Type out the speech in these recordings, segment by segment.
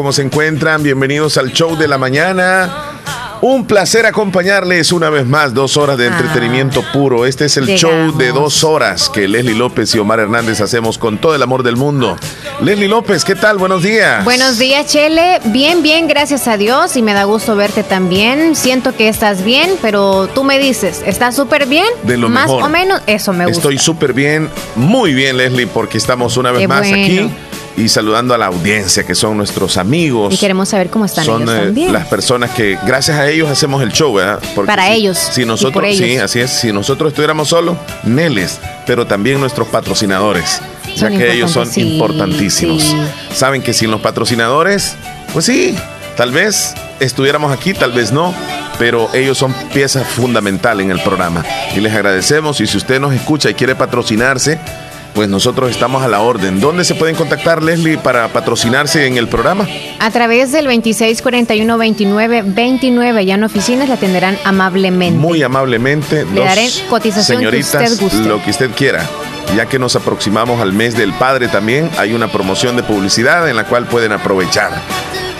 ¿Cómo se encuentran? Bienvenidos al show de la mañana. Un placer acompañarles una vez más, dos horas de ah. entretenimiento puro. Este es el show de dos horas que Leslie López y Omar Hernández hacemos con todo el amor del mundo. Leslie López, ¿qué tal? Buenos días. Buenos días, Chele. Bien, bien, gracias a Dios y me da gusto verte también. Siento que estás bien, pero tú me dices, ¿estás súper bien? De lo Más o menos, eso me gusta. Estoy súper bien, muy bien, Leslie, porque estamos una vez más aquí y saludando a la audiencia, que son nuestros amigos. Y queremos saber cómo están son, ellos eh, las personas que, gracias a ellos, hacemos el show, ¿verdad? Para ellos. Si nosotros, sí, así es. Si nosotros estuviéramos solos, Neles, pero también nuestros patrocinadores, ya que ellos son importantísimos. Saben que sin los patrocinadores, pues sí, tal vez estuviéramos aquí, tal vez no, pero ellos son pieza fundamental en el programa. Y les agradecemos. Y si usted nos escucha y quiere patrocinarse, pues nosotros estamos a la orden. ¿Dónde se pueden contactar, Leslie, para patrocinarse en el programa? A través del 2641-2929. Ya en oficinas la atenderán amablemente. Muy amablemente. Le daré cotización señoritas, que usted guste. lo que usted quiera. Ya que nos aproximamos al mes del padre también, hay una promoción de publicidad en la cual pueden aprovechar.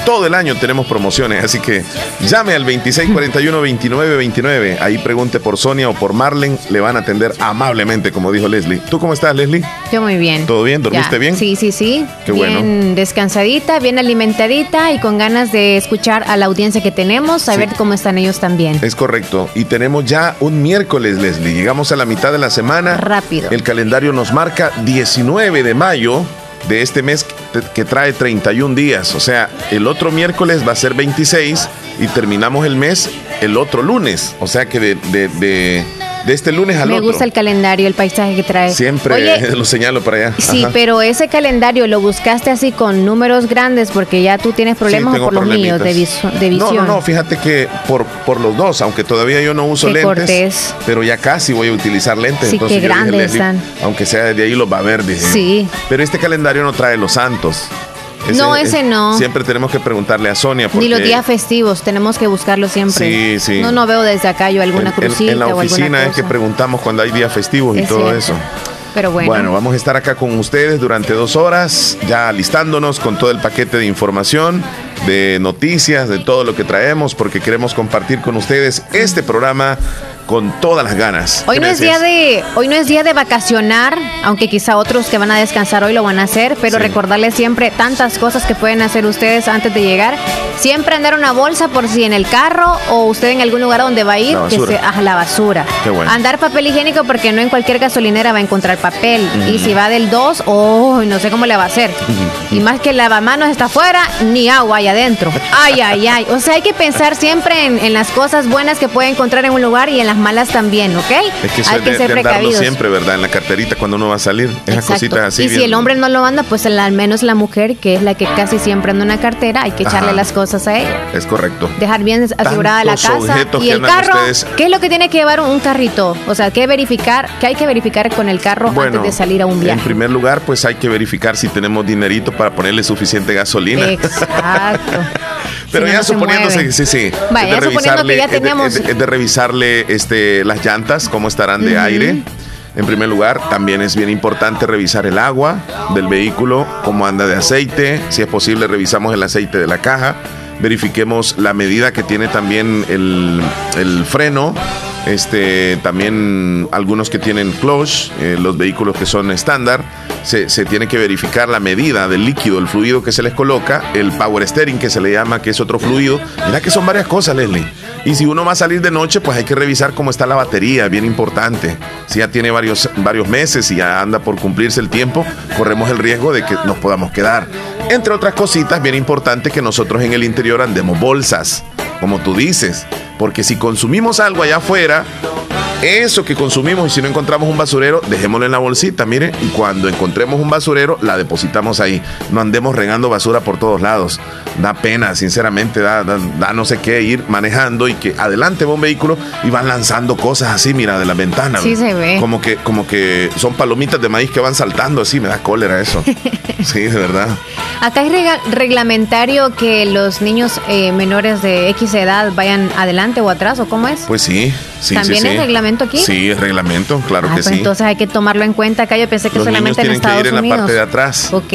Todo el año tenemos promociones, así que llame al 2641-2929. Ahí pregunte por Sonia o por Marlen, le van a atender amablemente, como dijo Leslie. ¿Tú cómo estás, Leslie? Yo muy bien. ¿Todo bien? ¿Dormiste bien? Sí, sí, sí. Qué bien descansadita, bien alimentadita y con ganas de escuchar a la audiencia que tenemos, a ver cómo están ellos también. Es correcto. Y tenemos ya un miércoles, Leslie. Llegamos a la mitad de la semana. Rápido. El calendario nos marca 19 de mayo de este mes que trae 31 días. O sea, el otro miércoles va a ser 26 y terminamos el mes el otro lunes. O sea que de, de de este lunes al Me otro. Me gusta el calendario, el paisaje que trae. Siempre lo señalo para allá. Sí, pero ese calendario lo buscaste así con números grandes porque ya tú tienes problemas por los míos de, visión. No, no, no, fíjate que por, por los dos, aunque todavía yo no uso lentes, pero ya casi voy a utilizar lentes. Sí, qué grandes están. Aunque sea de ahí los va a ver, Sí. Pero este calendario no trae los santos no, ese no. Siempre tenemos que preguntarle a Sonia. Ni los días festivos, tenemos que buscarlo siempre. Sí, sí. No, no veo desde acá yo alguna crucita. En, la oficina es que preguntamos cuando hay días festivos y todo eso. Pero bueno. Bueno, vamos a estar acá con ustedes durante dos horas, ya listándonos con todo el paquete de información, de noticias, de todo lo que traemos, porque queremos compartir con ustedes este programa con todas las ganas. Hoy no es día de hoy no es día de vacacionar, aunque quizá otros que van a descansar hoy lo van a hacer, pero recordarles siempre tantas cosas que pueden hacer ustedes antes de llegar. Siempre andar una bolsa por si en el carro o usted en algún lugar donde va a ir, que se, la basura. Andar papel higiénico porque no en cualquier gasolinera va a encontrar papel. Y si va del 2, oh, no sé cómo le va a hacer. Y más que el lavamanos está afuera, ni agua hay adentro. Ay, ay, ay. O sea, hay que pensar siempre en, en las cosas buenas que puede encontrar en un lugar y en las malas también, ¿ok? Es que Hay que ser precavidos. siempre, ¿verdad? En la carterita cuando uno va a salir. Esas cositas así. Y si el hombre no lo anda, pues al menos la mujer, que es la que casi siempre anda una cartera, hay que echarle las cosas a ella. Es correcto. Dejar bien asegurada la casa. Y el carro, ¿qué es lo que tiene que llevar un carrito? O sea, ¿qué verificar? ¿Qué hay que verificar con el carro antes de salir a un viaje? En primer lugar, pues hay que verificar si tenemos dinerito para ponerle suficiente gasolina. Exacto. Pero ya suponiéndose, sí, sí. Vaya, suponiendo que ya tenemos... Es de, revisarle este, las llantas, cómo estarán de aire. En primer lugar, también es bien importante revisar el agua del vehículo, cómo anda de aceite. Si es posible, revisamos el aceite de la caja. Verifiquemos la medida que tiene también el, el freno este, también algunos que tienen clutch, eh, los vehículos que son estándar, se, se, tiene que verificar la medida del líquido, el fluido que se les coloca, el power steering que se le llama, que es otro fluido. Mira que son varias cosas, Leslie. Y si uno va a salir de noche, pues hay que revisar cómo está la batería, bien importante. Si ya tiene varios, varios meses y ya anda por cumplirse el tiempo, corremos el riesgo de que nos podamos quedar. Entre otras cositas, bien importante que nosotros en el interior andemos bolsas, como tú dices, porque si consumimos algo allá afuera, eso que consumimos y si no encontramos un basurero, dejémoslo en la bolsita, mire, y cuando encontremos un basurero, la depositamos ahí. No andemos regando basura por todos lados. Da pena, sinceramente, da, da, no sé qué ir manejando y que adelante va un vehículo y van lanzando cosas así, mira, de la ventana. Sí se ve. Como que, como que son palomitas de maíz que van saltando así, me da cólera eso. sí, de verdad. Acá hay reglamentario que los niños eh, menores de X edad vayan adelante o atrás, ¿o cómo es? Pues sí, sí. ¿También es reglamento aquí? Sí, es reglamento, claro ah, que pues sí. Entonces hay que tomarlo en cuenta acá. Yo pensé que solamente en Estados que ir en la parte de atrás. Ok.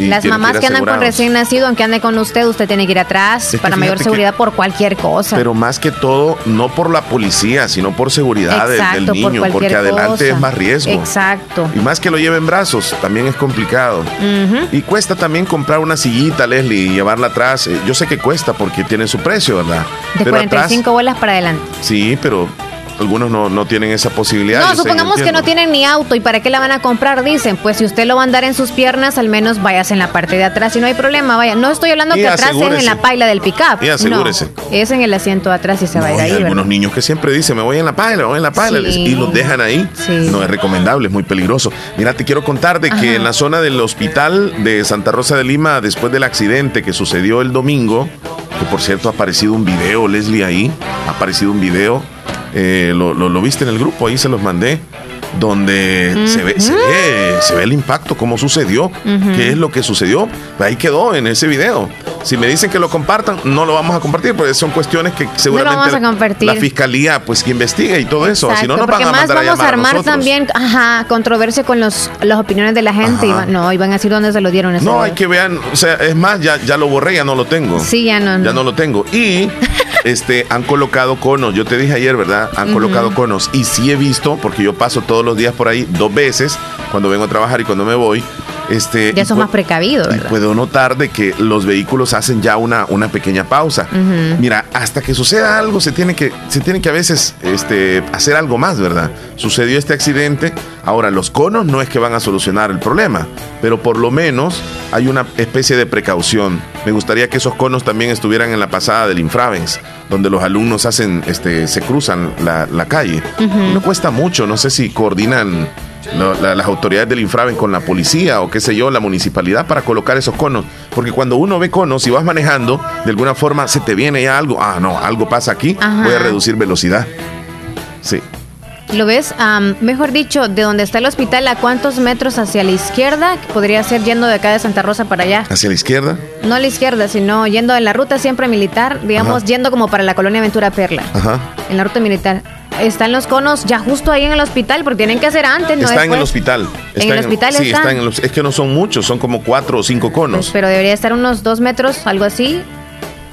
Las mamás que, andan con recién nacido, aunque ande con usted, usted tiene que ir atrás para mayor seguridad por cualquier cosa. Pero más que todo, no por la policía, sino por seguridad del, niño, porque adelante es más riesgo. Exacto. Y más que lo lleven brazos, también es complicado. Y cuesta también comprar una sillita, Leslie, y llevarla atrás. Eh, yo sé que cuesta porque tiene su precio, ¿verdad? De 45 bolas para adelante. Sí, pero algunos no, no tienen esa posibilidad. No, supongamos que no tienen ni auto y para qué la van a comprar, dicen, pues si usted lo va a andar en sus piernas, al menos vayas en la parte de atrás y no hay problema, vaya. No estoy hablando que atrás es en la paila del pickup. Y asegúrese. es en el asiento de atrás y se va a ir ahí. Hay algunos niños que siempre dicen, me voy en la paila, me voy en la paila, y los dejan ahí. No es recomendable, es muy peligroso. Mira, te quiero contar de que en la zona del hospital de Santa Rosa de Lima, después del accidente que sucedió el domingo, que por cierto ha aparecido un video, Leslie, ahí, ha aparecido un video. Eh, lo, lo, viste en el grupo, ahí se los mandé, donde se, ve, se, ve, se, ve, el impacto, cómo sucedió, qué es lo que sucedió. Ahí quedó en ese video. Si me dicen que lo compartan, no lo vamos a compartir, porque son cuestiones que seguramente la, fiscalía pues que investiga y todo eso. Si no, nos van a mandar vamos a, armar también ajá, controversia con los, las opiniones de la gente. Y no, y van a decir dónde se lo dieron. Ese no, hay que vean, o sea, es más, ya, ya lo borré, ya no lo tengo. Sí, ya no. Ya no lo tengo. Y este, han colocado conos. Yo te dije ayer, ¿verdad? Han colocado conos. Y sí he visto, porque yo paso todos los días por ahí dos veces, cuando vengo a trabajar y cuando me voy. Este, ya son más precavidos. Puedo notar de que los vehículos hacen ya una, una pequeña pausa. Mira, hasta que suceda algo, se tiene que, se tiene que a veces este, hacer algo más, ¿verdad? Sucedió este accidente. Ahora, los conos no es que van a solucionar el problema, pero por lo menos hay una especie de precaución. Me gustaría que esos conos también estuvieran en la pasada del Infravens, donde los alumnos hacen, este, se cruzan la, calle. No cuesta mucho, no sé si coordinan las autoridades del Infraven con la policía o qué sé yo, la municipalidad para colocar esos conos. Porque cuando uno ve conos y vas manejando, de alguna forma se te viene ya algo, ah, no, algo pasa aquí, voy a reducir velocidad. Sí. ¿Lo ves? mejor dicho, de donde está el hospital, ¿a cuántos metros hacia la izquierda? Podría ser yendo de acá de Santa Rosa para allá. ¿Hacia la izquierda? No a la izquierda, sino yendo en la ruta siempre militar, digamos, yendo como para la colonia Ventura Perla. Ajá. En la ruta militar. Están los conos ya justo ahí en el hospital, porque tienen que ser antes, ¿no? Está en el hospital. en el hospital sí, está en es que no son muchos, son como cuatro o cinco conos. Pues, pero debería estar unos dos metros, algo así,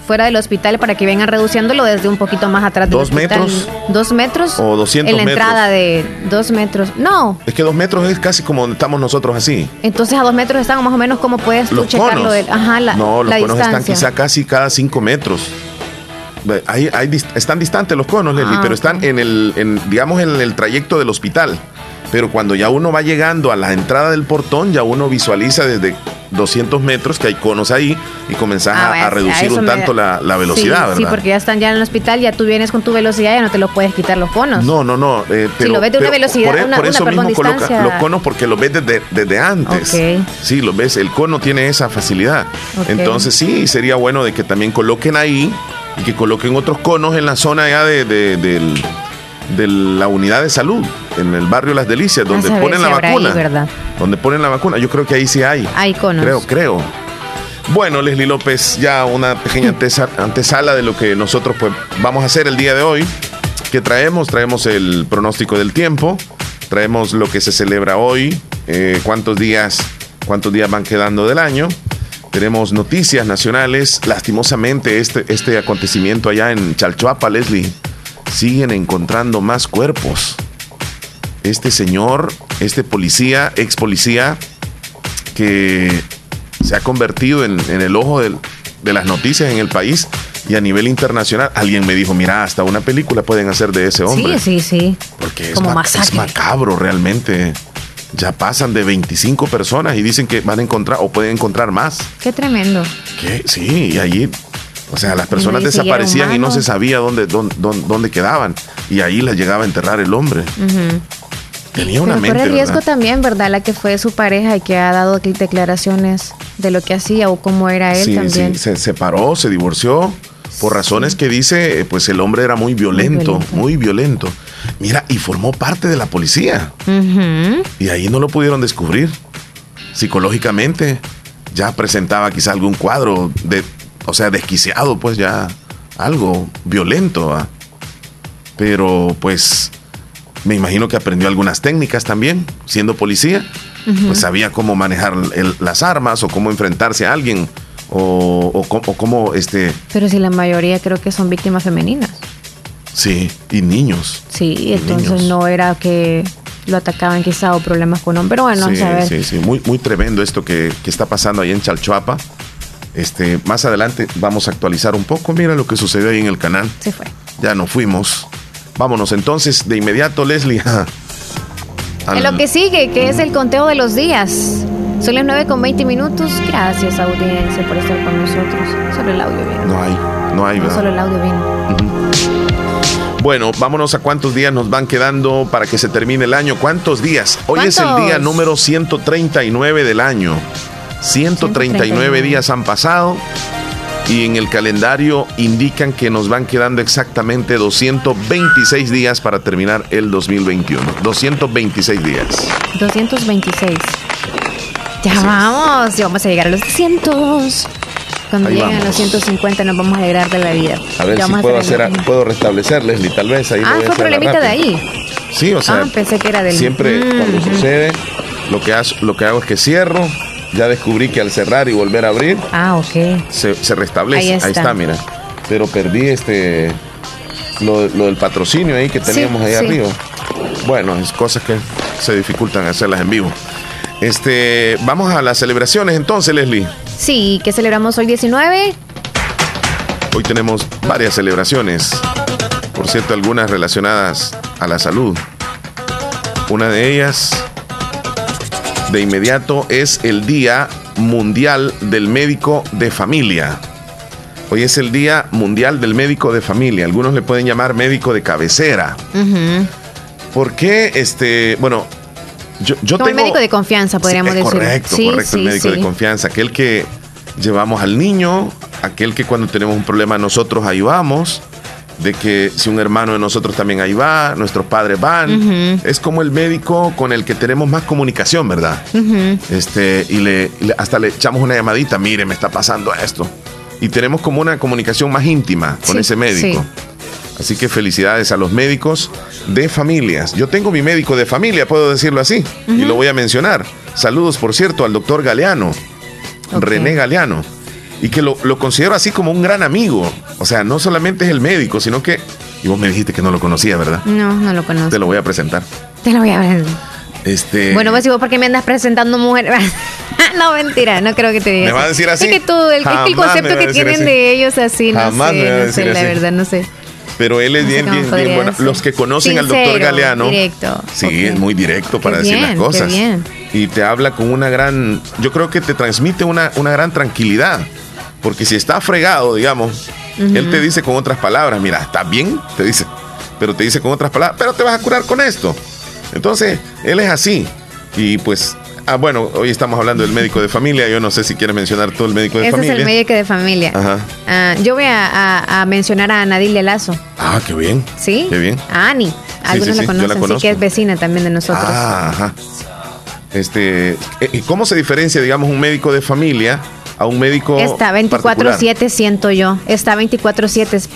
fuera del hospital para que vengan reduciéndolo desde un poquito más atrás del ¿Dos metros? ¿Dos metros? ¿O 200 En la entrada de dos metros. No. Es que dos metros es casi como donde estamos nosotros así. Entonces a dos metros están más o menos como puedes tú checarlo. ajá, la, no, los conos están quizá casi cada cinco metros. Ahí, están distantes los conos, Leslie, ah, pero están en el, digamos, en el trayecto del hospital. Pero cuando ya uno va llegando a la entrada del portón, ya uno visualiza desde 200 metros que hay conos ahí y comenzás ah, a, reducir un tanto la, velocidad, sí, ¿verdad? Sí, porque ya están ya en el hospital, ya tú vienes con tu velocidad, ya no te lo puedes quitar los conos. No, no, no. Eh, pero, si lo ves de una velocidad, por, una, eso mismo coloca los conos porque lo ves desde, desde antes. Sí, lo ves, el cono tiene esa facilidad. Entonces sí, sería bueno de que también coloquen ahí y que coloquen otros conos en la zona ya de, de, la unidad de salud, en el barrio Las Delicias, donde ponen la vacuna. Donde ponen la vacuna. Yo creo que ahí sí hay. Hay conos. Creo, creo. Bueno, Leslie López, ya una pequeña antesala de lo que nosotros pues, vamos a hacer el día de hoy. ¿Qué traemos? Traemos el pronóstico del tiempo, traemos lo que se celebra hoy, eh, cuántos días, cuántos días van quedando del año tenemos noticias nacionales. Lastimosamente, este, este acontecimiento allá en Chalchuapa, Leslie, siguen encontrando más cuerpos. Este señor, este policía, ex policía, que se ha convertido en, el ojo de las noticias en el país y a nivel internacional. Alguien me dijo, mira, hasta una película pueden hacer de ese hombre. Sí, sí, sí. Porque es, es macabro realmente. Ya pasan de 25 personas y dicen que van a encontrar o pueden encontrar más. Qué tremendo. ¿Qué? Sí, y allí o sea, las personas desaparecían y no se sabía dónde, dónde, dónde, quedaban. Y ahí las llegaba a enterrar el hombre. Tenía una mente. Corre riesgo también, ¿verdad? La que fue su pareja y que ha dado declaraciones de lo que hacía o cómo era él también. Sí, se separó, se divorció. Por razones que dice, eh, pues el hombre era muy violento, muy violento. Mira, y formó parte de la policía. Y ahí no lo pudieron descubrir. Psicológicamente ya presentaba quizá algún cuadro de o sea, desquiciado, pues ya algo violento. Pero pues me imagino que aprendió algunas técnicas también, siendo policía. Pues sabía cómo manejar las armas o cómo enfrentarse a alguien o, cómo este... Pero si la mayoría creo que son víctimas femeninas. Sí, y niños. Sí, entonces no era que lo atacaban quizá o problemas con hombres. Pero bueno, sí, Sí, sí, muy, muy tremendo esto que, que está pasando ahí en Chalchuapa. Este, más adelante vamos a actualizar un poco. Mira lo que sucedió ahí en el canal. Se fue. Ya nos fuimos. Vámonos entonces de inmediato, Leslie. En lo que sigue, que es el conteo de los días. Son las 9 con 20 minutos. Gracias, audiencia, por estar con nosotros. Solo el audio viene. No hay, no hay, solo el audio viene. Bueno, vámonos a cuántos días nos van quedando para que se termine el año. ¿Cuántos días? Hoy es el día número 139 del año. 139 días han pasado y en el calendario indican que nos van quedando exactamente 226 días para terminar el 2021. 226 días. 226. Ya vamos, ya vamos a llegar a los 200. Cuando lleguen a los 150 nos vamos a alegrar de la vida. A ver si puedo, hacer, puedo restablecerles y tal vez ahí. Ah, fue problemita de ahí. Sí, o sea. Ah, pensé que era del. Siempre cuando sucede, lo que, lo que hago es que cierro, ya descubrí que al cerrar y volver a abrir, ah, ok. se, restablece. Ahí está. mira. Pero perdí este lo, del patrocinio ahí que teníamos ahí arriba. Bueno, es cosas que se dificultan hacerlas en vivo. Este, vamos a las celebraciones entonces, Leslie. Sí, que celebramos hoy 19. Hoy tenemos varias celebraciones. Por cierto, algunas relacionadas a la salud. Una de ellas de inmediato es el Día Mundial del Médico de Familia. Hoy es el Día Mundial del Médico de Familia. Algunos le pueden llamar médico de cabecera. ¿Por qué? Este, bueno, yo, yo Como el médico de confianza, podríamos decir. Correcto, correcto, el médico de confianza. Aquel que llevamos al niño, aquel que cuando tenemos un problema nosotros ayudamos de que si un hermano de nosotros también ahí va, nuestros padres van, es como el médico con el que tenemos más comunicación, ¿verdad? Este, y le, hasta le echamos una llamadita, mire, me está pasando esto. Y tenemos como una comunicación más íntima con ese médico. Así que felicidades a los médicos de familias. Yo tengo mi médico de familia, puedo decirlo así, y lo voy a mencionar. Saludos, por cierto, al doctor Galeano, René Galeano y que lo, considero así como un gran amigo. O sea, no solamente es el médico, sino que. Y vos me dijiste que no lo conocía, ¿verdad? No, no lo conozco. Te lo voy a presentar. Te lo voy a ver. Este... Bueno, pues, ¿y vos por qué me andas presentando mujer? no, mentira, no creo que te diga. ¿Me va a decir así? Es que tú, el, concepto que tienen de ellos así, no sé, no sé, la verdad, no sé. Pero él es bien, bien, bien bueno. Los que conocen al doctor Galeano. Directo. Sí, es muy directo para decir las cosas. bien. Y te habla con una gran. Yo creo que te transmite una, una gran tranquilidad. Porque si está fregado, digamos, él te dice con otras palabras, mira, está bien, te dice, pero te dice con otras palabras, pero te vas a curar con esto. Entonces, él es así. Y pues, ah, bueno, hoy estamos hablando del médico de familia. Yo no sé si quieres mencionar todo el médico de familia. Ese es el médico de familia. Ajá. Ah, yo voy a, mencionar a Nadilia Lazo. Ah, qué bien. ¿Sí? Qué bien. A Ani. Algunos la conocen, sí, que es vecina también de nosotros. Ah, ajá. Este, ¿y cómo se diferencia, digamos, un médico de familia a un médico. Está 24-7, siento yo. Está 24-7.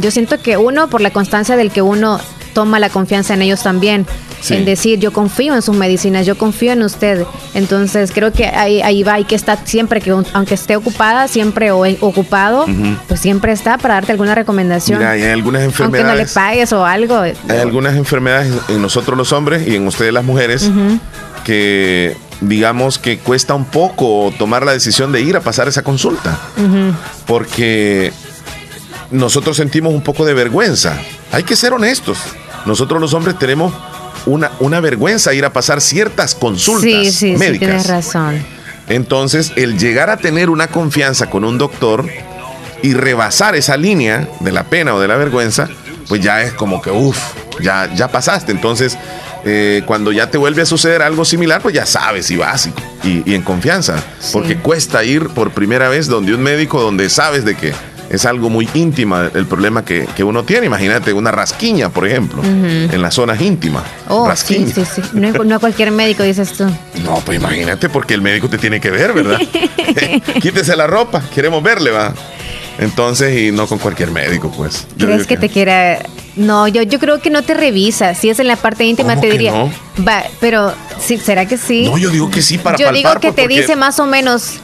yo siento que uno, por la constancia del que uno toma la confianza en ellos también. en decir yo confío en sus medicinas, yo confío en usted. Entonces creo que ahí, ahí va, hay que estar siempre, que aunque esté ocupada, siempre o ocupado, pues siempre está para darte alguna recomendación. Mira, hay algunas enfermedades. Aunque no le pagues o algo. Hay algunas enfermedades en nosotros los hombres y en ustedes las mujeres que digamos que cuesta un poco tomar la decisión de ir a pasar esa consulta. Porque nosotros sentimos un poco de vergüenza. Hay que ser honestos. Nosotros los hombres tenemos una, una vergüenza ir a pasar ciertas consultas sí, sí, médicas. Sí, tienes razón. Entonces, el llegar a tener una confianza con un doctor y rebasar esa línea de la pena o de la vergüenza, pues ya es como que, uff, ya, ya pasaste. Entonces, eh, cuando ya te vuelve a suceder algo similar, pues ya sabes y vas y, en confianza. Porque cuesta ir por primera vez donde un médico donde sabes de que es algo muy íntima el problema que, uno tiene. Imagínate una rasquiña, por ejemplo, en las zonas íntimas. Oh, rasquiña. sí, sí, sí. No, a cualquier médico dices tú. No, pues imagínate porque el médico te tiene que ver, ¿verdad? Quítese la ropa, queremos verle, va. Entonces, y no con cualquier médico, pues. ¿Crees que, te quiera no, yo, yo creo que no te revisa. Si es en la parte íntima, te diría. Va, pero sí, ¿será que sí? No, yo digo que sí para Yo digo que pues, te dice más o menos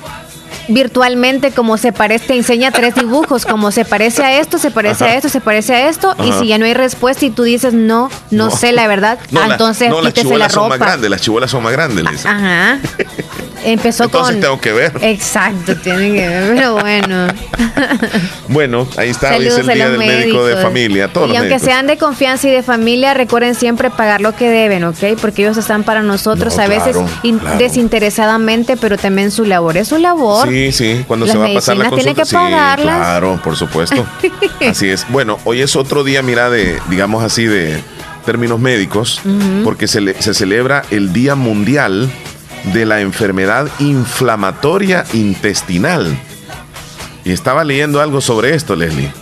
virtualmente como se parece, te enseña tres dibujos, como se parece a esto, se parece a esto, se parece a esto, y si ya no hay respuesta y tú dices no, no, sé la verdad, entonces no, las chibolas son más grandes, las chibolas son más grandes. Ajá. Empezó Entonces tengo que ver. Exacto, tienen que ver, pero bueno. bueno, ahí está, hoy es el día del médico de familia. Todos y aunque sean de confianza y de familia, recuerden siempre pagar lo que deben, ¿ok? Porque ellos están para nosotros a veces desinteresadamente, pero también su labor es su labor. Sí, sí, cuando se va a pasar la consulta. Tiene que pagarlas. claro, por supuesto. así es. Bueno, hoy es otro día, mira, de, digamos así, de términos médicos, porque se, se celebra el Día Mundial de la enfermedad inflamatoria intestinal. Y estaba leyendo algo sobre esto, Leslie.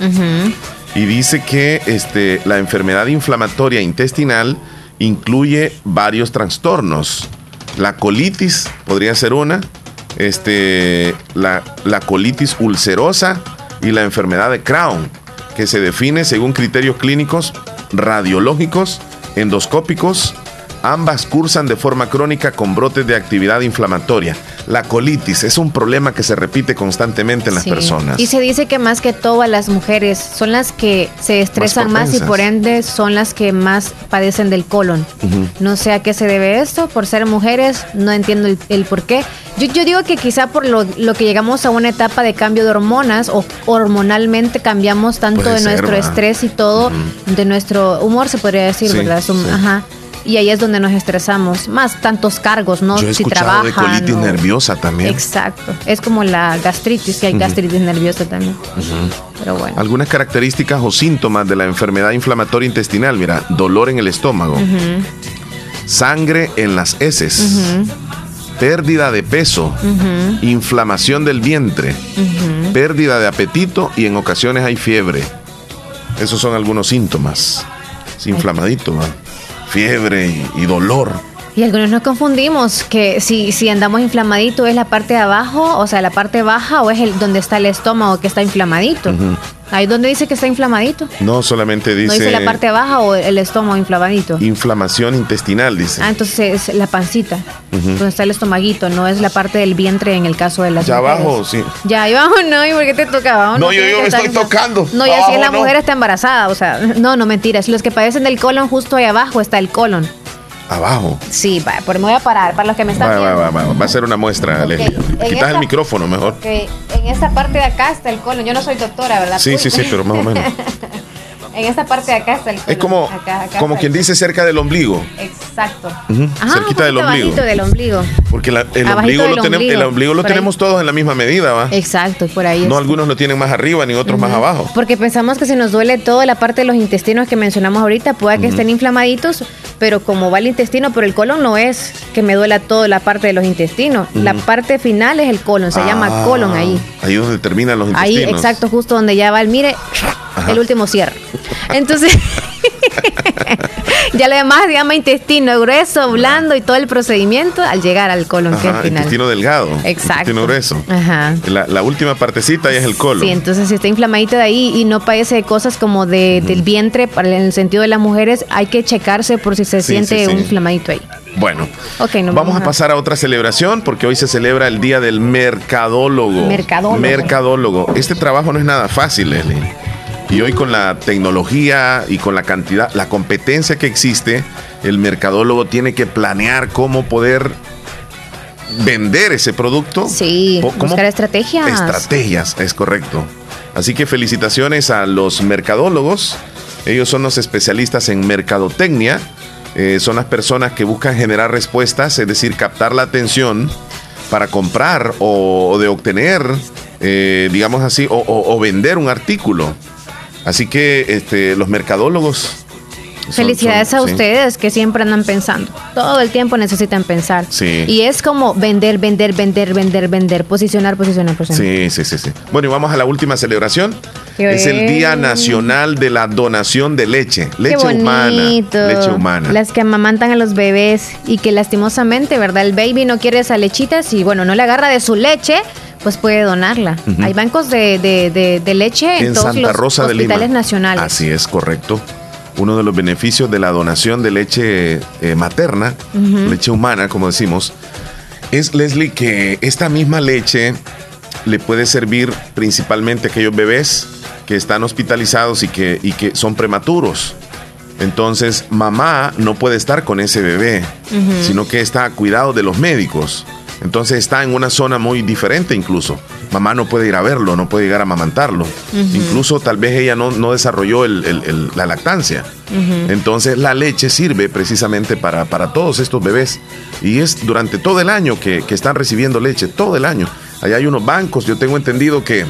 Y dice que este, la enfermedad inflamatoria intestinal incluye varios trastornos. La colitis podría ser una, este, la, la colitis ulcerosa y la enfermedad de Crohn, que se define según criterios clínicos, radiológicos, endoscópicos Ambas cursan de forma crónica con brotes de actividad inflamatoria. La colitis es un problema que se repite constantemente en las personas. Y se dice que más que todo las mujeres son las que se estresan más, y por ende son las que más padecen del colon. No sé a qué se debe esto, por ser mujeres, no entiendo el, por qué. Yo, digo que quizá por lo, que llegamos a una etapa de cambio de hormonas o hormonalmente cambiamos tanto de nuestro estrés y todo, de nuestro humor se podría decir, ¿verdad? Ajá y ahí es donde nos estresamos. Más tantos cargos, ¿no? Yo he si escuchado de colitis nerviosa también. Exacto. Es como la gastritis, que hay gastritis nerviosa también. Pero bueno. Algunas características o síntomas de la enfermedad inflamatoria intestinal, mira, dolor en el estómago, sangre en las heces, pérdida de peso, inflamación del vientre, pérdida de apetito y en ocasiones hay fiebre. Esos son algunos síntomas. Es inflamadito, ¿no? Fiebre y, dolor. Y algunos nos confundimos que si, si andamos inflamadito es la parte de abajo, o sea, la parte baja o es el donde está el estómago que está inflamadito. Ahí donde dice que está inflamadito. No, solamente dice. ¿No dice la parte baja o el estómago inflamadito? Inflamación intestinal, dice. Ah, entonces es la pancita, donde está el estomaguito, no es la parte del vientre en el caso de las Ya abajo, sí. Ya ahí abajo no, ¿y por qué te tocaba? No, yo, yo me estoy tocando. No, y así la mujer está embarazada, o sea, no, no mentiras. Los que padecen del colon, justo ahí abajo está el colon. Abajo. Sí, va, por me voy a parar. Para los que me están viendo. Va, va, va, a ser una muestra, okay. Quitas el micrófono mejor. En esta parte de acá está el colon. Yo no soy doctora, ¿verdad? Sí, sí, sí, pero más o menos. en esta parte de acá está el colon. Es como, como quien dice cerca del ombligo. Exacto. Ajá, Cerquita del ombligo. del ombligo. Porque el, ombligo lo tenemos, el ombligo lo tenemos todos en la misma medida, ¿va? Exacto, por ahí. No, algunos lo tienen más arriba ni otros más abajo. Porque pensamos que si nos duele toda la parte de los intestinos que mencionamos ahorita, pueda que estén inflamaditos, pero como va el intestino, pero el colon no es que me duela toda la parte de los intestinos. La parte final es el colon, se llama ah, colon ahí. Ahí donde terminan los intestinos. Ahí, exacto, justo donde ya va el, mire, el último cierre. Entonces, ya lo demás se llama intestino grueso, blando y todo el procedimiento al llegar al colon, que es final. Intestino delgado. Exacto. Intestino grueso. Ajá. La, última partecita ya es el colon. Sí, entonces si está inflamadito de ahí y no padece de cosas como de, del vientre, para en el sentido de las mujeres, hay que checarse por si se siente un inflamadito ahí. Bueno, vamos, a pasar a otra celebración porque hoy se celebra el Día del Mercadólogo. Mercadólogo. Mercadólogo. Este trabajo no es nada fácil, Leslie. Y hoy con la tecnología y con la cantidad, la competencia que existe, el mercadólogo tiene que planear cómo poder vender ese producto. Sí, buscar estrategias. Estrategias, es correcto. Así que felicitaciones a los mercadólogos. Ellos son los especialistas en mercadotecnia. Eh, son las personas que buscan generar respuestas, es decir, captar la atención para comprar o, de obtener, eh, digamos así, o, vender un artículo. Así que este, los mercadólogos. Felicidades a ustedes que siempre andan pensando. Todo el tiempo necesitan pensar. Sí. Y es como vender, vender, vender, vender, vender, posicionar, posicionar, posicionar. Sí, sí, sí, sí. Bueno, y vamos a la última celebración. es el Día Nacional de la Donación de Leche. Leche humana. Leche humana. Las que amamantan a los bebés y que lastimosamente, ¿verdad? El baby no quiere esa lechita si, bueno, no le agarra de su leche pues puede donarla. Hay bancos de, de, leche en, todos Santa los Rosa hospitales nacionales. Así es, correcto. Uno de los beneficios de la donación de leche eh, materna, leche humana, como decimos, es, Leslie, que esta misma leche le puede servir principalmente a aquellos bebés que están hospitalizados y que, y que son prematuros. Entonces, mamá no puede estar con ese bebé, sino que está a cuidado de los médicos. Entonces está en una zona muy diferente incluso. Mamá no puede ir a verlo, no puede llegar a amamantarlo. Incluso tal vez ella no, no desarrolló la lactancia. Entonces la leche sirve precisamente para, para, todos estos bebés. Y es durante todo el año que, están recibiendo leche, todo el año. Allá hay unos bancos, yo tengo entendido que,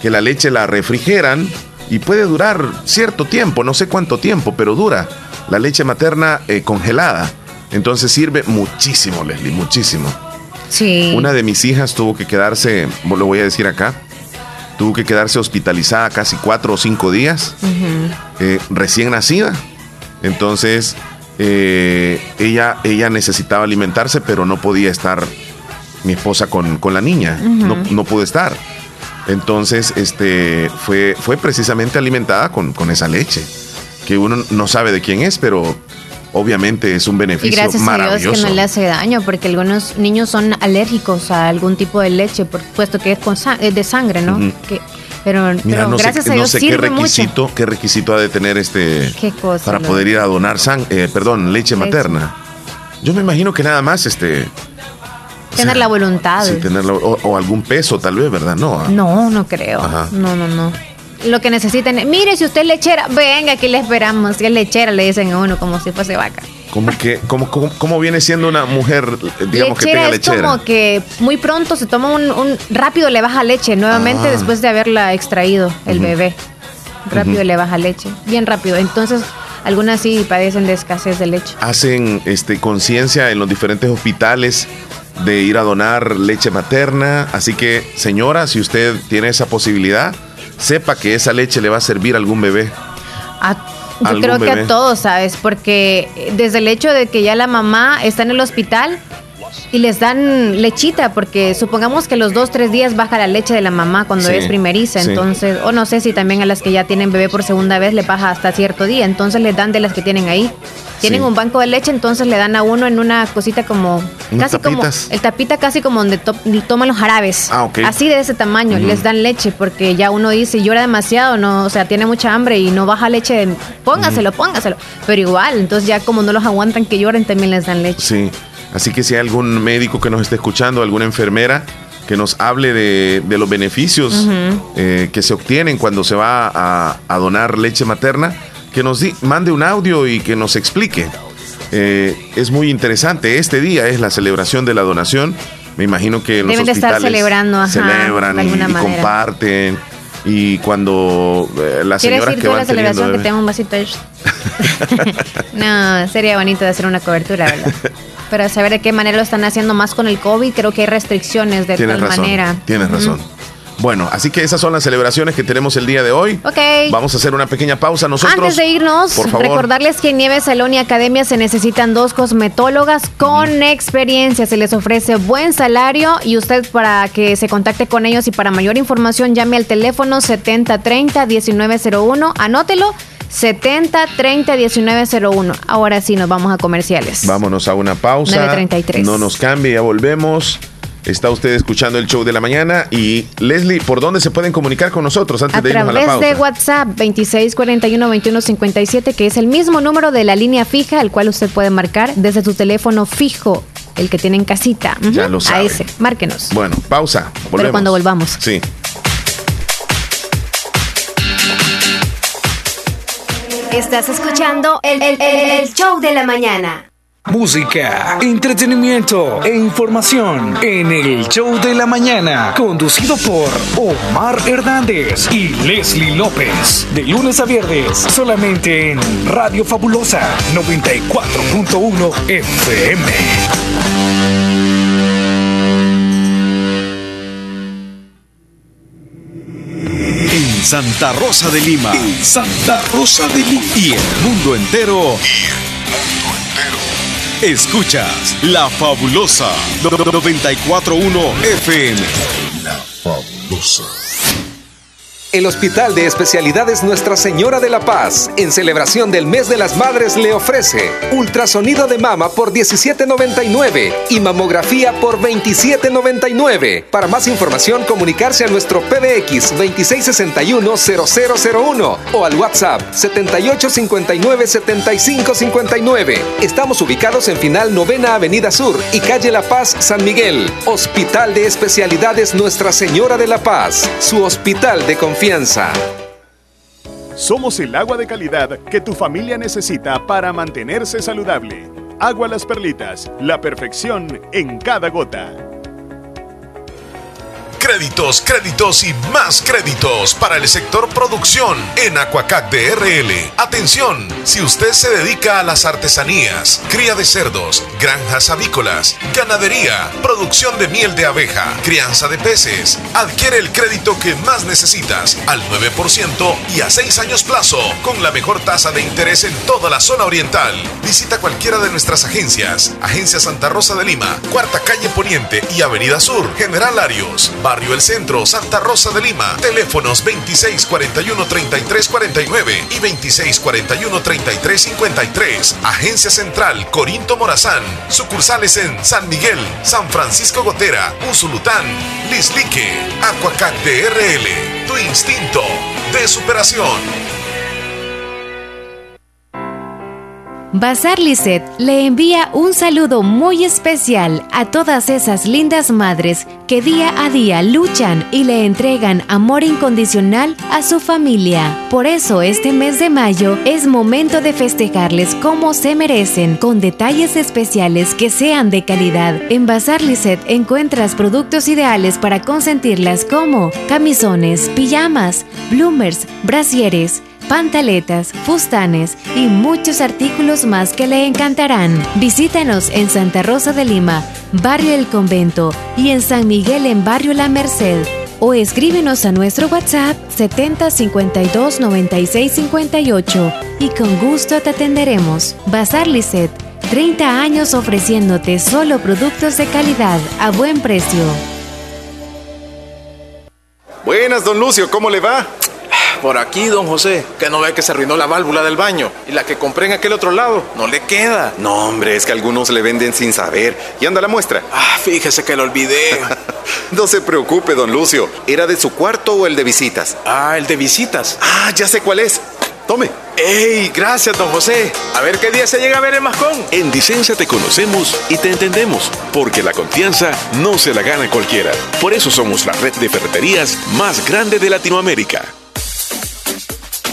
que la leche la refrigeran y puede durar cierto tiempo, no sé cuánto tiempo, pero dura la leche materna eh, congelada. Entonces sirve muchísimo, Leslie, muchísimo. Una de mis hijas tuvo que quedarse, lo voy a decir acá, tuvo que quedarse hospitalizada casi cuatro o cinco días, eh, recién nacida. Entonces, eh, ella, ella necesitaba alimentarse, pero no podía estar mi esposa con, la niña, no, no pudo estar. Entonces, este, fue, fue precisamente alimentada con, con esa leche, que uno no sabe de quién es, pero obviamente es un beneficio y gracias A Dios que no le hace daño, porque algunos niños son alérgicos a algún tipo de leche, por puesto que es, con de sangre, ¿no? que, pero, gracias a Dios no sé qué requisito, qué requisito ha de tener este para poder ir a donar sang eh, perdón, leche, materna. Yo me imagino que nada más este tener la voluntad. Sí, tenerlo o, algún peso tal vez, ¿verdad? No. No, no creo. No, no, no lo que necesiten. Mire, si usted es lechera, venga, aquí le esperamos. Si es lechera, le dicen a uno como si fuese vaca. ¿Cómo, que, cómo, cómo, viene siendo una mujer, digamos, que tenga lechera? Es como que muy pronto se toma un, rápido le baja leche nuevamente ah. después de haberla extraído el bebé. Rápido le baja leche, bien rápido. Entonces, algunas sí padecen de escasez de leche. Hacen este conciencia en los diferentes hospitales de ir a donar leche materna. Así que, señora, si usted tiene esa posibilidad, sepa que esa leche le va a servir a algún bebé. yo creo que a todos, ¿sabes? Porque desde el hecho de que ya la mamá está en el hospital y les dan lechita, porque supongamos que los dos, tres días baja la leche de la mamá cuando es primeriza, entonces, o no sé si también a las que ya tienen bebé por segunda vez le baja hasta cierto día, entonces les dan de las que tienen ahí tienen un banco de leche, entonces le dan a uno en una cosita como casi como el tapita casi como donde toman los jarabes. Ah, Así de ese tamaño, les dan leche porque ya uno dice llora demasiado, no, o sea, tiene mucha hambre y no baja leche, póngaselo, póngaselo. Pero igual, entonces ya como no los aguantan que lloren, también les dan leche. Sí. Así que si hay algún médico que nos esté escuchando, alguna enfermera, que nos hable de, los beneficios eh, que se obtienen cuando se va a, a donar leche materna, que nos mande un audio y que nos explique. Eh, es muy interesante. Este día es la celebración de la donación. Me imagino que los hospitales estar celebrando, celebran y, comparten. Y cuando eh, las señoras que van la celebración que tengo un vasito de... no, sería bonito de hacer una cobertura, ¿verdad? Pero saber de qué manera lo están haciendo más con el COVID, creo que hay restricciones de tal manera. Tienes razón. Bueno, así que esas son las celebraciones que tenemos el día de hoy. Ok. Vamos a hacer una pequeña pausa nosotros. Antes de irnos, recordarles que en Nieves Salón y Academia se necesitan dos cosmetólogas con experiencia. Se les ofrece buen salario y usted para que se contacte con ellos y para mayor información llame al teléfono 7030-1901. Anótelo. 70 30 1901. Ahora sí nos vamos a comerciales. Vámonos a una pausa. 933. No nos cambie, ya volvemos. Está usted escuchando el show de la mañana y Leslie, ¿por dónde se pueden comunicar con nosotros antes de irnos a la pausa? A través de WhatsApp 2641-2157, que es el mismo número de la línea fija, al cual usted puede marcar desde su teléfono fijo, el que tiene en casita. Ya lo sabe. A ese, márquenos. Bueno, pausa. Volvemos. Pero cuando volvamos. Sí. Estás escuchando el, el, show de la mañana. Música, entretenimiento e información en el show de la mañana, conducido por Omar Hernández y Leslie López, de lunes a viernes, solamente en Radio Fabulosa 94.1 FM. Santa Rosa de Lima. Santa Rosa de Lima. Y el mundo entero. Y el mundo entero. Escuchas La Fabulosa 941 FM. La Fabulosa. El Hospital de Especialidades Nuestra Señora de la Paz, en celebración del Mes de las Madres, le ofrece ultrasonido de mama por 17.99 y mamografía por 27.99. Para más información, comunicarse a nuestro PBX 2661-0001 o al WhatsApp 7859-7559. Estamos ubicados en Final Novena Avenida Sur y Calle La Paz, San Miguel. Hospital de Especialidades Nuestra Señora de la Paz, su hospital de confianza somos el agua de calidad que tu familia necesita para mantenerse saludable. Agua Las Perlitas, la perfección en cada gota. Créditos, créditos y más créditos para el sector producción en Aquacac DRL. Atención, si usted se dedica a las artesanías, cría de cerdos, granjas avícolas, ganadería, producción de miel de abeja, crianza de peces, adquiere el crédito que más necesitas al 9% y a 6 años plazo con la mejor tasa de interés en toda la zona oriental. Visita cualquiera de nuestras agencias. Agencia Santa Rosa de Lima, Cuarta Calle Poniente y Avenida Sur, General Arios. Barrio El Centro, Santa Rosa de Lima. Teléfonos 2641-3349 y 2641-3353. Agencia Central Corinto Morazán. Sucursales en San Miguel, San Francisco Gotera, Usulután, Lislique, Aquacac DRL. Tu instinto de superación. Bazar Lisset le envía un saludo muy especial a todas esas lindas madres que día a día luchan y le entregan amor incondicional a su familia. Por eso este mes de mayo es momento de festejarles como se merecen, con detalles especiales que sean de calidad. En Bazar Lisset encuentras productos ideales para consentirlas como camisones, pijamas, bloomers, brasieres, pantaletas, fustanes y muchos artículos más que le encantarán. Visítanos en Santa Rosa de Lima, Barrio El Convento y en San Miguel en Barrio La Merced. O escríbenos a nuestro WhatsApp 7052 9658 y con gusto te atenderemos. Bazar Lisset, 30 años ofreciéndote solo productos de calidad a buen precio. Buenas, don Lucio, ¿cómo le va? Por aquí, don José, que no ve que se arruinó la válvula del baño y la que compré en aquel otro lado no le queda. No, hombre, es que algunos le venden sin saber. ¿Y anda la muestra? Ah, fíjese que lo olvidé. no se preocupe, don Lucio. ¿Era de su cuarto o el de visitas? Ah, el de visitas. Ah, ya sé cuál es. Tome. ¡Ey! Gracias, don José. A ver qué día se llega a ver el mascón. En Dicenza te conocemos y te entendemos, porque la confianza no se la gana cualquiera. Por eso somos la red de ferreterías más grande de Latinoamérica.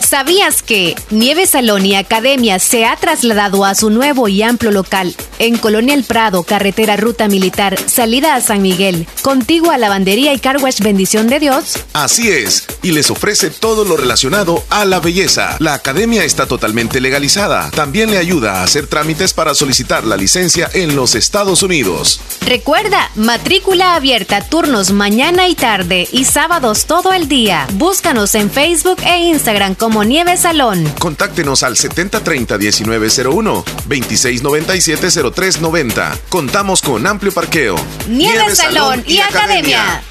¿Sabías que Nieve Salón y Academia se ha trasladado a su nuevo y amplio local en Colonia El Prado, carretera Ruta Militar, salida a San Miguel, contigo a Lavandería y Carwash Bendición de Dios. Así es, y les ofrece todo lo relacionado a la belleza. La academia está totalmente legalizada. También le ayuda a hacer trámites para solicitar la licencia en los Estados Unidos. Recuerda, matrícula abierta, turnos mañana y tarde y sábados todo el día. Búscanos en Facebook e Instagram como Nieve Salón. Contáctenos al 7030-1901, 2697-0390. Contamos con amplio parqueo. Nieve, Salón, y, Academia.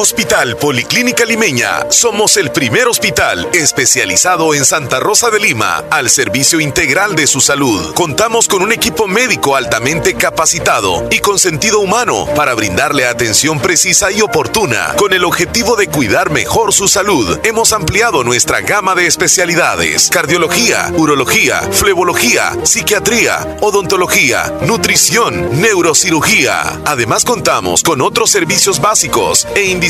Hospital Policlínica Limeña. Somos el primer hospital especializado en Santa Rosa de Lima al servicio integral de su salud. Contamos con un equipo médico altamente capacitado y con sentido humano para brindarle atención precisa y oportuna con el objetivo de cuidar mejor su salud. Hemos ampliado nuestra gama de especialidades: cardiología, urología, flebología, psiquiatría, odontología, nutrición, neurocirugía. Además contamos con otros servicios básicos e indispensables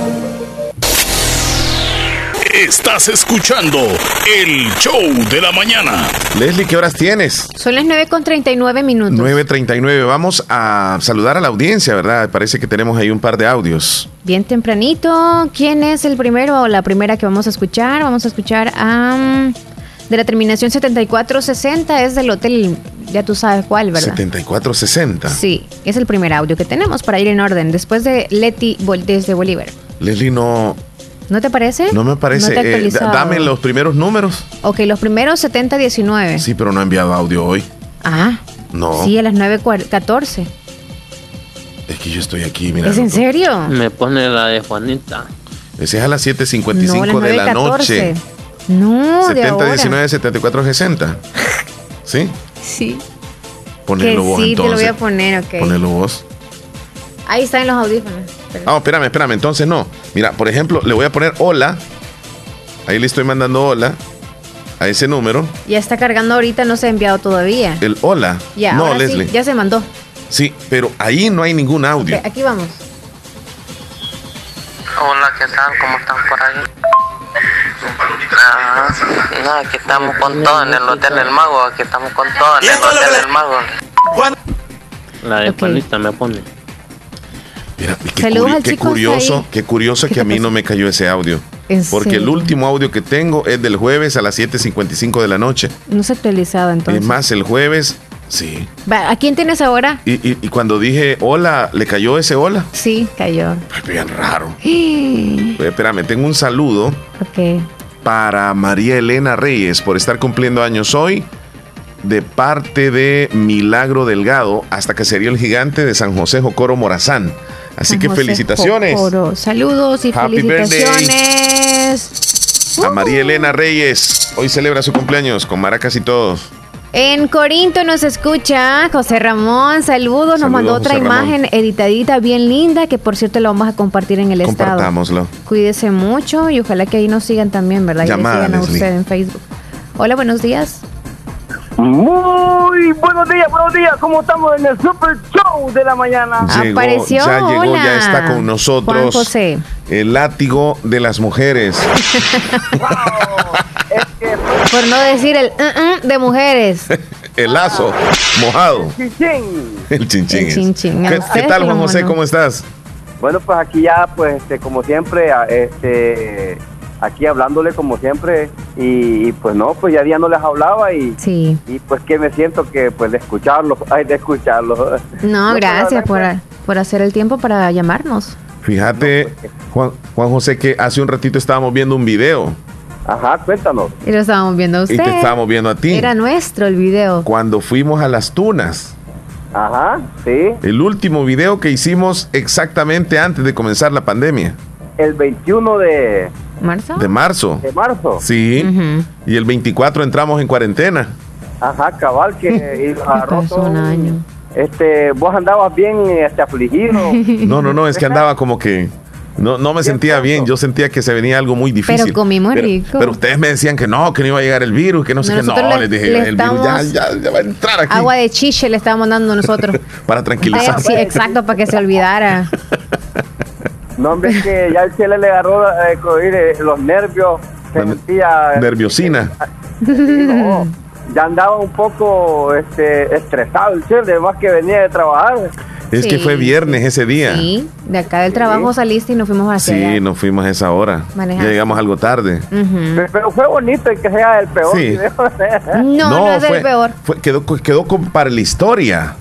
Estás escuchando el show de la mañana. Leslie, ¿qué horas tienes? Son las 9 con 39 minutos. 9.39. Vamos a saludar a la audiencia, ¿verdad? Parece que tenemos ahí un par de audios. Bien tempranito. ¿Quién es el primero o la primera que vamos a escuchar? Vamos a escuchar a... de la terminación 7460 es del hotel, ya tú sabes cuál, ¿verdad? 7460. Sí, es el primer audio que tenemos para ir en orden. Después de Leti desde Bolívar. Leslie, no, ¿No te parece? No me parece. Eh, dame los primeros números. Ok, los primeros 7019. Sí, pero no ha enviado audio hoy. Ah. No. Sí, a las 9.14. Es que yo estoy aquí, mira. ¿Es en serio? Me pone la de Juanita. Ese es a las 7.55 de la noche. No, 70, 19, 74, 60. ¿Sí? Sí. Ponelo vos sí, entonces. te lo voy a poner, ok. Ponelo vos. Ahí están los audífonos. Ah, espérame, espérame. Entonces no. Mira, por ejemplo, le voy a poner hola. Ahí le estoy mandando hola a ese número. Ya está cargando ahorita, no se ha enviado todavía. El hola. Ya, no, Leslie. ya se mandó. Sí, pero ahí no hay ningún audio. aquí vamos. Hola, ¿qué tal? ¿Cómo están por ahí? Ah, no, aquí estamos con todo en el Hotel del Mago. Aquí estamos con todo en el Hotel del Mago. La de okay. me pone. Mira, qué, curioso, qué curioso que a mí no me cayó ese audio. Porque el último audio que tengo es del jueves a las 7.55 de la noche. No se ha actualizado entonces. Es más, el jueves, sí. ¿A quién tienes ahora? Y, cuando dije hola, ¿le cayó ese hola? Sí, cayó. bien raro. espérame, tengo un saludo. Ok. Para María Elena Reyes por estar cumpliendo años hoy de parte de Milagro Delgado hasta que sería el gigante de San José Jocoro Morazán. Así que felicitaciones. Saludos y felicitaciones. A María Elena Reyes. Hoy celebra su cumpleaños con maracas y todo. En Corinto nos escucha José Ramón, saludos, nos mandó otra imagen editadita bien linda que por cierto la vamos a compartir en el estado. Compartámoslo. Cuídese mucho y ojalá que ahí nos sigan también, ¿verdad? y sigan a usted en Facebook. Hola, buenos días. Muy buenos días, buenos días. ¿Cómo estamos en el Super Show de la mañana? Apareció. Ya llegó, ya está con nosotros. José. El látigo de las mujeres. Por no decir el uh, uh, de mujeres. el lazo mojado. El chinchín. El chinchín. El chinchín. ¿Qué, tal, Juan José? ¿Cómo estás? Bueno, pues aquí ya, pues, este, como siempre, este aquí hablándole como siempre y, pues no, pues ya día no les hablaba y, sí. y pues que me siento que pues de escucharlos, ay, de escucharlos. No, pues, gracias por, por hacer el tiempo para llamarnos. Fíjate, Juan, Juan José, que hace un ratito estábamos viendo un video. Ajá, cuéntanos. Y lo estábamos viendo a usted. Y te estábamos viendo a ti. Era nuestro el video. Cuando fuimos a las tunas. Ajá, sí. El último video que hicimos exactamente antes de comenzar la pandemia. El 21 de, ¿Marzo? De marzo. De marzo. Sí. Y el 24 entramos en cuarentena. Ajá, cabal, que un año. Este, vos andabas bien este, afligido. No, no, no, es que andaba como que No, no me sentía bien, yo sentía que se venía algo muy difícil. Pero comimos rico. Pero ustedes me decían que no, que no iba a llegar el virus, que no sé qué. No, les dije, el virus ya, ya, va a entrar aquí. Agua de chiche le estábamos dando nosotros. para tranquilizar. sí, exacto, para que se olvidara. No, hombre, que ya el cielo le agarró eh, eh, los nervios. sentía, Nerviosina. no, ya andaba un poco este, estresado el chile, además que venía de trabajar. Es que fue viernes ese día. Sí, de acá del trabajo saliste y nos fuimos a hacer. Sí, nos fuimos a esa hora. Ya llegamos algo tarde. Pero fue bonito y que sea el peor. Sí. no, no, es el peor. quedó, quedó para la historia.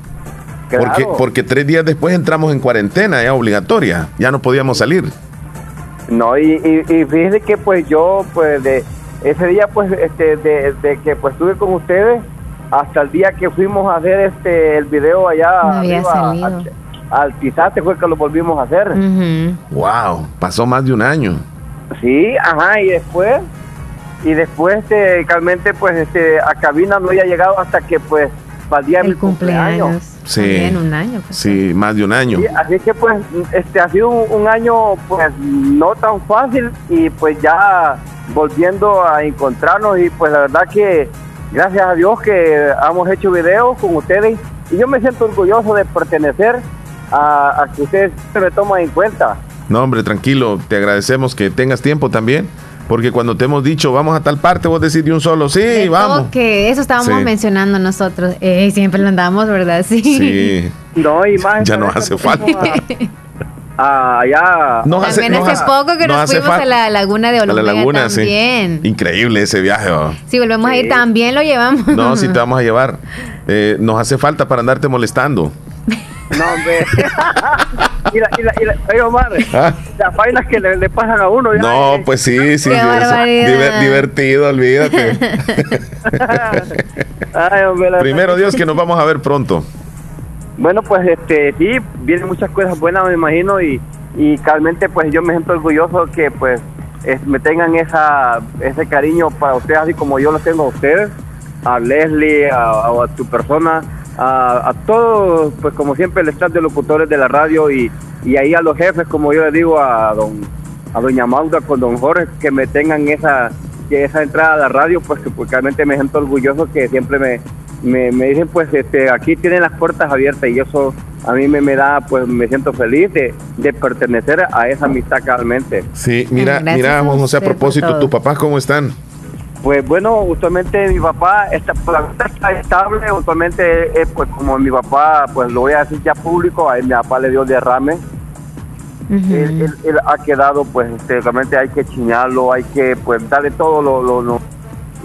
Porque, porque tres días después entramos en cuarentena, ya obligatoria. Ya no podíamos salir. No, y, y, y fíjese que pues yo, pues de ese día, pues, este, de, de que pues estuve con ustedes, hasta el día que fuimos a hacer este el video allá al, Tizate fue que lo volvimos a hacer. Wow, pasó más de un año. Sí, ajá, y después y después este realmente pues este a cabina no había llegado hasta que pues valía mi cumpleaños. Sí, en un año. Pues, sí, más de un año. así que pues este ha sido un, un, año pues no tan fácil y pues ya volviendo a encontrarnos y pues la verdad que gracias a Dios que hemos hecho videos con ustedes y yo me siento orgulloso de pertenecer a, que ustedes se me toman en cuenta. No, hombre, tranquilo, te agradecemos que tengas tiempo también. Porque cuando te hemos dicho vamos a tal parte, vos decís de un solo, sí, vamos. Que eso estábamos mencionando nosotros. Eh, siempre lo andamos, ¿verdad? Sí. Sí. No, y más. Ya nos hace falta. allá. Nos también hace, poco que nos, fuimos a la laguna de Olumega. A la laguna, también. Sí. Increíble ese viaje. Si volvemos a ir, también lo llevamos. No, sí te vamos a llevar. Eh, nos hace falta para andarte molestando. No, hombre. y la, y la, y la, Omar, ¿Ah? las vainas que le, pasan a uno. no, pues sí, sí. divertido, olvídate. Ay, hombre, Primero Dios que nos vamos a ver pronto. Bueno, pues este sí, vienen muchas cosas buenas, me imagino, y, y realmente pues yo me siento orgulloso que pues me tengan esa ese cariño para ustedes, así como yo lo tengo a ustedes, a Leslie, a, tu persona, a, a todos, pues como siempre el staff de locutores de la radio y, y ahí a los jefes, como yo le digo a don a doña Mauda con don Jorge, que me tengan esa esa entrada a la radio, pues que pues, realmente me siento orgulloso que siempre me, me, me, dicen pues este aquí tienen las puertas abiertas y eso a mí me, me da pues me siento feliz de, de, pertenecer a esa amistad realmente sí mira mira José a propósito ¿tu papá cómo están? Pues bueno, usualmente mi papá está, pues, está estable, usualmente pues como mi papá, pues lo voy a decir ya público, a mi papá le dio derrame, él, ha quedado pues este, realmente hay que chiñarlo, hay que pues darle todo lo, lo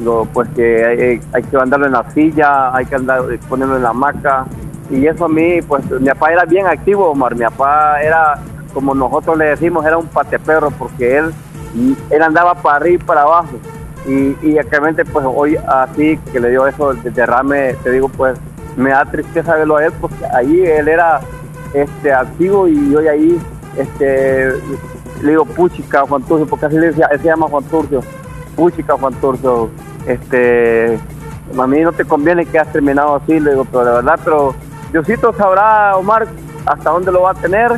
lo, pues que hay, que andarlo en la silla, hay que andar ponerlo en la hamaca. Y eso a mí, pues mi papá era bien activo, Omar. Mi papá era, como nosotros le decimos, era un pateperro porque él, él andaba para arriba y para abajo. Y, y actualmente, pues hoy así que le dio eso de derrame, te digo, pues me da tristeza verlo a él porque ahí él era este activo y hoy ahí este le digo puchica Juan Turcio porque así le decía, él se llama Juan Turcio puchica Juan Turcio este, a mí no te conviene que has terminado así, le digo, pero de verdad, pero Diosito sabrá, Omar, hasta dónde lo va a tener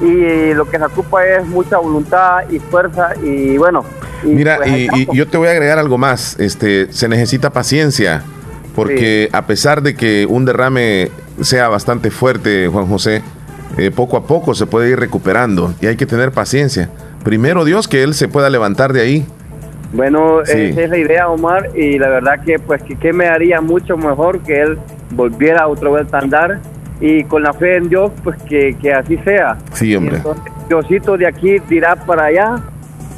y lo que se ocupa es mucha voluntad y fuerza y bueno. Mira, pues, y, yo te voy a agregar algo más, este, se necesita paciencia, porque a pesar de que un derrame sea bastante fuerte, Juan José, eh, poco a poco se puede ir recuperando y hay que tener paciencia. Primero Dios que él se pueda levantar de ahí bueno, esa es la idea, Omar, y la verdad que pues que, me haría mucho mejor que él volviera otra vez a andar y con la fe en Dios, pues que, así sea. Sí, hombre. Diosito de aquí dirá para allá,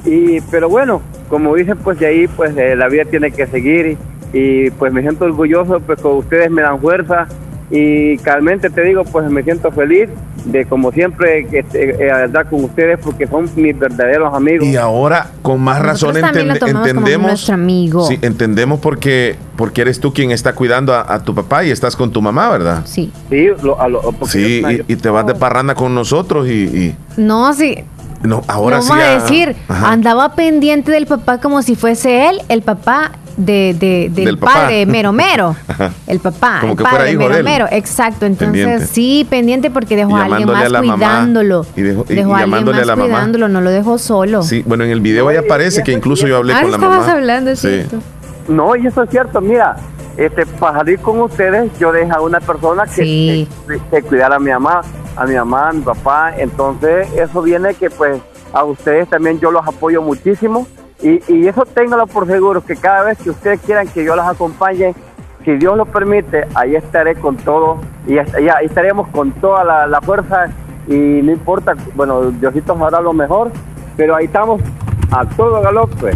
y pero bueno, como dicen, pues de ahí pues eh, la vida tiene que seguir y, y, pues me siento orgulloso, pues con ustedes me dan fuerza y realmente te digo, pues me siento feliz de como siempre este, eh, estar con ustedes porque son mis verdaderos amigos. Y ahora con más razón entendemos, amigo. Sí, entendemos porque porque eres tú quien está cuidando a, tu papá y estás con tu mamá, ¿verdad? Sí. Sí, sí y, te vas de parranda con nosotros y, No, sí. No, ahora sí. Vamos a decir, andaba pendiente del papá como si fuese él, el papá de, del, padre Mero Mero. el papá, el padre Mero Mero. Exacto. Entonces, sí, pendiente porque dejó a alguien más cuidándolo. Y dejó, a alguien más a la cuidándolo, no lo dejó solo. Sí, bueno, en el video ahí aparece que incluso yo hablé con la mamá. estabas hablando, es cierto. No, y eso es cierto. Mira, este, para salir con ustedes, yo dejé a una persona que, que, cuidara a mi mamá, a mi mamá, a mi papá. Entonces, eso viene que, pues, a ustedes también yo los apoyo muchísimo y, y eso téngalo por seguro, que cada vez que ustedes quieran que yo las acompañe, si Dios lo permite, ahí estaré con todo y ahí estaremos con toda la, fuerza y no importa, bueno, Diosito nos hará lo mejor, pero ahí estamos a todo galope.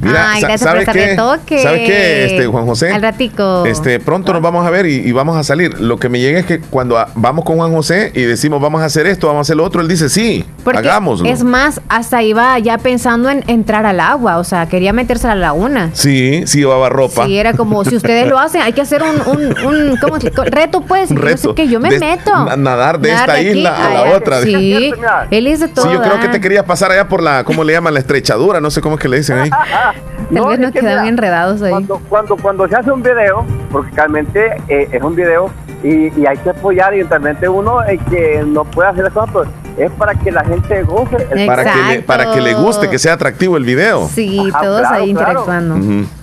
Mira, Ay, gracias ¿sabes por qué? Retoque. ¿Sabes qué, este, Juan José? Al ratico. Este, pronto nos vamos a ver y, vamos a salir. Lo que me llega es que cuando vamos con Juan José y decimos vamos a hacer esto, vamos a hacer lo otro, él dice sí, Porque hagámoslo. Es más, hasta iba ya pensando en entrar al agua, o sea, quería meterse a la laguna. Sí, sí, llevaba ropa. Sí, era como, si ustedes lo hacen, hay que hacer un, un, un ¿cómo reto, pues. Un reto. que yo me meto. Nadar de esta isla a la otra. Sí, él dice todo. Sí, yo creo que te querías pasar allá por la, ¿cómo le llaman? La estrechadura, no sé cómo es que le dicen ahí. Tal vez nos quedan enredados ahí. Cuando, cuando, se hace un video, porque realmente eh, es un video y, hay que apoyar y realmente uno es que no puede hacer eso, pues, es para que la gente goce. Para que, le, para que le guste, que sea atractivo el video. Sí, todos ahí interactuando.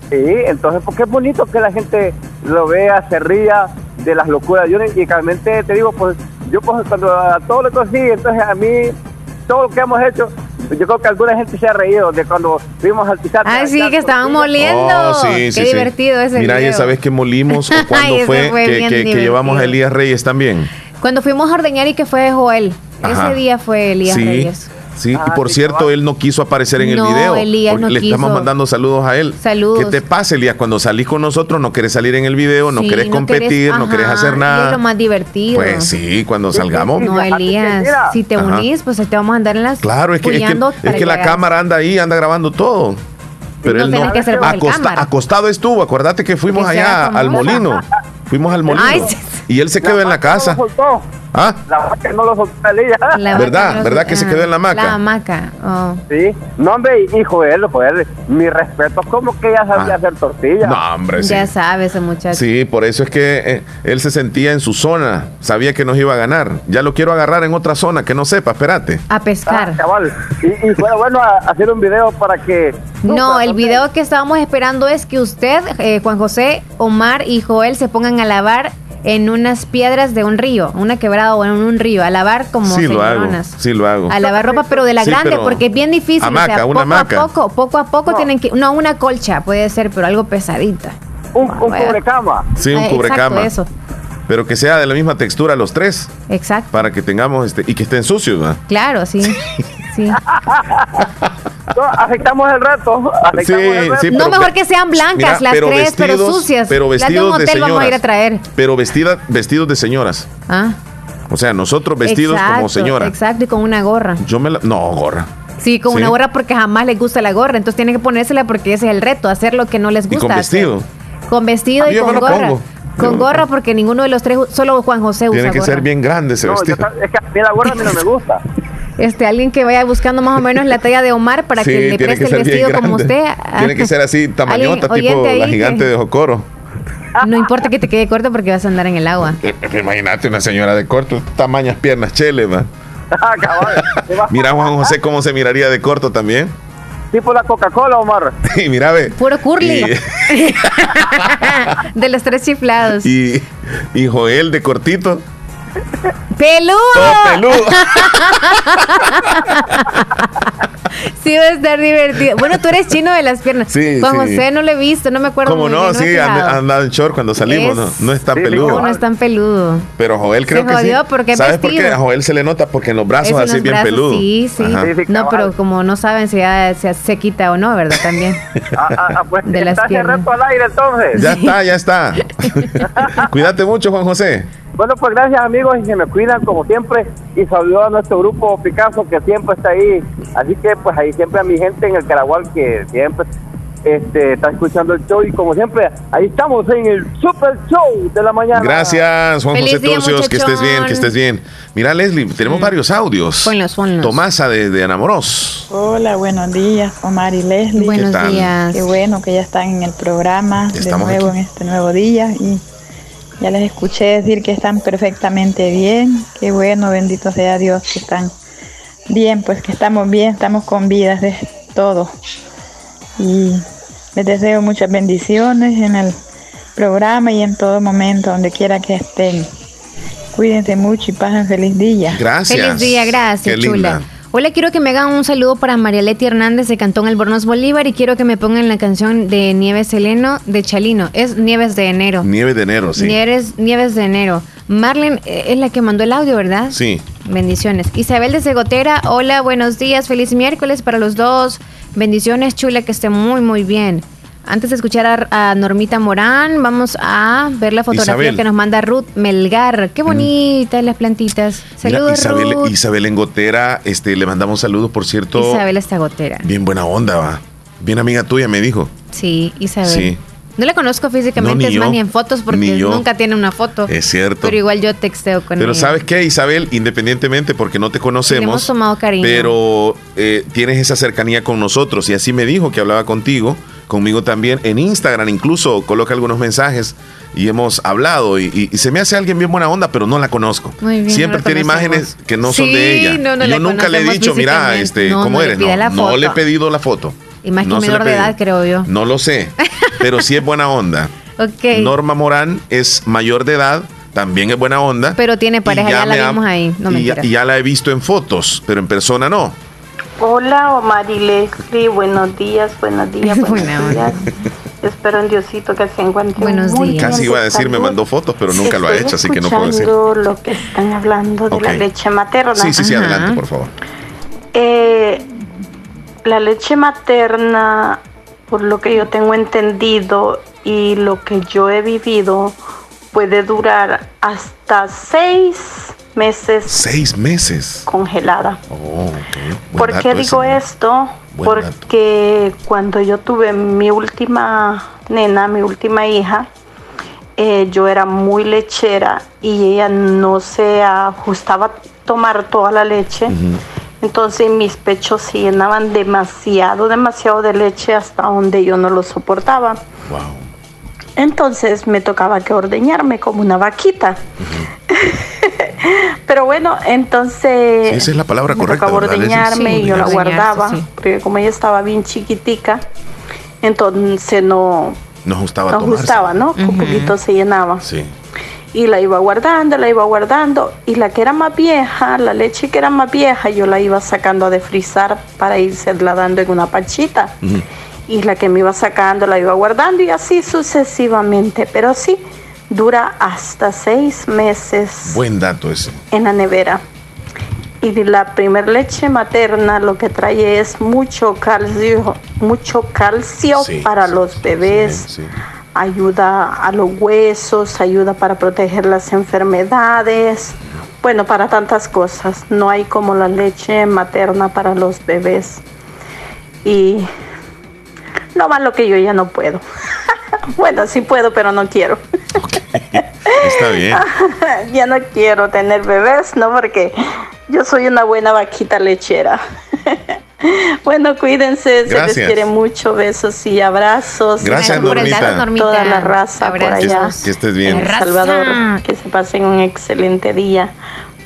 Sí, entonces porque es bonito que la gente lo vea, se ría de las locuras. Yo y realmente te digo, pues yo pues, cuando a todo lo que así, entonces a mí todo lo que hemos hecho yo creo que alguna gente se ha reído de cuando fuimos al pisar. Ah, sí, que estaban moliendo. Oh, Qué divertido ese Mira, ya sabes que molimos o cuando fue, que, llevamos a Elías Reyes también. Cuando fuimos a ordeñar y que fue Joel. Ese día fue Elías Reyes. Sí, y por cierto, él no quiso aparecer en el video. Elías no le estamos mandando saludos a él. Saludos. ¿Qué te pasa, Elías? Cuando salís con nosotros no querés salir en el video, no querés competir, no querés hacer nada. Es lo más divertido. Pues sí, cuando salgamos. No, Elías, si te unís, pues te vamos a andar en las. Claro, es que, es que, la cámara anda ahí, anda grabando todo. Pero él no. acostado estuvo, acuérdate que fuimos allá al molino. Fuimos al molino. y él se quedó en la casa. ¿Ah? La hamaca no lo soltó ¿Verdad? ¿Verdad que se quedó en la hamaca? La hamaca. Oh. Sí. No, hombre, hijo de él, pues, mi respeto, como que ya sabía ah. hacer tortillas. No, hombre, sí. Ya sabe ese muchacho. Sí, por eso es que eh, él se sentía en su zona, sabía que nos iba a ganar. Ya lo quiero agarrar en otra zona, que no sepa, espérate. A pescar. Ah, chaval. Y, y fue bueno hacer un video para que... No, el video que estábamos esperando es que usted, eh, Juan José, Omar y Joel se pongan a lavar en unas piedras de un río, una quebrada o en un río, a lavar como sí lo hago, sí lo hago. A lavar ropa, pero de la grande, porque es bien difícil. Hamaca, una poco a poco, poco a poco tienen que, no una colcha puede ser, pero algo pesadita. Un, cubrecama. Sí, un cubrecama. eso. Pero que sea de la misma textura los tres. Exacto. Para que tengamos este y que estén sucios, ¿verdad? Claro, sí. sí. aceptamos el reto. no, mejor que sean blancas las tres, pero sucias. Pero vestidos de, vamos a ir a traer. Pero vestida, vestidos de señoras. Ah. O sea, nosotros vestidos como señoras. Exacto, y con una gorra. Yo me la. No, gorra. Sí, con una gorra porque jamás les gusta la gorra. Entonces tienen que ponérsela porque ese es el reto, hacer lo que no les gusta. ¿Y con vestido? Con vestido y con gorra. Con gorra porque ninguno de los tres, solo Juan José usa Tiene que ser bien grande ese vestido. es que a mí la gorra a mí no me gusta. Este, alguien que vaya buscando más o menos la talla de Omar para que le preste el vestido como usted. Tiene que ser así, tamañota, tipo la gigante de Jocoro. No importa que te quede corto porque vas a andar en el agua. Eh, eh, imagínate una señora de corto, tamañas piernas, chele, va. Mira Juan José cómo se miraría de corto también. Tipo la Coca-Cola, Omar. Y mira, ve. Puro curly. de los tres chiflados. Y, y Joel de cortito. ¡Peludo! Todo peludo. sí, va a estar divertido. Bueno, tú eres chino de las piernas. Sí, Juan José no lo he visto, no me acuerdo. Como no, sí, ha andado en short cuando salimos, no, no es tan peludo. No, es tan peludo. Pero Joel creo que sí. Porque ¿Sabes por qué? A Joel se le nota porque en los brazos así bien peludo. Sí, sí. No, pero como no saben si ya se, quita o no, ¿verdad? También. ah, ah, ah pues, de las piernas. al aire entonces. Ya está, ya está. Cuídate mucho, Juan José. Bueno, pues gracias amigos y se me cuidan como siempre y saludo a nuestro grupo Picasso que siempre está ahí. Así que pues ahí siempre a mi gente en el Caragual que siempre este, está escuchando el show y como siempre, ahí estamos en el Super Show de la mañana. Gracias, Juan José Turcios, que estés bien, que estés bien. Mira, Leslie, tenemos varios audios. Ponlos, ponlos. Tomasa de, de Anamoros. Hola, buenos días, Omar y Leslie. Buenos días. Qué bueno que ya están en el programa de nuevo en este nuevo día y ya les escuché decir que están perfectamente bien. Qué bueno, bendito sea Dios que están bien, pues que estamos bien, estamos con vida de todo. Y les deseo muchas bendiciones en el programa y en todo momento, donde quiera que estén. Cuídense mucho y pasen feliz día. Gracias. Feliz día, gracias, chula. Hola, quiero que me hagan un saludo para María Leti Hernández de Cantón Albornoz Bolívar y quiero que me pongan la canción de Nieves Seleno de Chalino. Es Nieves de enero. Nieves de enero, sí. Nieves, Nieves de enero. Marlene eh, es la que mandó el audio, ¿verdad? Sí. Bendiciones. Isabel de Segotera, hola, buenos días, feliz miércoles para los dos. Bendiciones, chula, que esté muy, muy bien. Antes de escuchar a, Normita Morán, vamos a ver la fotografía que nos manda Ruth Melgar. Qué mm. bonitas las plantitas. Saludos, Isabel, Ruth. Isabel en Gotera, este, le mandamos saludos, por cierto. Isabel está Gotera. Bien buena onda, va. Bien amiga tuya, me dijo. Sí, Isabel. Sí. No la conozco físicamente, es más ni en fotos porque nunca tiene una foto. Es cierto. Pero igual yo texteo con Pero ¿sabes qué, Isabel? Independientemente, porque no te conocemos. hemos tomado cariño. Pero eh, tienes esa cercanía con nosotros y así me dijo que hablaba contigo conmigo también en Instagram, incluso coloca algunos mensajes y hemos hablado y, se me hace alguien bien buena onda, pero no la conozco. Siempre tiene imágenes que no son de ella. Yo nunca le he dicho, mira, este, ¿cómo eres? No, le he pedido la foto. Y más que menor de edad, creo yo. No lo sé, pero sí es buena onda. Norma Morán es mayor de edad, también es buena onda. Pero tiene pareja, ya, la vimos ahí. y ya la he visto en fotos, pero en persona no. Hola Omar y Leslie, buenos días, buenos días, buenos días. Espero en Diosito que se encuentren buenos muy días. Casi iba a decir me mandó fotos, pero nunca lo ha hecho, así que no puedo decir. lo que están hablando de la leche materna. Sí, sí, sí, adelante, por favor. Eh, la leche materna, por lo que yo tengo entendido y lo que yo he vivido, puede durar hasta seis meses. Seis meses. Congelada. Oh, ¿Por qué digo esto? Porque cuando yo tuve mi última nena, mi última hija, eh, yo era muy lechera y ella no se ajustaba a tomar toda la leche. Entonces mis pechos se llenaban demasiado, demasiado de leche hasta donde yo no lo soportaba. Wow. Entonces me tocaba que ordeñarme como una vaquita. Pero bueno, entonces. esa es la palabra correcta. Me tocaba ordeñarme y yo la guardaba. Porque como ella estaba bien chiquitica, entonces no. No ajustaba. No ajustaba, ¿no? Un poquito se llenaba. Sí. Y la iba guardando, la iba guardando. Y la que era más vieja, la leche que era más vieja, yo la iba sacando a defrizar para irse la dando en una panchita y la que me iba sacando la iba guardando y así sucesivamente. Pero sí, dura hasta seis meses. Buen dato ese. En la nevera. Y la primer leche materna lo que trae es mucho calcio, mucho calcio para los bebés. Ayuda a los huesos, ayuda para proteger las enfermedades. Bueno, para tantas cosas. No hay como la leche materna para los bebés. Y lo que yo ya no puedo. bueno, sí puedo, pero no quiero. Está bien. ya no quiero tener bebés, ¿no? Porque yo soy una buena vaquita lechera. bueno, cuídense, se les quiere mucho, besos y abrazos. Gracias, Normita. Toda la raza por allá. Que estés bien. Salvador, que se pasen un excelente día.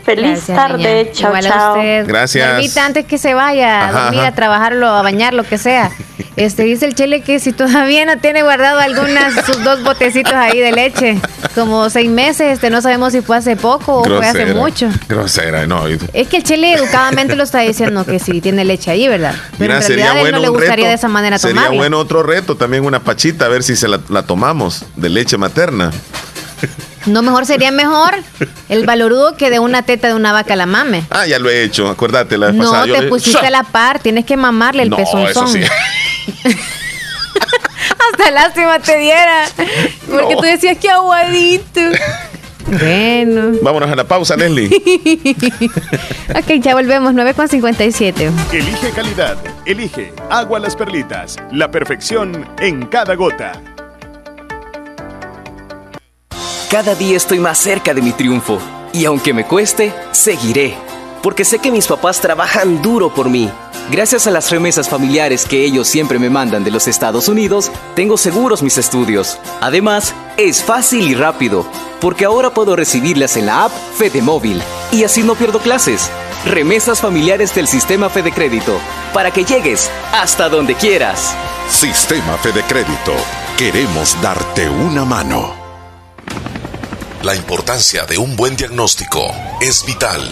Feliz tarde, chao, chao. Gracias. antes que se vaya a dormir, a trabajarlo, a bañar, lo que sea. Este dice el Chele que si todavía no tiene guardado algunas sus dos botecitos ahí de leche, como seis meses, este no sabemos si fue hace poco o fue hace mucho. Grosera, no. Es que el Chele educadamente lo está diciendo que sí tiene leche ahí, ¿verdad? Pero en realidad sería no le gustaría de esa manera Sería bueno otro reto, también una pachita, a ver si se la, la tomamos de leche materna. No, mejor sería mejor el valorudo que de una teta de una vaca la mame. Ah, ya lo he hecho, acuérdate la vez No, te pusiste a la par, tienes que mamarle el no, Eso sí. Hasta lástima te diera. Porque tú decías que aguadito. Bueno. Vámonos a la pausa, Leslie. ok, ya volvemos, 9,57. Elige calidad, elige agua las perlitas, la perfección en cada gota. Cada día estoy más cerca de mi triunfo y aunque me cueste, seguiré, porque sé que mis papás trabajan duro por mí. Gracias a las remesas familiares que ellos siempre me mandan de los Estados Unidos, tengo seguros mis estudios. Además, es fácil y rápido, porque ahora puedo recibirlas en la app Fede Móvil y así no pierdo clases. Remesas familiares del Sistema Fede Crédito, para que llegues hasta donde quieras. Sistema Fede Crédito, queremos darte una mano. La importancia de un buen diagnóstico es vital.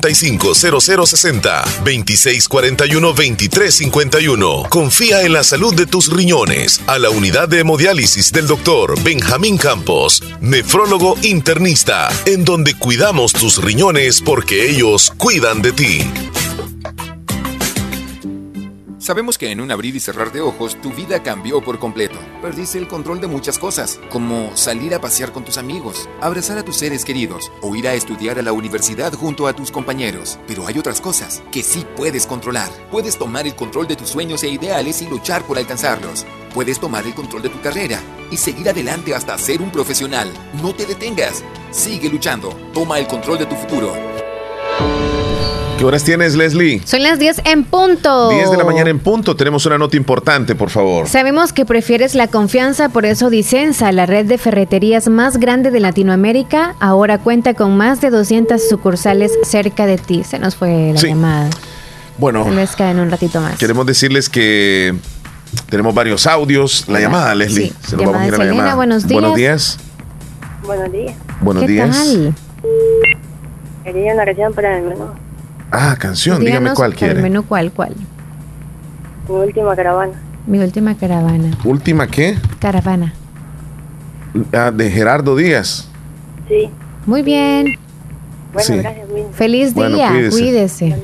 0060 2641 2351. Confía en la salud de tus riñones a la unidad de hemodiálisis del doctor Benjamín Campos, nefrólogo internista, en donde cuidamos tus riñones porque ellos cuidan de ti. Sabemos que en un abrir y cerrar de ojos tu vida cambió por completo. Perdiste el control de muchas cosas, como salir a pasear con tus amigos, abrazar a tus seres queridos o ir a estudiar a la universidad junto a tus compañeros. Pero hay otras cosas que sí puedes controlar. Puedes tomar el control de tus sueños e ideales y luchar por alcanzarlos. Puedes tomar el control de tu carrera y seguir adelante hasta ser un profesional. No te detengas. Sigue luchando. Toma el control de tu futuro. ¿Qué horas tienes, Leslie? Son las 10 en punto. 10 de la mañana en punto. Tenemos una nota importante, por favor. Sabemos que prefieres la confianza, por eso Dicenza, la red de ferreterías más grande de Latinoamérica, ahora cuenta con más de 200 sucursales cerca de ti. Se nos fue la llamada. Bueno. Se les en un ratito más. Queremos decirles que tenemos varios audios. La llamada, Leslie. Se nos vamos a ir a la llamada. Buenos días. Buenos días. Buenos días. Buenos ¿Qué días. Tal? Quería una canción para el menú. Ah, canción, dígame cuál quiere. Menú cuál, cuál. Mi última caravana. Mi última caravana. ¿Última qué? Caravana. Ah, de Gerardo Díaz. Sí. Muy bien. Bueno, Sí. gracias, Luis. Feliz Bueno, día. cuídese. cuídese.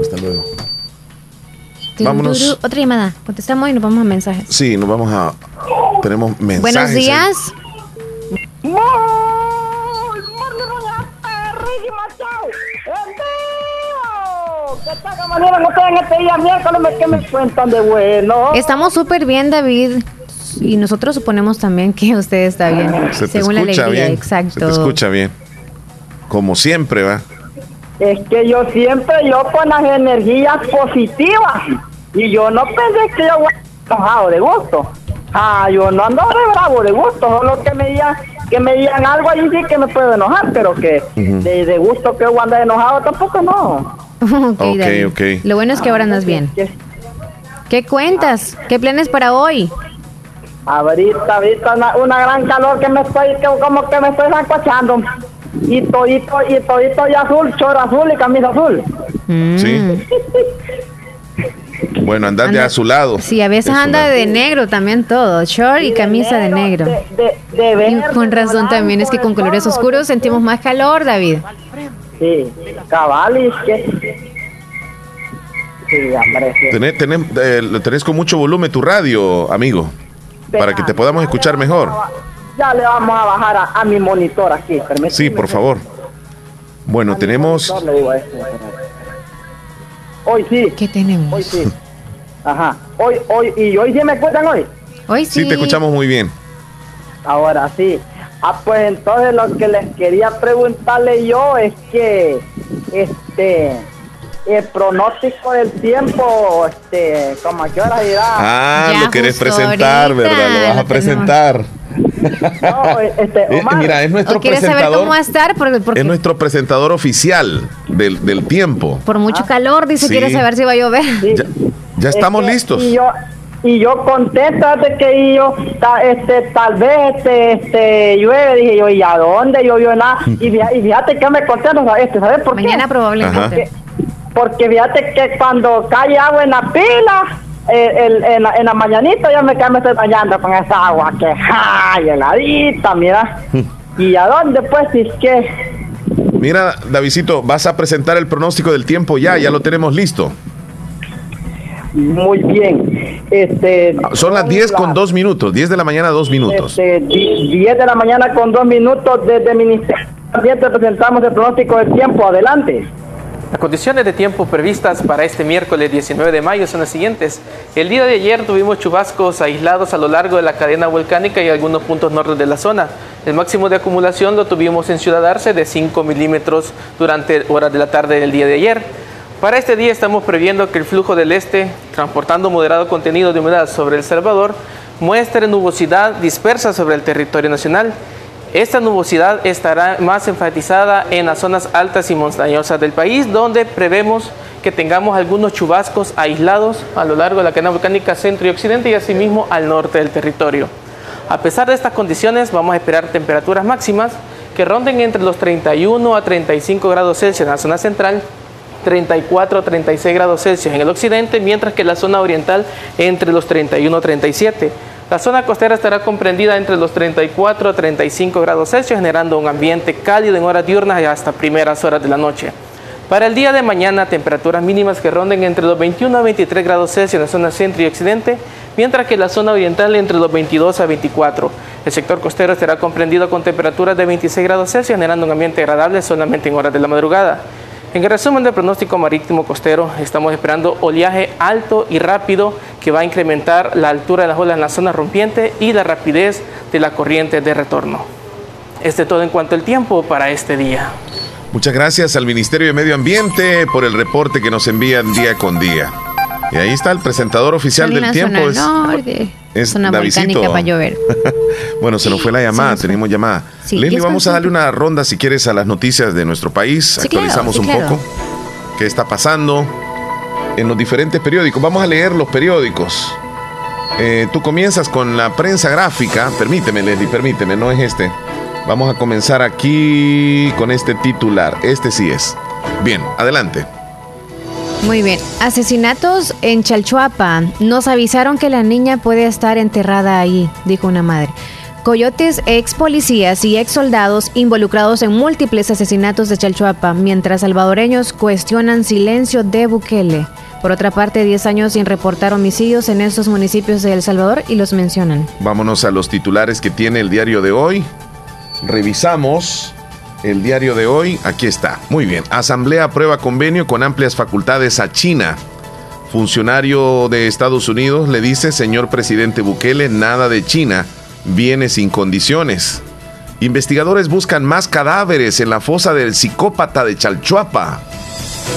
Hasta luego. Vámonos. Otra llamada. Contestamos y nos vamos a mensajes. Sí, nos vamos a. Tenemos mensajes. Buenos ahí. días. ¿Qué Estamos súper bien, David. Y nosotros suponemos también que usted está bien. Se te según la escucha alegría, bien. exacto. Se te escucha bien. Como siempre, va. Es que yo siempre, yo con las energías positivas. Y yo no pensé que yo voy enojado de gusto. Ah, yo no ando de bravo de gusto. Solo que me digan, que me digan algo ahí sí que me puedo enojar. Pero que de, de gusto que yo ando enojado tampoco no. ok, Ok, David. ok. Lo bueno es que ahora andas bien. ¿Qué cuentas? ¿Qué planes para hoy? Ahorita, ahorita una, una gran calor que me estoy, que como que me estoy zancochando. Y todito, y todito y azul, chor azul y camisa azul. Sí. Bueno, andar de Anda- a su lado. Sí, a veces De anda de negro también todo, short y camisa de negro. De, de Y verde, con razón también es que con colores oscuros sentimos más calor, David. Sí, cabal, y es que... Sí, hombre, sí. Tenés, tenés, eh, lo tenés con mucho volumen tu radio, amigo, para que te podamos escuchar mejor. ya le vamos a bajar a, mi monitor aquí. sí, por favor. Bueno, tenemos... Este, hoy sí. ¿Qué tenemos? Hoy sí. Ajá. Hoy, hoy, ¿y hoy sí me escuchan hoy? Hoy sí. Sí, te escuchamos muy bien. Ahora sí. Ah, pues entonces lo que les quería preguntarle yo es que, este, el pronóstico del tiempo, este, como a qué hora irá. Ah, lo querés presentar, ¿verdad? Lo vas a presentar. No, este, eh, Mira, es nuestro presentador. saber cómo va a estar? Es nuestro presentador oficial del, del tiempo. Por mucho calor, dice, quiere saber si va a llover. Ya, estamos listos. Y yo, y yo contesta de que yo este tal vez este, este llueve dije yo y a dónde llovió nada y, fíjate que me contesta este sabes por qué mañana probablemente porque, fíjate que cuando cae agua en la pila eh, en, la, en, la, mañanita ya me, me estoy bañando con esa agua que ay, heladita mira y a dónde pues si es que Mira, Davidito, vas a presentar el pronóstico del tiempo ya, ya lo tenemos listo. Muy bien. Este, son las 10 con 2 minutos, 10 de la mañana, 2 minutos. Este, 10 de la mañana con 2 minutos desde el Ministerio Ambiente presentamos el pronóstico del tiempo. Adelante. Las condiciones de tiempo previstas para este miércoles 19 de mayo son las siguientes. El día de ayer tuvimos chubascos aislados a lo largo de la cadena volcánica y algunos puntos norte de la zona. El máximo de acumulación lo tuvimos en Ciudad Arce de 5 milímetros durante horas de la tarde del día de ayer. Para este día estamos previendo que el flujo del este, transportando moderado contenido de humedad sobre El Salvador, muestre nubosidad dispersa sobre el territorio nacional. Esta nubosidad estará más enfatizada en las zonas altas y montañosas del país, donde prevemos que tengamos algunos chubascos aislados a lo largo de la cadena volcánica centro y occidente y asimismo al norte del territorio. A pesar de estas condiciones, vamos a esperar temperaturas máximas que ronden entre los 31 a 35 grados Celsius en la zona central 34 a 36 grados Celsius en el occidente, mientras que la zona oriental entre los 31 a 37. La zona costera estará comprendida entre los 34 a 35 grados Celsius, generando un ambiente cálido en horas diurnas y hasta primeras horas de la noche. Para el día de mañana, temperaturas mínimas que ronden entre los 21 a 23 grados Celsius en la zona centro y occidente, mientras que la zona oriental entre los 22 a 24. El sector costero estará comprendido con temperaturas de 26 grados Celsius, generando un ambiente agradable solamente en horas de la madrugada. En el resumen del pronóstico marítimo costero, estamos esperando oleaje alto y rápido que va a incrementar la altura de las olas en la zona rompiente y la rapidez de la corriente de retorno. Este todo en cuanto al tiempo para este día. Muchas gracias al Ministerio de Medio Ambiente por el reporte que nos envían día con día. Y ahí está el presentador oficial del tiempo. Es una volcánica para llover. bueno, se nos fue la llamada, tenemos llamada. Leslie, vamos a darle una ronda si quieres a las noticias de nuestro país. Actualizamos un poco qué está pasando en los diferentes periódicos. Vamos a leer los periódicos. Eh, tú comienzas con la prensa gráfica. Permíteme, Leslie, permíteme, no es este. Vamos a comenzar aquí con este titular. Este sí es. Bien, adelante. Muy bien. Asesinatos en Chalchuapa. Nos avisaron que la niña puede estar enterrada ahí, dijo una madre. Coyotes, ex policías y ex soldados involucrados en múltiples asesinatos de Chalchuapa, mientras salvadoreños cuestionan silencio de Bukele. Por otra parte, 10 años sin reportar homicidios en estos municipios de El Salvador y los mencionan. Vámonos a los titulares que tiene el diario de hoy. Revisamos el diario de hoy, aquí está. Muy bien. Asamblea aprueba convenio con amplias facultades a China. Funcionario de Estados Unidos le dice, señor presidente Bukele, nada de China, viene sin condiciones. Investigadores buscan más cadáveres en la fosa del psicópata de Chalchuapa.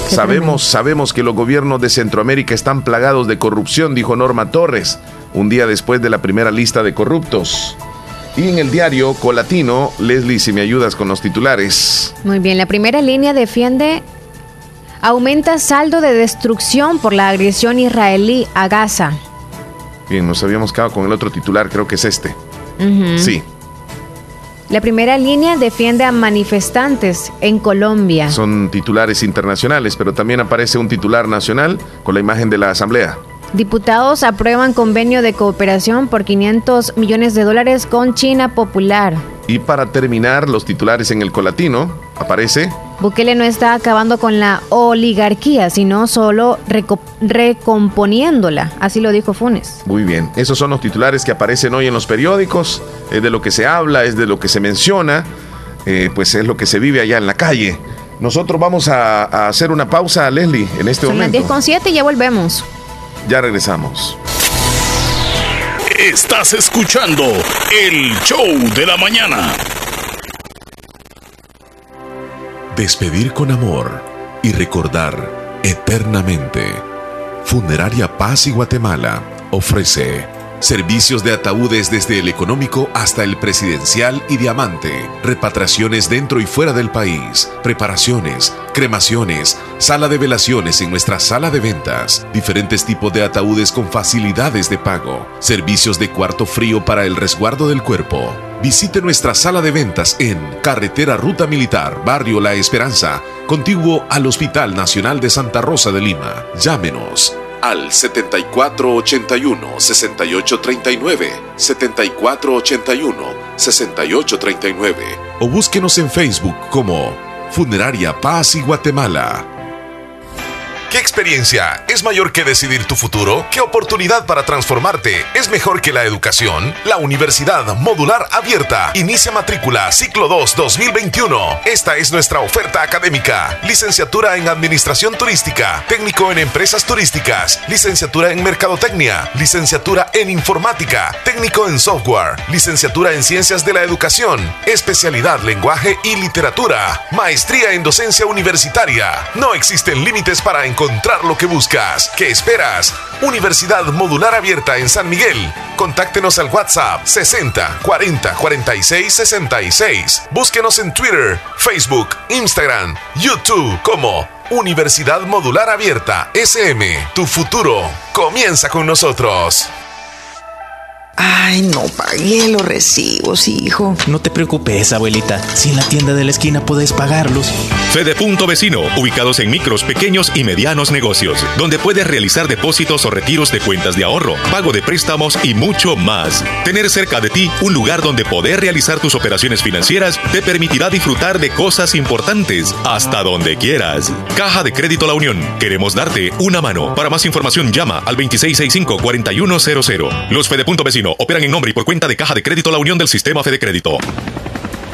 Sabemos, sabemos que los gobiernos de Centroamérica están plagados de corrupción, dijo Norma Torres, un día después de la primera lista de corruptos. Y en el diario Colatino, Leslie, si me ayudas con los titulares. Muy bien, la primera línea defiende aumenta saldo de destrucción por la agresión israelí a Gaza. Bien, nos habíamos quedado con el otro titular, creo que es este. Sí. La primera línea defiende a manifestantes en Colombia. Son titulares internacionales, pero también aparece un titular nacional con la imagen de la Asamblea. Diputados aprueban convenio de cooperación por 500 millones de dólares con China Popular. Y para terminar, los titulares en el colatino, aparece Bukele no está acabando con la oligarquía, sino solo recomponiéndola. Así lo dijo Funes. Muy bien, esos son los titulares que aparecen hoy en los periódicos, es de lo que se habla, es de lo que se menciona, eh, pues es lo que se vive allá en la calle. Nosotros vamos a, hacer una pausa, Leslie, en este momento. Son las 10 con 7 y ya volvemos. Ya regresamos. Estás escuchando el show de la mañana. Despedir con amor y recordar eternamente. Funeraria Paz y Guatemala ofrece Servicios de ataúdes desde el económico hasta el presidencial y diamante. Repatriaciones dentro y fuera del país. Preparaciones, cremaciones, sala de velaciones en nuestra sala de ventas. Diferentes tipos de ataúdes con facilidades de pago. Servicios de cuarto frío para el resguardo del cuerpo. Visite nuestra sala de ventas en Carretera Ruta Militar, Barrio La Esperanza, contiguo al Hospital Nacional de Santa Rosa de Lima. Llámenos al 7481-6839, 7481-6839 o búsquenos en Facebook como Funeraria Paz y Guatemala. ¿Qué experiencia es mayor que decidir tu futuro? ¿Qué oportunidad para transformarte es mejor que la educación? La Universidad Modular Abierta inicia matrícula ciclo 2 2021. Esta es nuestra oferta académica. Licenciatura en Administración Turística, técnico en Empresas Turísticas, licenciatura en Mercadotecnia, licenciatura en Informática, técnico en Software, licenciatura en Ciencias de la Educación, especialidad Lenguaje y Literatura, maestría en Docencia Universitaria. No existen límites para encontrar encontrar lo que buscas. ¿Qué esperas? Universidad Modular Abierta en San Miguel. Contáctenos al WhatsApp 60 40 46 66. Búsquenos en Twitter, Facebook, Instagram, YouTube como Universidad Modular Abierta SM. Tu futuro comienza con nosotros. Ay, no pagué los recibos, hijo. No te preocupes, abuelita. Si en la tienda de la esquina puedes pagarlos. Fede Punto Vecino, ubicados en micros, pequeños y medianos negocios, donde puedes realizar depósitos o retiros de cuentas de ahorro, pago de préstamos y mucho más. Tener cerca de ti un lugar donde poder realizar tus operaciones financieras te permitirá disfrutar de cosas importantes hasta donde quieras. Caja de Crédito La Unión. Queremos darte una mano. Para más información llama al 2665-4100. Los Fede Punto Vecino operan en nombre y por cuenta de Caja de Crédito La Unión del Sistema Fede Crédito.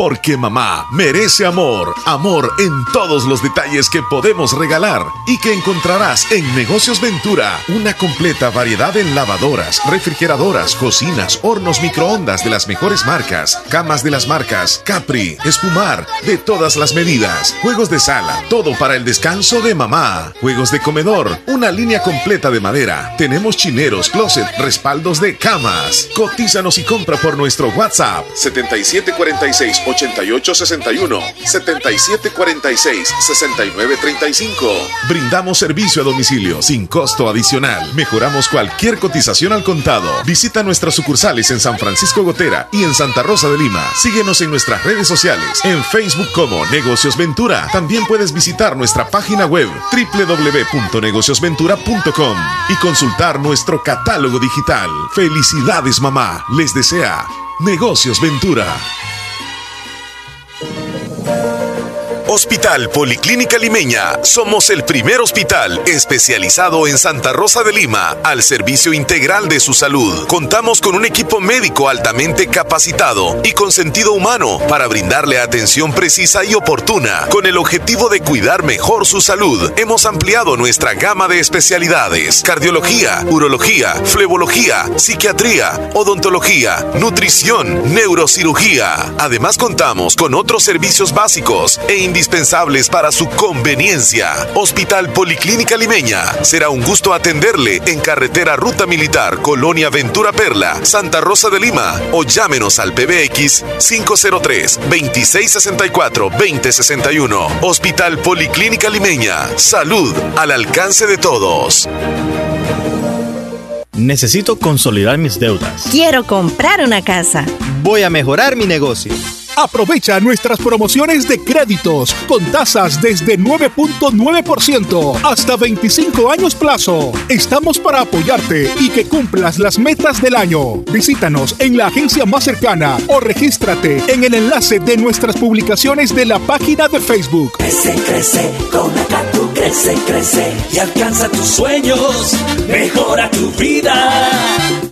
Porque mamá merece amor, amor en todos los detalles que podemos regalar y que encontrarás en Negocios Ventura, una completa variedad en lavadoras, refrigeradoras, cocinas, hornos microondas de las mejores marcas, camas de las marcas Capri, Espumar, de todas las medidas, juegos de sala, todo para el descanso de mamá, juegos de comedor, una línea completa de madera, tenemos chineros, closet, respaldos de camas. Cotízanos y compra por nuestro WhatsApp 7746 8861 7746 6935. Brindamos servicio a domicilio sin costo adicional. Mejoramos cualquier cotización al contado. Visita nuestras sucursales en San Francisco Gotera y en Santa Rosa de Lima. Síguenos en nuestras redes sociales, en Facebook como Negocios Ventura. También puedes visitar nuestra página web www.negociosventura.com y consultar nuestro catálogo digital. Felicidades mamá, les desea Negocios Ventura. Thank you. Hospital Policlínica Limeña. Somos el primer hospital especializado en Santa Rosa de Lima al servicio integral de su salud. Contamos con un equipo médico altamente capacitado y con sentido humano para brindarle atención precisa y oportuna. Con el objetivo de cuidar mejor su salud, hemos ampliado nuestra gama de especialidades: cardiología, urología, flebología, psiquiatría, odontología, nutrición, neurocirugía. Además contamos con otros servicios básicos e indispensables para su conveniencia. Hospital Policlínica Limeña. Será un gusto atenderle en carretera Ruta Militar, Colonia Ventura Perla, Santa Rosa de Lima o llámenos al PBX 503-2664-2061. Hospital Policlínica Limeña. Salud al alcance de todos. Necesito consolidar mis deudas. Quiero comprar una casa. Voy a mejorar mi negocio. Aprovecha nuestras promociones de créditos con tasas desde 9.9% hasta 25 años plazo. Estamos para apoyarte y que cumplas las metas del año. Visítanos en la agencia más cercana o regístrate en el enlace de nuestras publicaciones de la página de Facebook. Crece, crece, con Acatu crece, crece y alcanza tus sueños. Mejora tu vida.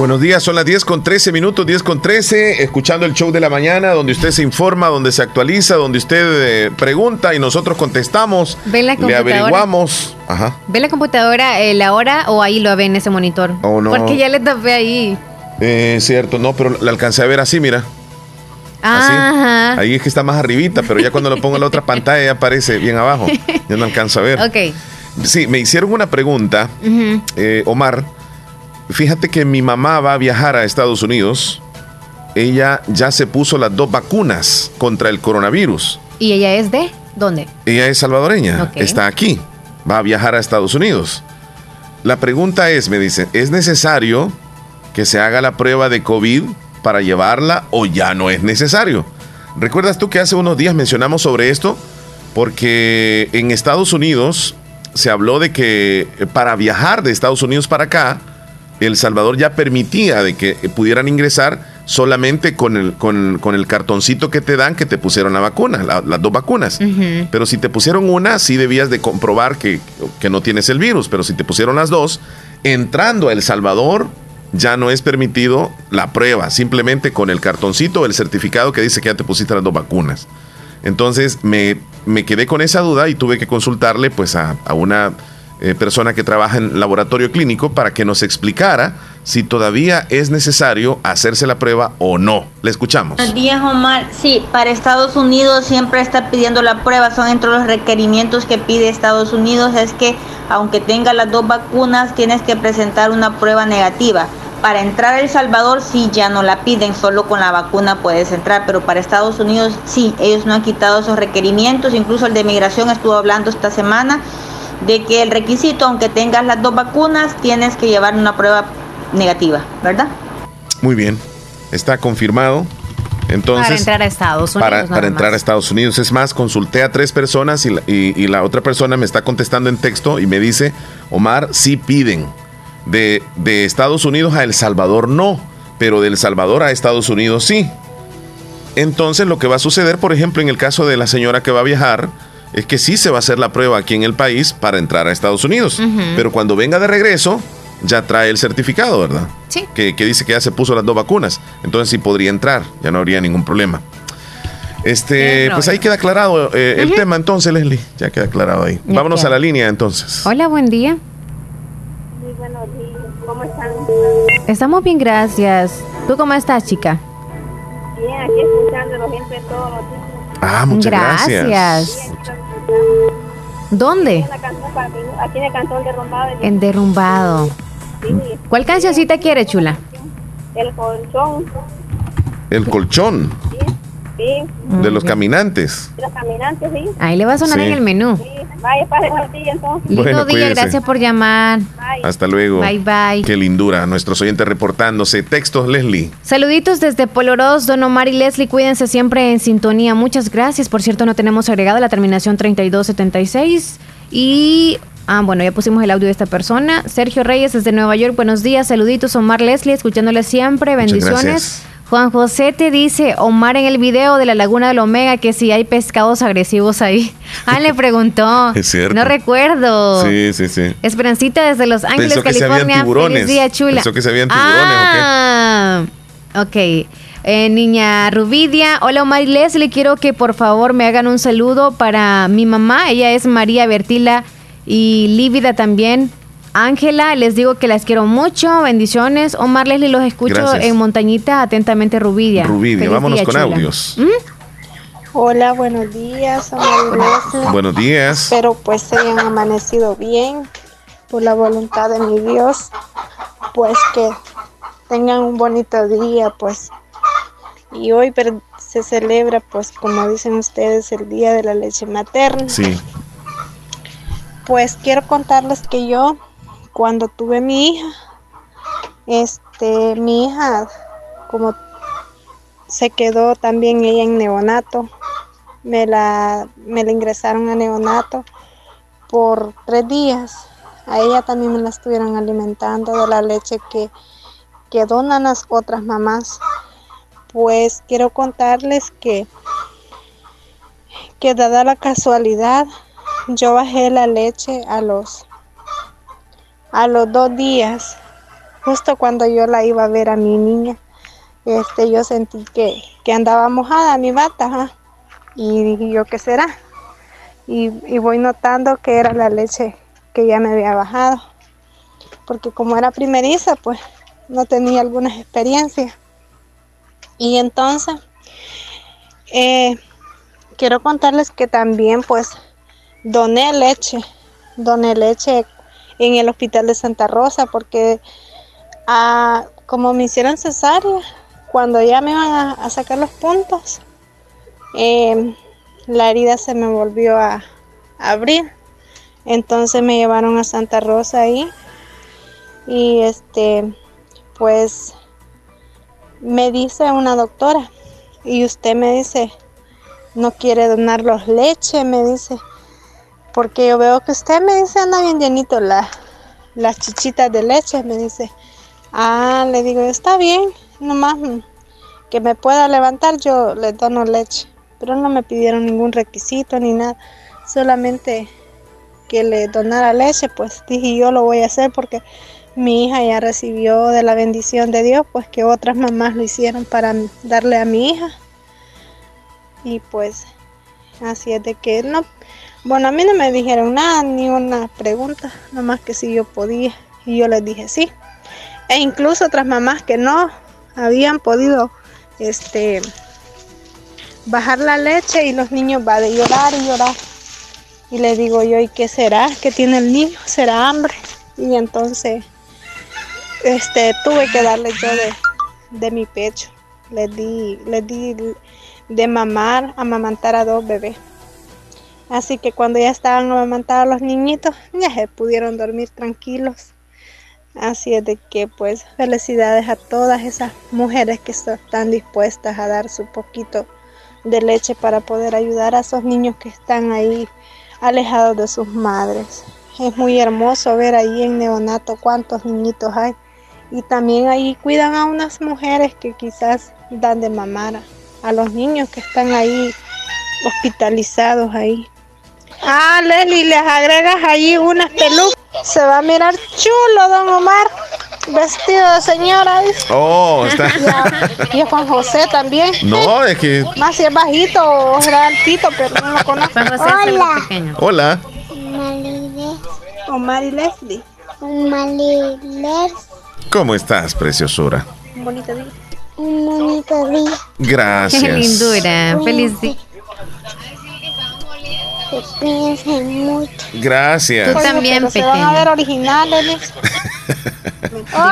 Buenos días, son las 10 con 13 minutos, 10 con 13, escuchando el show de la mañana, donde usted se informa, donde se actualiza, donde usted eh, pregunta y nosotros contestamos, ¿Ve la le averiguamos. Ajá. ¿Ve la computadora eh, la hora o ahí lo ve en ese monitor? Oh, no. Porque ya le tapé ahí. Eh, cierto, no, pero la alcancé a ver así, mira. Ajá. Ahí es que está más arribita, pero ya cuando lo pongo en la otra pantalla ya aparece bien abajo. Ya no alcanzo a ver. Ok. Sí, me hicieron una pregunta, eh, Omar. Fíjate que mi mamá va a viajar a Estados Unidos. Ella ya se puso las dos vacunas contra el coronavirus. ¿Y ella es de dónde? Ella es salvadoreña, está aquí, va a viajar a Estados Unidos. La pregunta es, me dicen, ¿es necesario que se haga la prueba de COVID para llevarla o ya no es necesario? ¿Recuerdas tú que hace unos días mencionamos sobre esto? Porque en Estados Unidos se habló de que para viajar de Estados Unidos para acá, El Salvador ya permitía de que pudieran ingresar solamente con el, con, con el cartoncito que te dan que te pusieron la vacuna, la- las dos vacunas. Pero si te pusieron una, sí debías de comprobar que, que no tienes el virus. Pero si te pusieron las dos, entrando a El Salvador, ya no es permitido la prueba, simplemente con el cartoncito o el certificado que dice que ya te pusiste las dos vacunas. Entonces me, me quedé con esa duda y tuve que consultarle pues a, a una eh, persona que trabaja en laboratorio clínico para que nos explicara si todavía es necesario hacerse la prueba o no. Le escuchamos. Buenos días, Omar. Sí, para Estados Unidos siempre está pidiendo la prueba. Son entre los requerimientos que pide Estados Unidos. Es que aunque tenga las dos vacunas, tienes que presentar una prueba negativa. Para entrar a El Salvador sí ya no la piden, solo con la vacuna puedes entrar, pero para Estados Unidos sí, ellos no han quitado esos requerimientos, incluso el de migración estuvo hablando esta semana de que el requisito, aunque tengas las dos vacunas, tienes que llevar una prueba negativa, ¿verdad? Muy bien, está confirmado. Entonces, para entrar a Estados Unidos. para, entrar a. Estados Unidos. Es más, consulté a tres personas y la, y- y la otra persona me está contestando en texto y me dice, Omar, sí piden. De, de Estados Unidos a El Salvador no, pero de El Salvador a Estados Unidos sí. Entonces lo que va a suceder, por ejemplo, en el caso de la señora que va a viajar, es que sí se va a hacer la prueba aquí en el país para entrar a Estados Unidos. Pero cuando venga de regreso, ya trae el certificado, ¿verdad? Sí. Que, que dice que ya se puso las dos vacunas. Entonces sí podría entrar, ya no habría ningún problema. Este, Bien, pues ahí queda aclarado eh, el tema entonces, Leslie. Ya queda aclarado ahí. Ya Vámonos queda. a la línea entonces. Hola, buen día. Muy buenos días. ¿Cómo están? Estamos bien, gracias. ¿Tú cómo estás, chica? Bien, aquí escuchándolo siempre todos los días. Ah, muchas gracias. Gracias. ¿Dónde? Aquí en el cantón de Rombado. En Derrumbado. Sí, ¿Cuál cancioncita quiere, chula? el colchón. El colchón Sí, de los caminantes. los caminantes, sí. Ahí le va a sonar Sí. en el menú. Sí, buen día entonces. Lindo Bueno, día, gracias por llamar. Hasta luego. Bye, bye. Qué lindura. Nuestros oyentes reportándose. Textos, Leslie. Saluditos desde Poloros, Don Omar y Leslie, cuídense siempre en sintonía. Muchas gracias. Por cierto, no tenemos agregada la terminación 3276. Y, ah, bueno, ya pusimos el audio de esta persona. Sergio Reyes desde Nueva York, buenos días. Saluditos, Omar Leslie, escuchándole siempre. Bendiciones. Juan José te dice, Omar en el video de la Laguna del Omega, que si hay pescados agresivos ahí. Ah, le preguntó. Es cierto. No recuerdo. Sí, sí, sí. Esperancita desde Los Ángeles, Pensó que se California. habían tiburones. Feliz día, chula. Pensó que se habían tiburones, ah, ok. Eh, niña Rubidia, hola Omar y Leslie, quiero que por favor me hagan un saludo para mi mamá, ella es María Bertila y Lívida también. Ángela, les digo que las quiero mucho, bendiciones. Omar Leslie, los escucho Gracias. en Montañita, atentamente Rubidia. Rubidia, Feliz vámonos día, con chula. audios. ¿Mm? Hola, buenos días, Leslie. Buenos días. Espero pues se hayan amanecido bien por la voluntad de mi Dios. Pues que tengan un bonito día, pues. Y hoy se celebra, pues como dicen ustedes, el Día de la Leche Materna. Sí. Pues quiero contarles que yo, cuando tuve mi hija, este, mi hija, como se quedó también ella en neonato, me la, me la ingresaron a neonato por tres días. A ella también me la estuvieron alimentando de la leche que, que donan las otras mamás. Pues quiero contarles que, que dada la casualidad, yo bajé la leche a los a los dos días, justo cuando yo la iba a ver a mi niña, este yo sentí que, que andaba mojada mi bata, y dije yo qué será, y, y voy notando que era la leche que ya me había bajado, porque como era primeriza, pues no tenía algunas experiencias, y entonces eh, quiero contarles que también pues doné leche, doné leche en el hospital de Santa Rosa porque ah, como me hicieron cesárea, cuando ya me iban a, sacar los puntos, eh, la herida se me volvió a, abrir. Entonces me llevaron a Santa Rosa ahí y este pues me dice una doctora y usted me dice no quiere donarlos leche, me dice porque yo veo que usted me dice anda bien llenito la, las chichitas de leche, me dice. Ah, le digo, está bien, nomás que me pueda levantar, yo le dono leche. Pero no me pidieron ningún requisito ni nada, solamente que le donara leche, pues dije yo lo voy a hacer porque mi hija ya recibió de la bendición de Dios, pues que otras mamás lo hicieron para darle a mi hija. Y pues así es de que no, bueno, a mí no me dijeron nada, ni una pregunta, nomás que si yo podía. Y yo les dije sí. E incluso otras mamás que no habían podido este bajar la leche y los niños van de llorar y llorar. Y le digo yo, ¿y qué será? ¿Qué tiene el niño? ¿Será hambre? Y entonces este tuve que darle yo de, de mi pecho. Les di, les di de mamar, amamantar a dos bebés. Así que cuando ya estaban amamantados los niñitos, ya se pudieron dormir tranquilos. Así es de que pues felicidades a todas esas mujeres que están dispuestas a dar su poquito de leche para poder ayudar a esos niños que están ahí alejados de sus madres. Es muy hermoso ver ahí en neonato cuántos niñitos hay. Y también ahí cuidan a unas mujeres que quizás dan de mamar a, a los niños que están ahí hospitalizados ahí. Ah, Leslie, les agregas ahí unas pelucas. Se va a mirar chulo, don Omar. Vestido de señora. ¿eh? Oh, está. Y a, y a Juan José también. No, es que. Más si es bajito o será altito, pero no lo conozco. Hola. Hola. Omar y Leslie. Omar y Leslie. ¿Cómo estás, preciosura? Un bonito día. Un bonito día. Gracias. Qué lindura. Feliz día. Que piensen mucho. Gracias. Tú también, Pero se van a ver originales. Liz.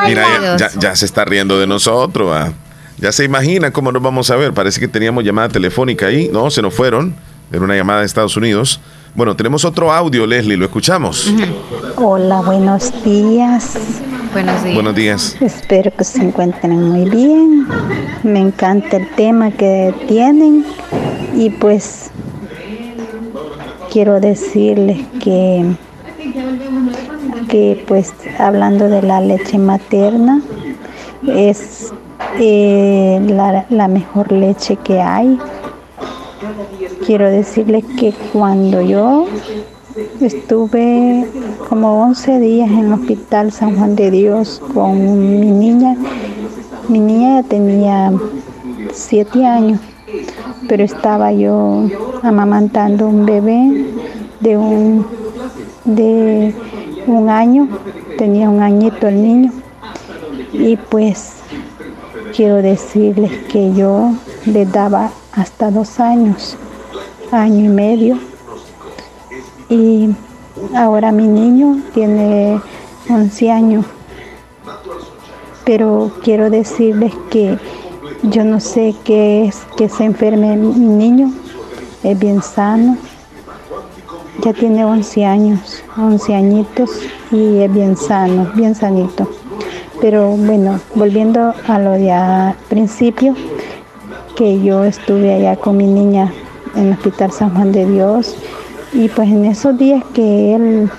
Mira, ya, ya- ya se está riendo de nosotros. ah. Ya se imagina cómo nos vamos a ver. Parece que teníamos llamada telefónica ahí. No, se nos fueron. Era una llamada de Estados Unidos. Bueno, tenemos otro audio, Leslie. ¿Lo escuchamos? Hola, buenos días. Buenos días. Buenos días. Espero que se encuentren muy bien. Me encanta el tema que tienen y pues quiero decirles que que pues hablando de la leche materna es eh, la, la mejor leche que hay. Quiero decirles que cuando yo estuve como 11 días en el hospital San Juan de Dios con mi niña, mi niña tenía 7 años, pero estaba yo amamantando un bebé de un, de un año, tenía un añito el niño, y pues quiero decirles que yo le daba hasta dos años, año y medio, y ahora mi niño tiene 11 años, pero quiero decirles que yo no sé qué es que se enferme mi niño, es bien sano, ya tiene 11 años, 11 añitos y es bien sano, bien sanito. Pero bueno, volviendo a lo de al principio, que yo estuve allá con mi niña en el Hospital San Juan de Dios y pues en esos días que él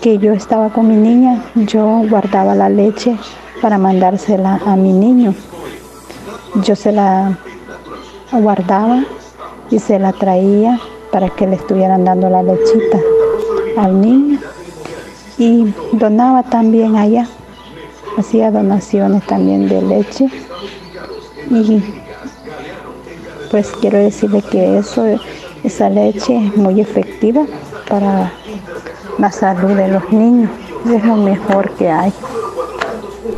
que yo estaba con mi niña, yo guardaba la leche para mandársela a mi niño. Yo se la guardaba y se la traía para que le estuvieran dando la lechita al niño. Y donaba también allá, hacía donaciones también de leche. Y pues quiero decirle que eso, esa leche es muy efectiva para la salud de los niños. Es lo mejor que hay.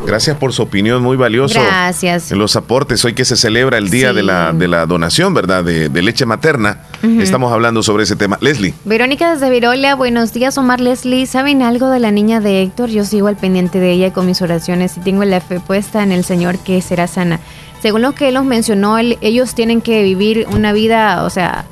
Gracias por su opinión, muy valioso. Gracias. En los aportes, hoy que se celebra el día Sí. de, la, de la donación, ¿verdad? De, de leche materna. Estamos hablando sobre ese tema. Leslie. Verónica desde Virolia, buenos días Omar Leslie. ¿Saben algo de la niña de Héctor? Yo sigo al pendiente de ella con mis oraciones y tengo la fe puesta en el Señor que será sana. Según lo que él nos mencionó, él- ellos tienen que vivir una vida, o sea,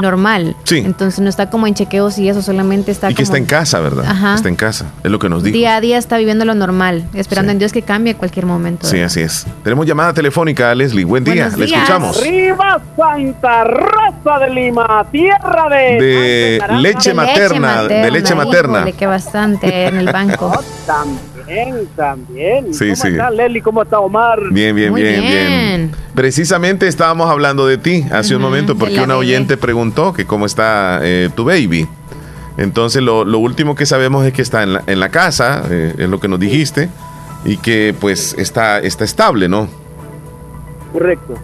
normal. Sí. Entonces no está como en chequeos y eso solamente está y que como está en casa, ¿verdad? Ajá. Está en casa, es lo que nos dijo. día a día está viviendo lo normal, esperando Sí. en Dios que cambie a cualquier momento. Sí, así es. Tenemos llamada telefónica, Leslie. Buen día, Buenos le días. escuchamos. Arriba Santa Rosa de Lima, tierra de... De leche materna, de leche materna. Híjole, que bastante en el banco. También, también. Sí, ¿Cómo sí. está Leli? ¿Cómo está Omar? Bien, bien, Muy bien, bien, bien. Precisamente estábamos hablando de ti hace un momento porque una oyente preguntó que cómo está eh, tu baby. Entonces lo, lo último que sabemos es que está en la, en la casa, eh, es lo que nos dijiste, y que pues está, está estable, ¿no? Correcto.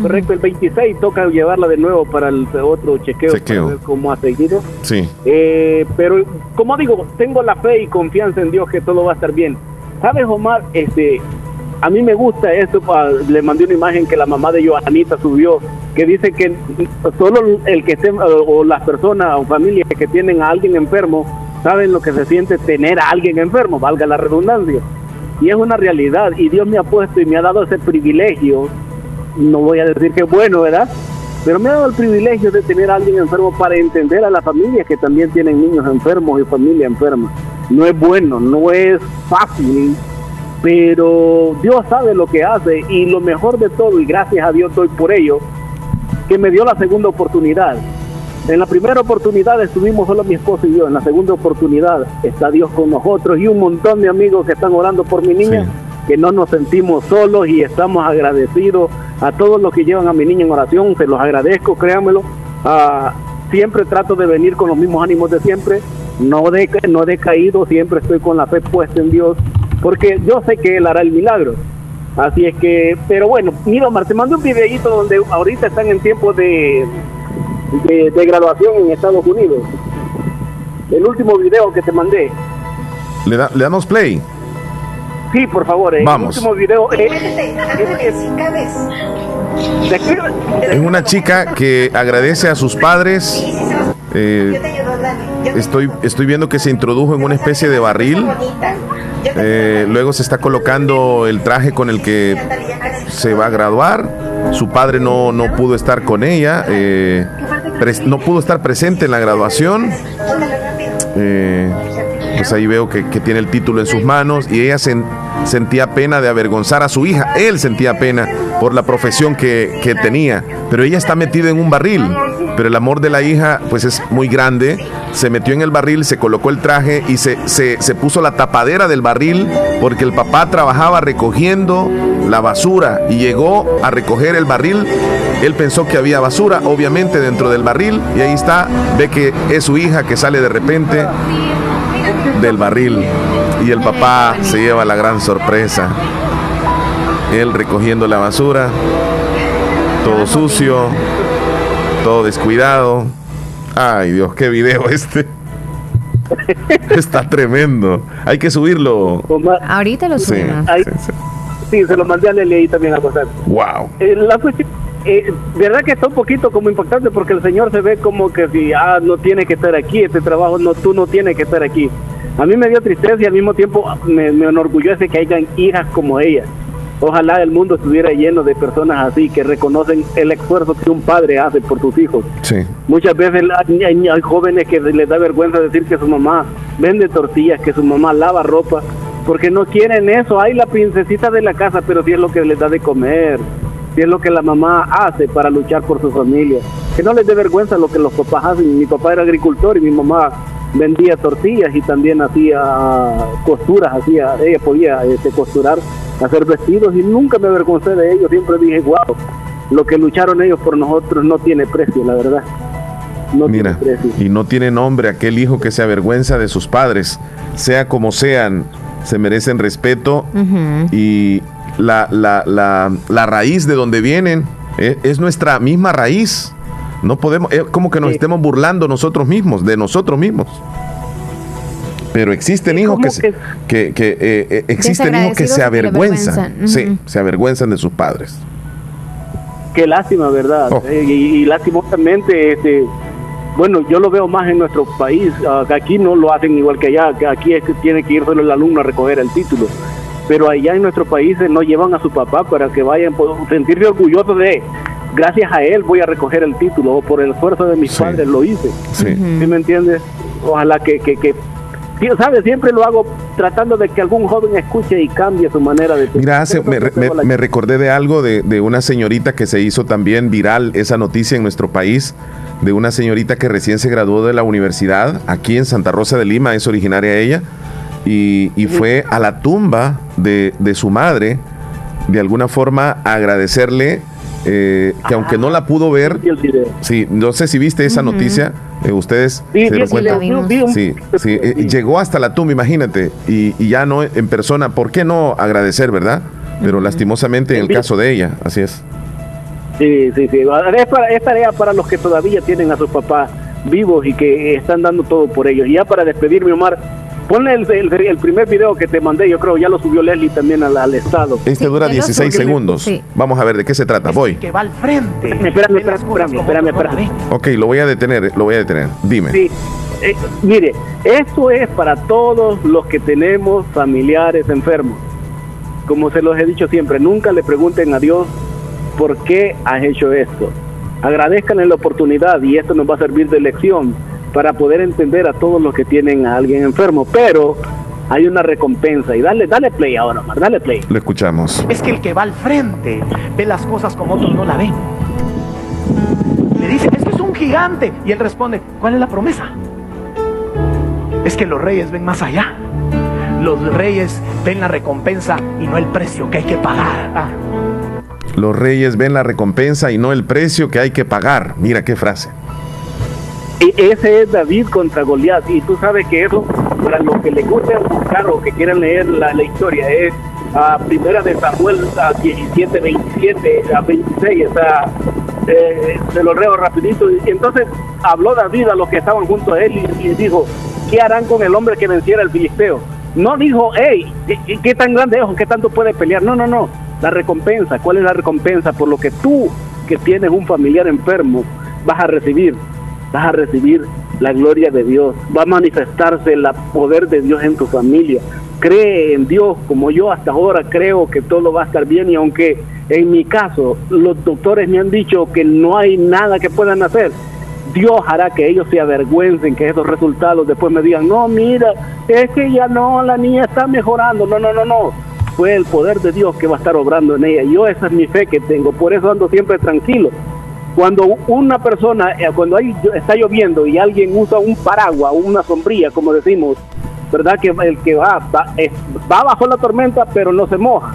Correcto, el 26 toca llevarla de nuevo para el otro chequeo, Chequeo. para ver cómo ha seguido. Sí. Eh, pero como digo, tengo la fe y confianza en Dios que todo va a estar bien. ¿Sabes, Omar? Este, a mí me gusta esto, le mandé una imagen que la mamá de Johanita subió, que dice que solo el que esté, o las personas o familias que tienen a alguien enfermo, saben lo que se siente tener a alguien enfermo, valga la redundancia. Y es una realidad, y Dios me ha puesto y me ha dado ese privilegio, no voy a decir que bueno, ¿verdad? Pero me ha dado el privilegio de tener a alguien enfermo para entender a las familias que también tienen niños enfermos y familia enferma. No es bueno, no es fácil, pero Dios sabe lo que hace y lo mejor de todo, y gracias a Dios doy por ello, que me dio la segunda oportunidad. En la primera oportunidad estuvimos solo mi esposo y yo, en la segunda oportunidad está Dios con nosotros y un montón de amigos que están orando por mi niña, que no nos sentimos solos y estamos agradecidos a todos los que llevan a mi niña en oración, se los agradezco, créanmelo. Ah, siempre trato de venir con los mismos ánimos de siempre, no, de, no he decaído, siempre estoy con la fe puesta en Dios, porque yo sé que Él hará el milagro. Así es que, pero bueno, mira Omar, te mando un videito donde ahorita están en tiempo de, de, de graduación en Estados Unidos. El último video que te mandé. ¿Le, da- le damos play? Sí, por favor, eh, Vamos. el último video. eh, es- Es una chica que agradece a sus padres. eh, estoy, estoy viendo que se introdujo en una especie de barril. Eh, luego se está colocando el traje con el que se va a graduar. Su padre no, no pudo estar con ella. eh, no pudo estar presente en la graduación. Eh, pues ahí veo que tiene el título en sus manos y ella se, sentía pena de avergonzar a su hija. Él sentía pena por la profesión que, que tenía. Pero ella está metida en un barril. Pero el amor de la hija, pues es muy grande. Se metió en el barril, se colocó el traje y se, se, se puso la tapadera del barril porque el papá trabajaba recogiendo la basura y llegó a recoger el barril. Él pensó que había basura, obviamente, dentro del barril y ahí está, ve que es su hija que sale de repente del barril y el papá se lleva la gran sorpresa. Él recogiendo la basura, todo sucio, todo descuidado. Ay Dios, qué video este. Está tremendo. Hay que subirlo. Ahorita lo Sí, subimos. Ahí- sí, se lo mandé a Leli ahí también a pasar. Wow. Eh, la cuestión, eh, verdad que está un poquito como impactante porque el señor se ve como que si, ah, no tiene que estar aquí, este trabajo, no, tú no tienes que estar aquí. A mí me dio tristeza y al mismo tiempo me, me enorgullece que hayan hijas como ella. Ojalá el mundo estuviera lleno de personas así que reconocen el esfuerzo que un padre hace por sus hijos. Sí. Muchas veces hay, hay- jóvenes que les da vergüenza decir que su mamá vende tortillas, que su mamá lava ropa, porque no quieren eso. Hay la princesita de la casa, pero sí es lo que les da de comer, sí es lo que la mamá hace para luchar por su familia. Que no les dé vergüenza lo que los papás hacen. Mi papá era agricultor y mi mamá vendía tortillas y también hacía costuras, hacía, ella podía este, costurar, hacer vestidos y nunca me avergoncé de ellos. Siempre dije, wow, lo que lucharon ellos por nosotros no tiene precio, la verdad. No Mira, tiene precio. y no tiene nombre aquel hijo que se avergüenza de sus padres, sea como sean, se merecen respeto y la, la, la, la raíz de donde vienen eh, es nuestra misma raíz. No podemos, es como que nos estemos burlando nosotros mismos, de nosotros mismos. Pero existen hijos que, se- que, que, eh, eh, existen hijos que se que avergüenzan, sí, se avergüenzan de sus padres. Qué lástima, ¿verdad? Oh. Eh, y, y lastimosamente, este, bueno, yo lo veo más en nuestro país. que aquí no lo hacen igual que allá. Que aquí es que tiene que ir solo el alumno a recoger el título. Pero allá en nuestros países no llevan a su papá para que vayan por sentirse orgullosos de, gracias a él voy a recoger el título o por el esfuerzo de mis padres lo hice. Sí. ¿Sí me entiendes? Ojalá que, que, que ¿sabes? Siempre lo hago tratando de que algún joven escuche y cambie su manera de Mira, hace- me, me- me recordé de algo de, de una señorita que se hizo también viral esa noticia en nuestro país, de una señorita que recién se graduó de la universidad aquí en Santa Rosa de Lima, es originaria ella, y, y fue a la tumba de, de su madre, de alguna forma a agradecerle, eh, que aunque no la pudo ver, sí, no sé si viste esa noticia, eh, ustedes Sí, se Sí, sí, eh, llegó hasta la tumba, imagínate, y, y ya no en persona. ¿Por qué no agradecer, verdad? Pero lastimosamente en el caso de ella, así es. Sí, sí, sí. Es, para- es tarea para los que todavía tienen a sus papás vivos y que están dando todo por ellos. Y ya para despedirme, Omar, ponle el, el- el primer video que te mandé, yo creo, ya lo subió Leslie también al, al estado. Este dura 16 segundos. Vamos a ver de qué se trata. Voy. Que va al frente. Espérame, espérame, espérame, espérame, espérame. Ok, lo voy a detener, lo voy a detener. Dime. Sí, eh, mire, esto es para todos los que tenemos familiares enfermos. Como se los he dicho siempre, nunca le pregunten a Dios por qué has hecho esto. Agradezcanle la oportunidad y esto nos va a servir de lección para poder entender a todos los que tienen a alguien enfermo. Pero hay una recompensa y dale, dale play ahora, Omar, dale play. Lo escuchamos. Es que el que va al frente ve las cosas como otros no la ven. Le dice, es que es un gigante. Y él responde, ¿cuál es la promesa? Es que los reyes ven más allá. Los reyes ven la recompensa y no el precio que hay que pagar. Ah, Los reyes ven la recompensa y no el precio que hay que pagar. Mira qué frase. Y ese es David contra Goliat. Y tú sabes que eso, para los que les guste buscar o que quieran leer la, historia, es a primera de Samuel a 17, 27, a 26. Está, eh, se lo leo rapidito. Y entonces habló David a los que estaban junto a él y, dijo, ¿qué harán con el hombre que venciera al filisteo? No dijo, hey, ¿qué, tan grande es o qué tanto puede pelear? No, no, no. La recompensa, ¿cuál es la recompensa? Por lo que tú, que tienes un familiar enfermo, vas a recibir vas a recibir la gloria de Dios, va a manifestarse el poder de Dios en tu familia. Cree en Dios, como yo hasta ahora creo que todo va a estar bien y aunque en mi caso los doctores me han dicho que no hay nada que puedan hacer, Dios hará que ellos se avergüencen, que esos resultados después me digan, no, mira, es que ya no, la niña está mejorando, no, no, no, no. fue el poder de Dios que va a estar obrando en ella. Yo esa es mi fe que tengo, por eso ando siempre tranquilo. Cuando una persona, eh, cuando hay, está lloviendo y alguien usa un paraguas, una sombrilla, como decimos, ¿verdad? Que el que va, va, va bajo la tormenta, pero no se moja.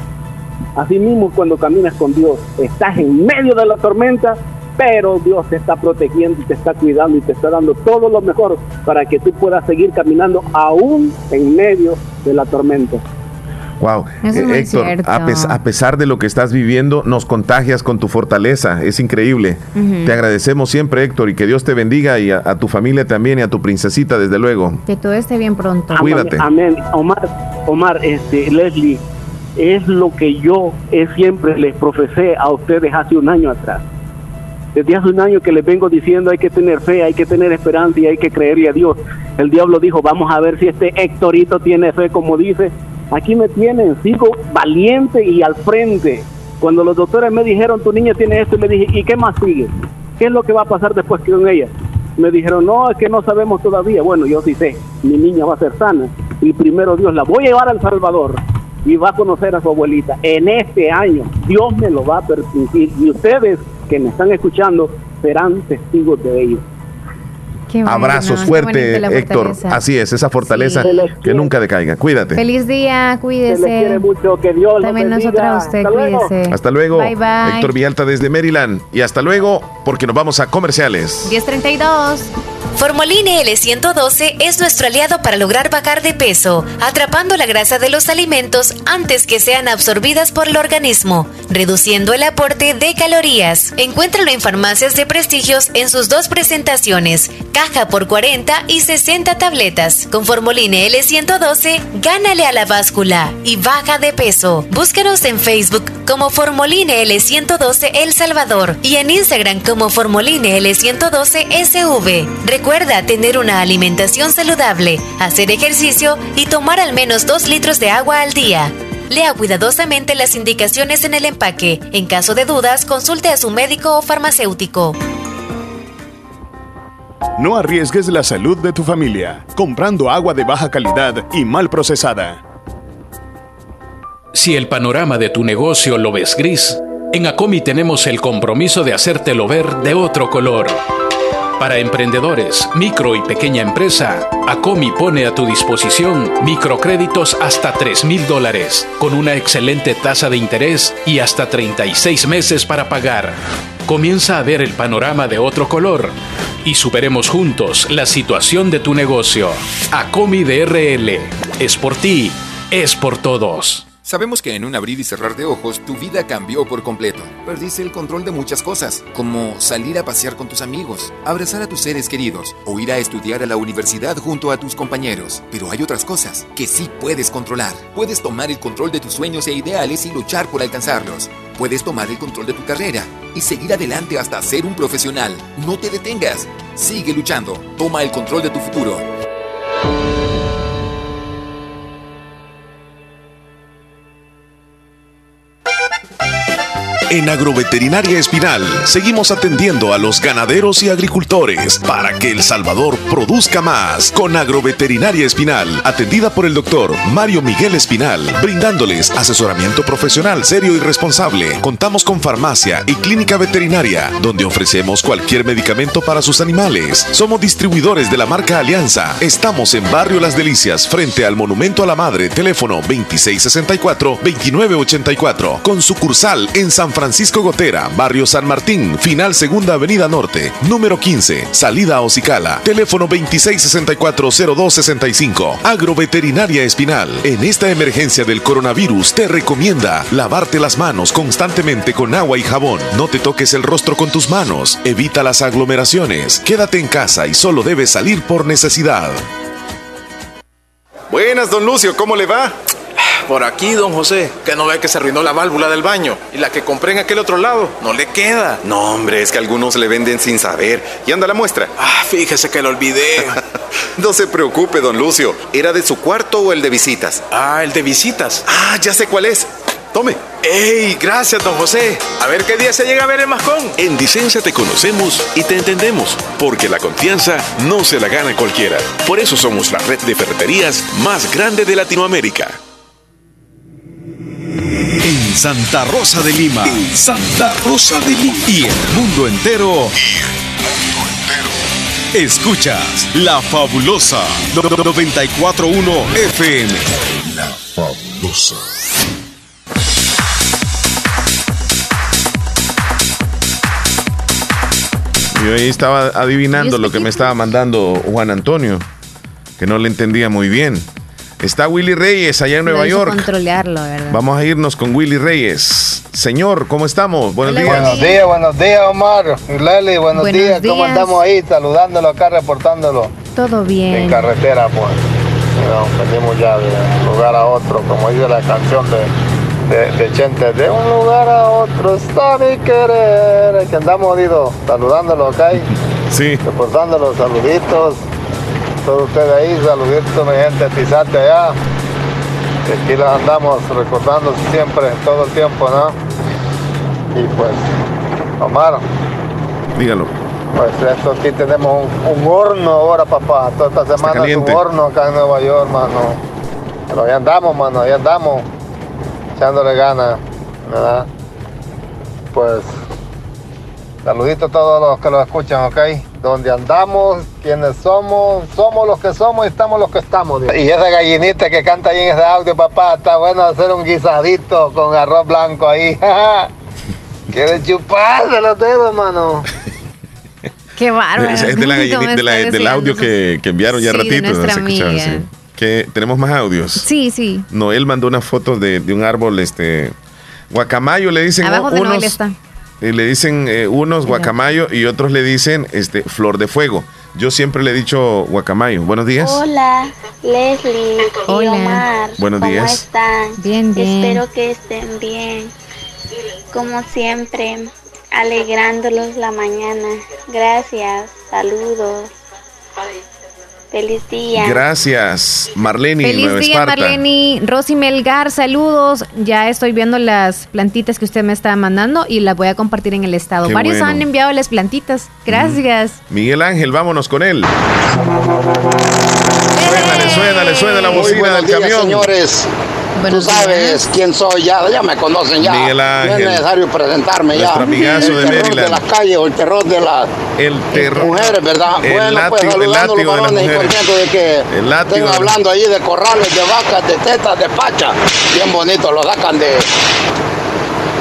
Así mismo cuando caminas con Dios, estás en medio de la tormenta, pero Dios te está protegiendo y te está cuidando y te está dando todo lo mejor para que tú puedas seguir caminando aún en medio de la tormenta. Wow, eh, Héctor, a, pesar de lo que estás viviendo, nos contagias con tu fortaleza, es increíble. Te agradecemos siempre, Héctor, y que Dios te bendiga y a, tu familia también y a tu princesita, desde luego. Que todo esté bien pronto. Cuídate. Amén. Omar, Omar, este, Leslie, es lo que yo siempre les profesé a ustedes hace un año atrás. Desde hace un año que les vengo diciendo hay que tener fe, hay que tener esperanza y hay que creerle a Dios. El diablo dijo, vamos a ver si este Héctorito tiene fe como dice Aquí me tienen, sigo valiente y al frente. Cuando los doctores me dijeron, tu niña tiene esto, le dije, ¿y qué más sigue? ¿Qué es lo que va a pasar después con ella? Me dijeron, no, es que no sabemos todavía. Bueno, yo sí sé, mi niña va a ser sana. Y primero Dios la voy a llevar al Salvador y va a conocer a su abuelita. En este año, Dios me lo va a permitir. Y ustedes que me están escuchando serán testigos de ello. Abrazos fuerte, Héctor. Así es, esa fortaleza que nunca decaiga. Cuídate. Feliz día, cuídese. Se quiere mucho, que Dios También nosotros a usted, hasta cuídese. Luego. Hasta luego. Bye, bye. Héctor Villalta desde Maryland. Y hasta luego, porque nos vamos a comerciales. 1032. Formoline L112 es nuestro aliado para lograr bajar de peso, atrapando la grasa de los alimentos antes que sean absorbidas por el organismo, reduciendo el aporte de calorías. Encuéntralo en farmacias de prestigios en sus dos presentaciones, caja por 40 y 60 tabletas. Con Formoline L112, gánale a la báscula y baja de peso. Búsquenos en Facebook como Formoline L112 El Salvador y en Instagram como Formoline L112 SV. Recuerda tener una alimentación saludable, hacer ejercicio y tomar al menos 2 litros de agua al día. Lea cuidadosamente las indicaciones en el empaque. En caso de dudas, consulte a su médico o farmacéutico. No arriesgues la salud de tu familia comprando agua de baja calidad y mal procesada. Si el panorama de tu negocio lo ves gris, en ACOMI tenemos el compromiso de hacértelo ver de otro color. Para emprendedores, micro y pequeña empresa, ACOMI pone a tu disposición microcréditos hasta 3 mil dólares, con una excelente tasa de interés y hasta 36 meses para pagar. Comienza a ver el panorama de otro color y superemos juntos la situación de tu negocio. ACOMI DRL. Es por ti, es por todos. Sabemos que en un abrir y cerrar de ojos tu vida cambió por completo. Perdiste el control de muchas cosas, como salir a pasear con tus amigos, abrazar a tus seres queridos o ir a estudiar a la universidad junto a tus compañeros. Pero hay otras cosas que sí puedes controlar. Puedes tomar el control de tus sueños e ideales y luchar por alcanzarlos. Puedes tomar el control de tu carrera y seguir adelante hasta ser un profesional. No te detengas. Sigue luchando. Toma el control de tu futuro. En Agroveterinaria Espinal seguimos atendiendo a los ganaderos y agricultores para que El Salvador produzca más. Con Agroveterinaria Espinal, atendida por el doctor Mario Miguel Espinal, brindándoles asesoramiento profesional serio y responsable. Contamos con farmacia y clínica veterinaria, donde ofrecemos cualquier medicamento para sus animales. Somos distribuidores de la marca Alianza. Estamos en Barrio Las Delicias, frente al Monumento a la Madre, teléfono 2664-2984, con sucursal en San Francisco Gotera, Barrio San Martín, Final Segunda Avenida Norte, número 15, salida a Ocicala, teléfono 2664-0265. Agroveterinaria Espinal. En esta emergencia del coronavirus te recomienda lavarte las manos constantemente con agua y jabón. No te toques el rostro con tus manos. Evita las aglomeraciones. Quédate en casa y solo debes salir por necesidad. Buenas, don Lucio, ¿cómo le va? Por aquí, don José, que no ve que se arruinó la válvula del baño. Y la que compré en aquel otro lado, no le queda. No, hombre, es que algunos le venden sin saber. ¿Y anda la muestra? Ah, fíjese que lo olvidé. no se preocupe, don Lucio. ¿Era de su cuarto o el de visitas? Ah, el de visitas. Ah, ya sé cuál es. Tome. ¡Ey! Gracias, don José. A ver qué día se llega a ver el mascón. En Dicenza te conocemos y te entendemos, porque la confianza no se la gana cualquiera. Por eso somos la red de ferreterías más grande de Latinoamérica. En Santa Rosa de Lima. Santa Rosa de Lima. Y el mundo entero. Y el mundo entero. Escuchas La Fabulosa 941 FM. La Fabulosa. Yo ahí estaba adivinando lo que me estaba mandando Juan Antonio, que no le entendía muy bien. Está Willy Reyes allá en Nueva York. controlarlo, ¿verdad? Vamos a irnos con Willy Reyes. Señor, ¿cómo estamos? Buenos días. Buenos días, buenos días, Omar. Leli, buenos, Buenos días. ¿Cómo andamos ahí? Saludándolo acá, reportándolo. Todo En bien. carretera, pues. Nos venimos ya de un lugar a otro, como dice la canción de, de, de Chente. De un lugar a otro está mi querer. Que andamos, Dido, saludándolo acá. Sí. Reportándolo, saluditos. Todos ustedes ahí, saluditos, mi gente, Tizate allá. Aquí los andamos recordando siempre, todo el tiempo, ¿no? Y pues, Omar, Dígalo. pues esto aquí tenemos un, un horno ahora, papá. Toda esta semana es un horno acá en Nueva York, mano. Pero ahí andamos, mano, ahí andamos. Echándole ganas, ¿verdad? Pues, saluditos a todos los que lo escuchan, ¿ok? Donde andamos, quienes somos, somos los que somos y estamos los que estamos. Dios. Y esa gallinita que canta ahí en ese audio, papá, está bueno hacer un guisadito con arroz blanco ahí. Quiere chuparse los dedos, mano. Qué bárbaro. Es, es de la ¿Cómo gallini- de la- está del audio que, que enviaron ya Sí, de ratito. nuestra se escuchaba, amiga. sí. Que tenemos más audios. Sí, sí. Noel mandó una foto de, de un árbol, este guacamayo le dicen Abajo de unos, Noel está. Eh, le dicen eh, unos guacamayo y otros le dicen este flor de fuego. Yo siempre le he dicho guacamayo. Buenos días. Hola, Leslie y. Omar. Buenos ¿Cómo días. están? Bien, bien. Espero que estén bien. Como siempre, alegrándolos la mañana. Gracias, saludos. Feliz día. Gracias, Marlene Feliz Nueva día, Esparta. Marleni. Rosy Melgar, saludos. Ya estoy viendo las plantitas que usted me está mandando y las voy a compartir en el estado. Qué Varios bueno. han enviado las plantitas. Gracias. Miguel Ángel, vámonos con él. Suénale, suénale, suena la Muy bocina buenos del días, camión. señores. Buenos Tú sabes quién soy, ya, ya me conocen ya. Miguel No es necesario presentarme ya. Nuestro amigazo el de terror Maryland. de las calles o el terror de las El terror. mujeres, ¿verdad? El bueno, látigo- pues el saludando a látigo los de las varones y contento de que estén hablando ahí de corrales, de vacas, de tetas, de pacha. Bien bonito, lo sacan de...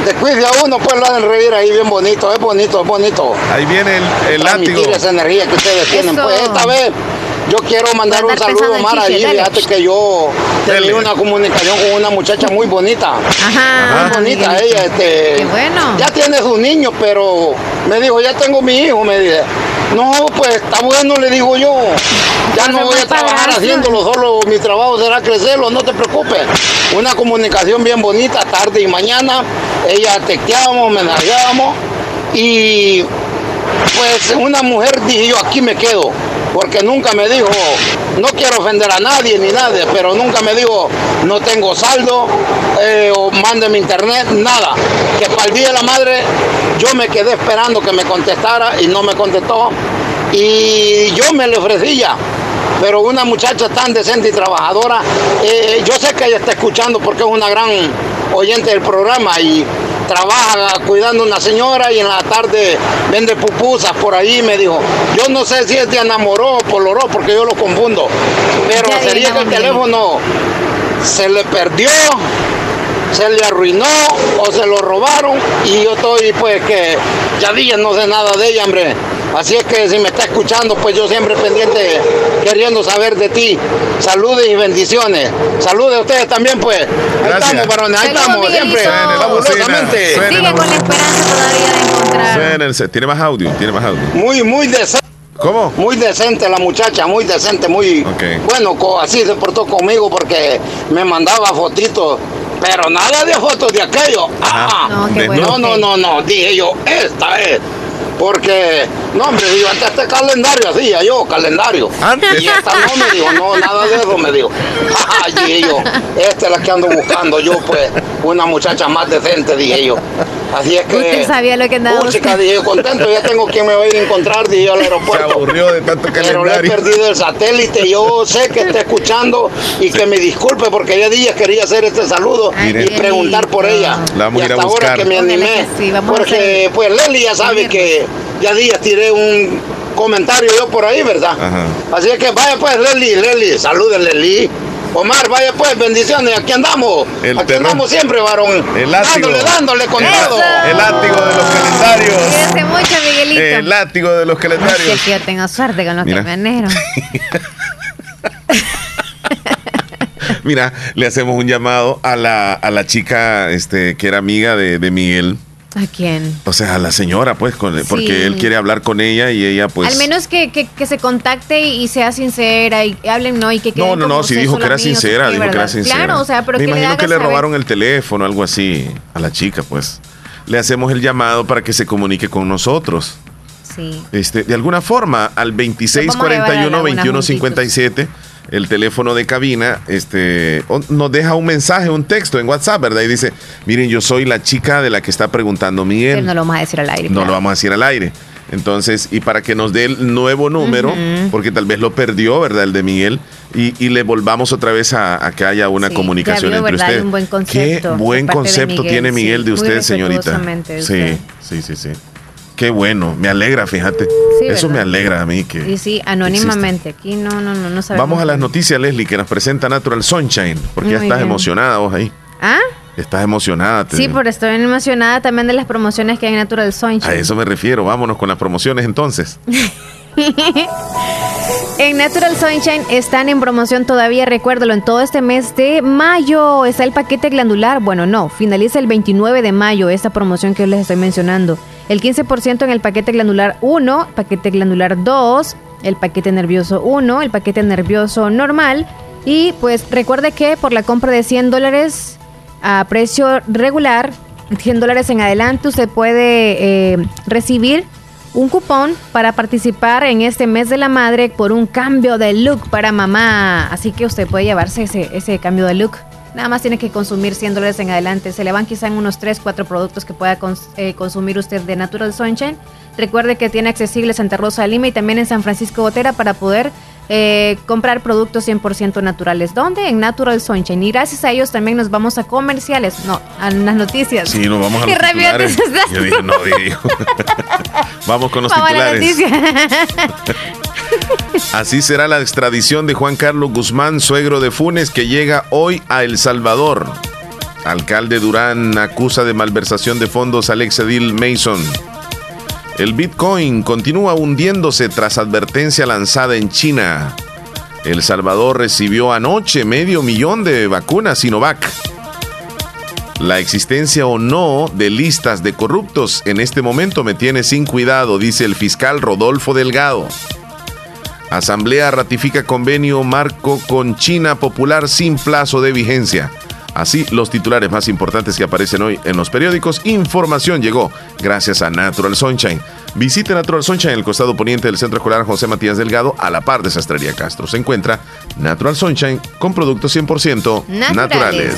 De cuide a uno, pues lo hacen reír ahí bien bonito, es bonito, es bonito. Ahí viene el, el látigo. transmitir esa energía que ustedes tienen. Eso. Pues esta vez yo quiero mandar un Voy saludo, Chiche, allí. Fíjate que yo. Tenía una comunicación con una muchacha muy bonita. Ajá. Muy bonita ella, este. Qué bueno. Ya tiene sus niños, pero me dijo, ya tengo mi hijo, me dice. No, pues está bueno, le digo yo. Ya no voy a trabajar haciéndolo, solo mi trabajo será crecerlo, no te preocupes. Una comunicación bien bonita, tarde y mañana. Ella texteábamos, mensajeábamos y pues una mujer dije yo, aquí me quedo, porque nunca me dijo, no quiero ofender a nadie ni nadie, pero nunca me dijo, no tengo saldo, eh, o mándeme internet, nada. Que para el Día de la Madre yo me quedé esperando que me contestara y no me contestó. Y yo me le ofrecí ya. Pero una muchacha tan decente y trabajadora, eh, yo sé que ella está escuchando porque es una gran oyente del programa y trabaja cuidando a una señora y en la tarde vende pupusas por ahí me dijo, yo no sé si es de enamoró o poloró porque yo lo confundo, pero Ya sería que el teléfono se le perdió, se le arruinó o se lo robaron y yo estoy pues que ya días no sé nada de ella, hombre. Así es que si me está escuchando, pues yo siempre pendiente queriendo saber de ti. Saludes y bendiciones. Saludes a ustedes también, pues. Ahí Gracias. estamos, varones, ahí Saludos, estamos, siempre. Miguelito. Bocina, Fabulosamente. Sigue con la esperanza todavía de encontrar. Suena el- Tiene más audio, tiene más audio. Muy, muy decente. ¿Cómo? Muy decente la muchacha, muy decente, muy Ok. bueno, así se portó conmigo porque me mandaba fotitos, pero nada de fotos de aquello. Ah, No, qué De- bueno. no, no, no, no, dije yo, esta es. Porque, no, hombre, yo antes este calendario hacía yo, calendario. Antes. Y esta no me dijo, no, nada de eso me dijo. Ajá, dije yo, esta es la que ando buscando yo, pues, una muchacha más decente, dije yo. Así es que. Usted sabía lo que andaba. Música, dije, contento, ya tengo quien me va a ir a encontrar, dije al aeropuerto. Se aburrió de tanto Pero le he calendario. perdido el satélite. Yo sé que está escuchando y que me disculpe porque ya días quería hacer este saludo y preguntar por ella. La vamos y a ir a hasta ahora buscar. que me animé. sí, porque, pues, Leli ya sabe que ya días tiré un comentario yo por ahí, ¿verdad? Ajá. Así es que vaya pues, Leli, Leli, saluden, Leli. Omar, vaya pues, bendiciones, aquí andamos. El aquí terror. andamos siempre, varón. El látigo. Dándole, dándole con El- todo. El látigo de los calendarios. Cuídese mucho, Miguelito. El látigo de los calendarios. es que yo tengo suerte con los Mira. camioneros. Mira, le hacemos un llamado a la, a la chica este, que era amiga de, de Miguel. ¿A quién? O sea, a la señora, pues, con- porque Sí. él quiere hablar con ella y ella, pues. Al menos que, que, que se contacte y, sea sincera y hablen, ¿no? Y que No, no, no, sí dijo que era amigos, sincera, dijo que era sincera. Claro, o sea, pero Me que imagino le que le robaron el teléfono, algo así, a la chica, pues. Le hacemos el llamado para que se comunique con nosotros. Sí. Este, de alguna forma, al Nos vamos a llevar a la 2641-2157, el teléfono de cabina, este, nos deja un mensaje, un texto en WhatsApp, ¿verdad? Y dice, miren, yo soy la chica de la que está preguntando Miguel. Pero no lo vamos a decir al aire. No claro. lo vamos a decir al aire. Entonces, y para que nos dé el nuevo número, porque tal vez lo perdió, ¿verdad? El de Miguel, y, y le volvamos otra vez a, a que haya una Sí, comunicación entre ustedes. Un buen Qué concepto buen concepto Miguel, tiene Miguel sí. de usted, señorita. Sí, sí, sí, sí. Qué bueno, me alegra, fíjate. Sí, Eso ¿verdad? me alegra a mí que. Y sí, anónimamente. Aquí no, no, no, no sabemos. Vamos a las noticias, Leslie, que nos presenta Natural Sunshine, porque ya Muy estás bien. emocionada vos ahí. ¿Ah? Estás emocionada. te Sí, pero estoy emocionada también de las promociones que hay en Natural Sunshine. A eso me refiero. Vámonos con las promociones entonces. En Natural Sunshine están en promoción todavía, recuérdalo, en todo este mes de mayo está el paquete glandular. Bueno, no, finaliza el 29 de mayo esta promoción que les estoy mencionando. El 15% en el paquete glandular 1, paquete glandular 2, el paquete nervioso 1, el paquete nervioso normal. Y pues recuerde que por la compra de 100 dólares a precio regular, 100 dólares en adelante, usted puede eh, recibir un cupón para participar en este mes de la madre por un cambio de look para mamá. Así que usted puede llevarse ese, ese cambio de look. Nada más tiene que consumir 100 dólares en adelante. Se le van quizá en unos 3, 4 productos que pueda cons- eh, consumir usted de Natural Sunshine. Recuerde que tiene accesible Santa Rosa de Lima y también en San Francisco Botera para poder eh, comprar productos 100% naturales. ¿Dónde? En Natural Sunshine. Y gracias a ellos también nos vamos a comerciales. No, a las noticias. Sí, nos vamos a los titulares. Yo dije, no, dije yo. Vamos con los Vamos titulares. Así será la extradición de Juan Carlos Guzmán, suegro de Funes, que llega hoy a El Salvador. Alcalde Durán acusa de malversación de fondos al exedil Mason. El Bitcoin continúa hundiéndose tras advertencia lanzada en China. El Salvador recibió anoche medio millón de vacunas Sinovac. La existencia o no de listas de corruptos en este momento me tiene sin cuidado, dice el fiscal Rodolfo Delgado. Asamblea ratifica convenio marco con China Popular sin plazo de vigencia. Así los titulares más importantes que aparecen hoy en los periódicos. Información llegó gracias a Natural Sunshine. Visite Natural Sunshine en el costado poniente del Centro Escolar José Matías Delgado a la par de Sastrería Castro. Se encuentra Natural Sunshine con productos 100% naturales.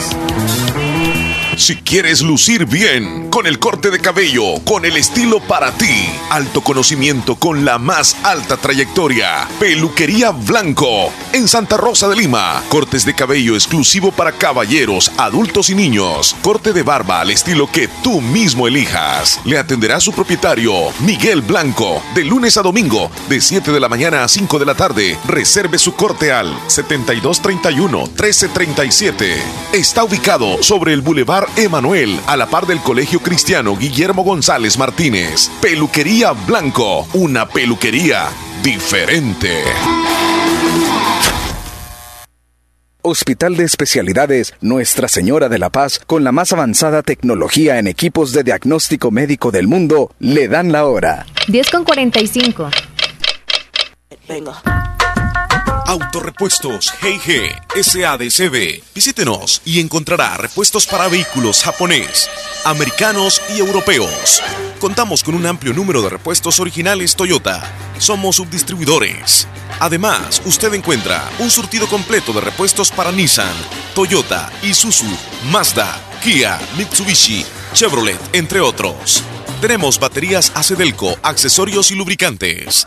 Si quieres lucir bien, con el corte de cabello, con el estilo para ti, alto conocimiento con la más alta trayectoria, Peluquería Blanco, en Santa Rosa de Lima, cortes de cabello exclusivo para caballeros, adultos y niños, corte de barba al estilo que tú mismo elijas. Le atenderá su propietario, Miguel Blanco, de lunes a domingo, de 7 de la mañana a 5 de la tarde. Reserve su corte al 7231-1337. Está ubicado sobre el Boulevard Emanuel, a la par del Colegio Cristiano Guillermo González Martínez. Peluquería Blanco, una peluquería diferente. Hospital de Especialidades Nuestra Señora de la Paz, con la más avanzada tecnología en equipos de diagnóstico médico del mundo, le dan la hora. 10 con 45. Venga. Autorepuestos G&G SADCB. Visítenos y encontrará repuestos para vehículos japonés, americanos y europeos. Contamos con un amplio número de repuestos originales Toyota. Somos subdistribuidores. Además, usted encuentra un surtido completo de repuestos para Nissan, Toyota, Isuzu, Mazda, Kia, Mitsubishi, Chevrolet, entre otros. Tenemos baterías Acedelco, accesorios y lubricantes.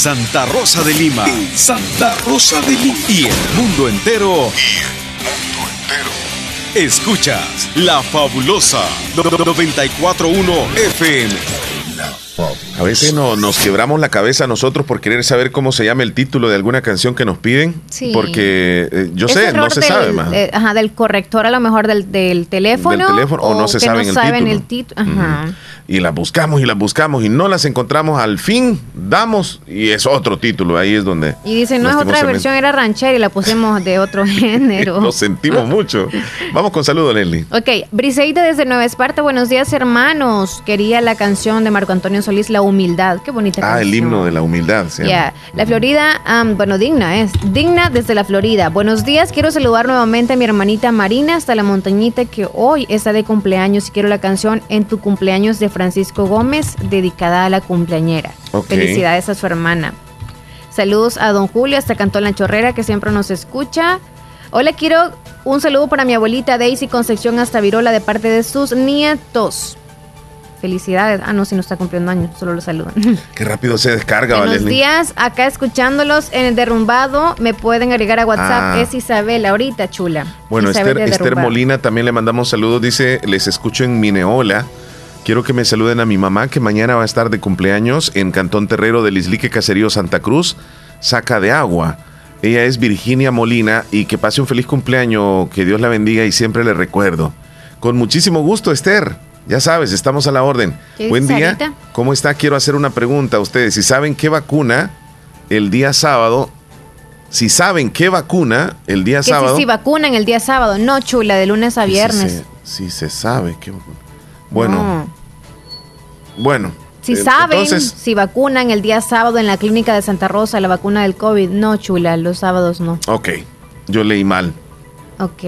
Santa Rosa de Lima. Santa Rosa de Lima. Y el mundo entero. Y el mundo entero. Escuchas La Fabulosa 941 FM. A veces no, nos quebramos la cabeza nosotros por querer saber cómo se llama el título de alguna canción que nos piden. Sí. Porque eh, yo sé, no se sabe más. Eh, ajá, del corrector a lo mejor del, del teléfono. Del teléfono o, no se sabe el título. El Ajá y las buscamos y las buscamos y no las encontramos. Al fin damos y es otro título. Ahí es donde. Y dicen, no es otra versión, era ranchera y la pusimos de otro género. Lo sentimos mucho. Vamos con saludo, Leslie. Ok, Briseida desde Nueva Esparta. Buenos días, hermanos. Quería la canción de Marco Antonio Solís, La Humildad. Qué bonita ah, el himno de la humildad. Ya. La Florida, bueno, digna es. Digna desde la Florida. Buenos días. Quiero saludar nuevamente a mi hermanita Marina hasta la montañita que hoy está de cumpleaños y quiero la canción En tu cumpleaños de Francisco Gómez, dedicada a la cumpleañera. Felicidades a su hermana. Saludos a don Julio, hasta Cantón La Chorrera, que siempre nos escucha. Hola, quiero un saludo para mi abuelita Daisy Concepción hasta Virola de parte de sus nietos. Felicidades. Ah, no, si no está cumpliendo años, solo lo saludan. Qué rápido se descarga, Buenos días, acá escuchándolos en el derrumbado. Me pueden agregar a WhatsApp. Ah. Es Isabel, ahorita, chula. Bueno, Esther, Esther, Molina también le mandamos saludos. Dice, les escucho en Mineola. Quiero que me saluden a mi mamá, que mañana va a estar de cumpleaños en Cantón Terrero del Islique Caserío Santa Cruz, saca de agua. Ella es Virginia Molina y que pase un feliz cumpleaños, que Dios la bendiga y siempre le recuerdo. Con muchísimo gusto, Esther. Ya sabes, estamos a la orden. Buen día. ¿Cómo está? Quiero hacer una pregunta a ustedes. Si saben qué vacuna el día sábado, si saben qué vacuna el día sábado. Si, vacunan el día sábado, no chula, de lunes a viernes. Si se, sabe qué vacuna. Bueno. Bueno. Si saben si vacunan el día sábado en la clínica de Santa Rosa la vacuna del COVID, no, chula, los sábados no. Ok, yo leí mal. Ok.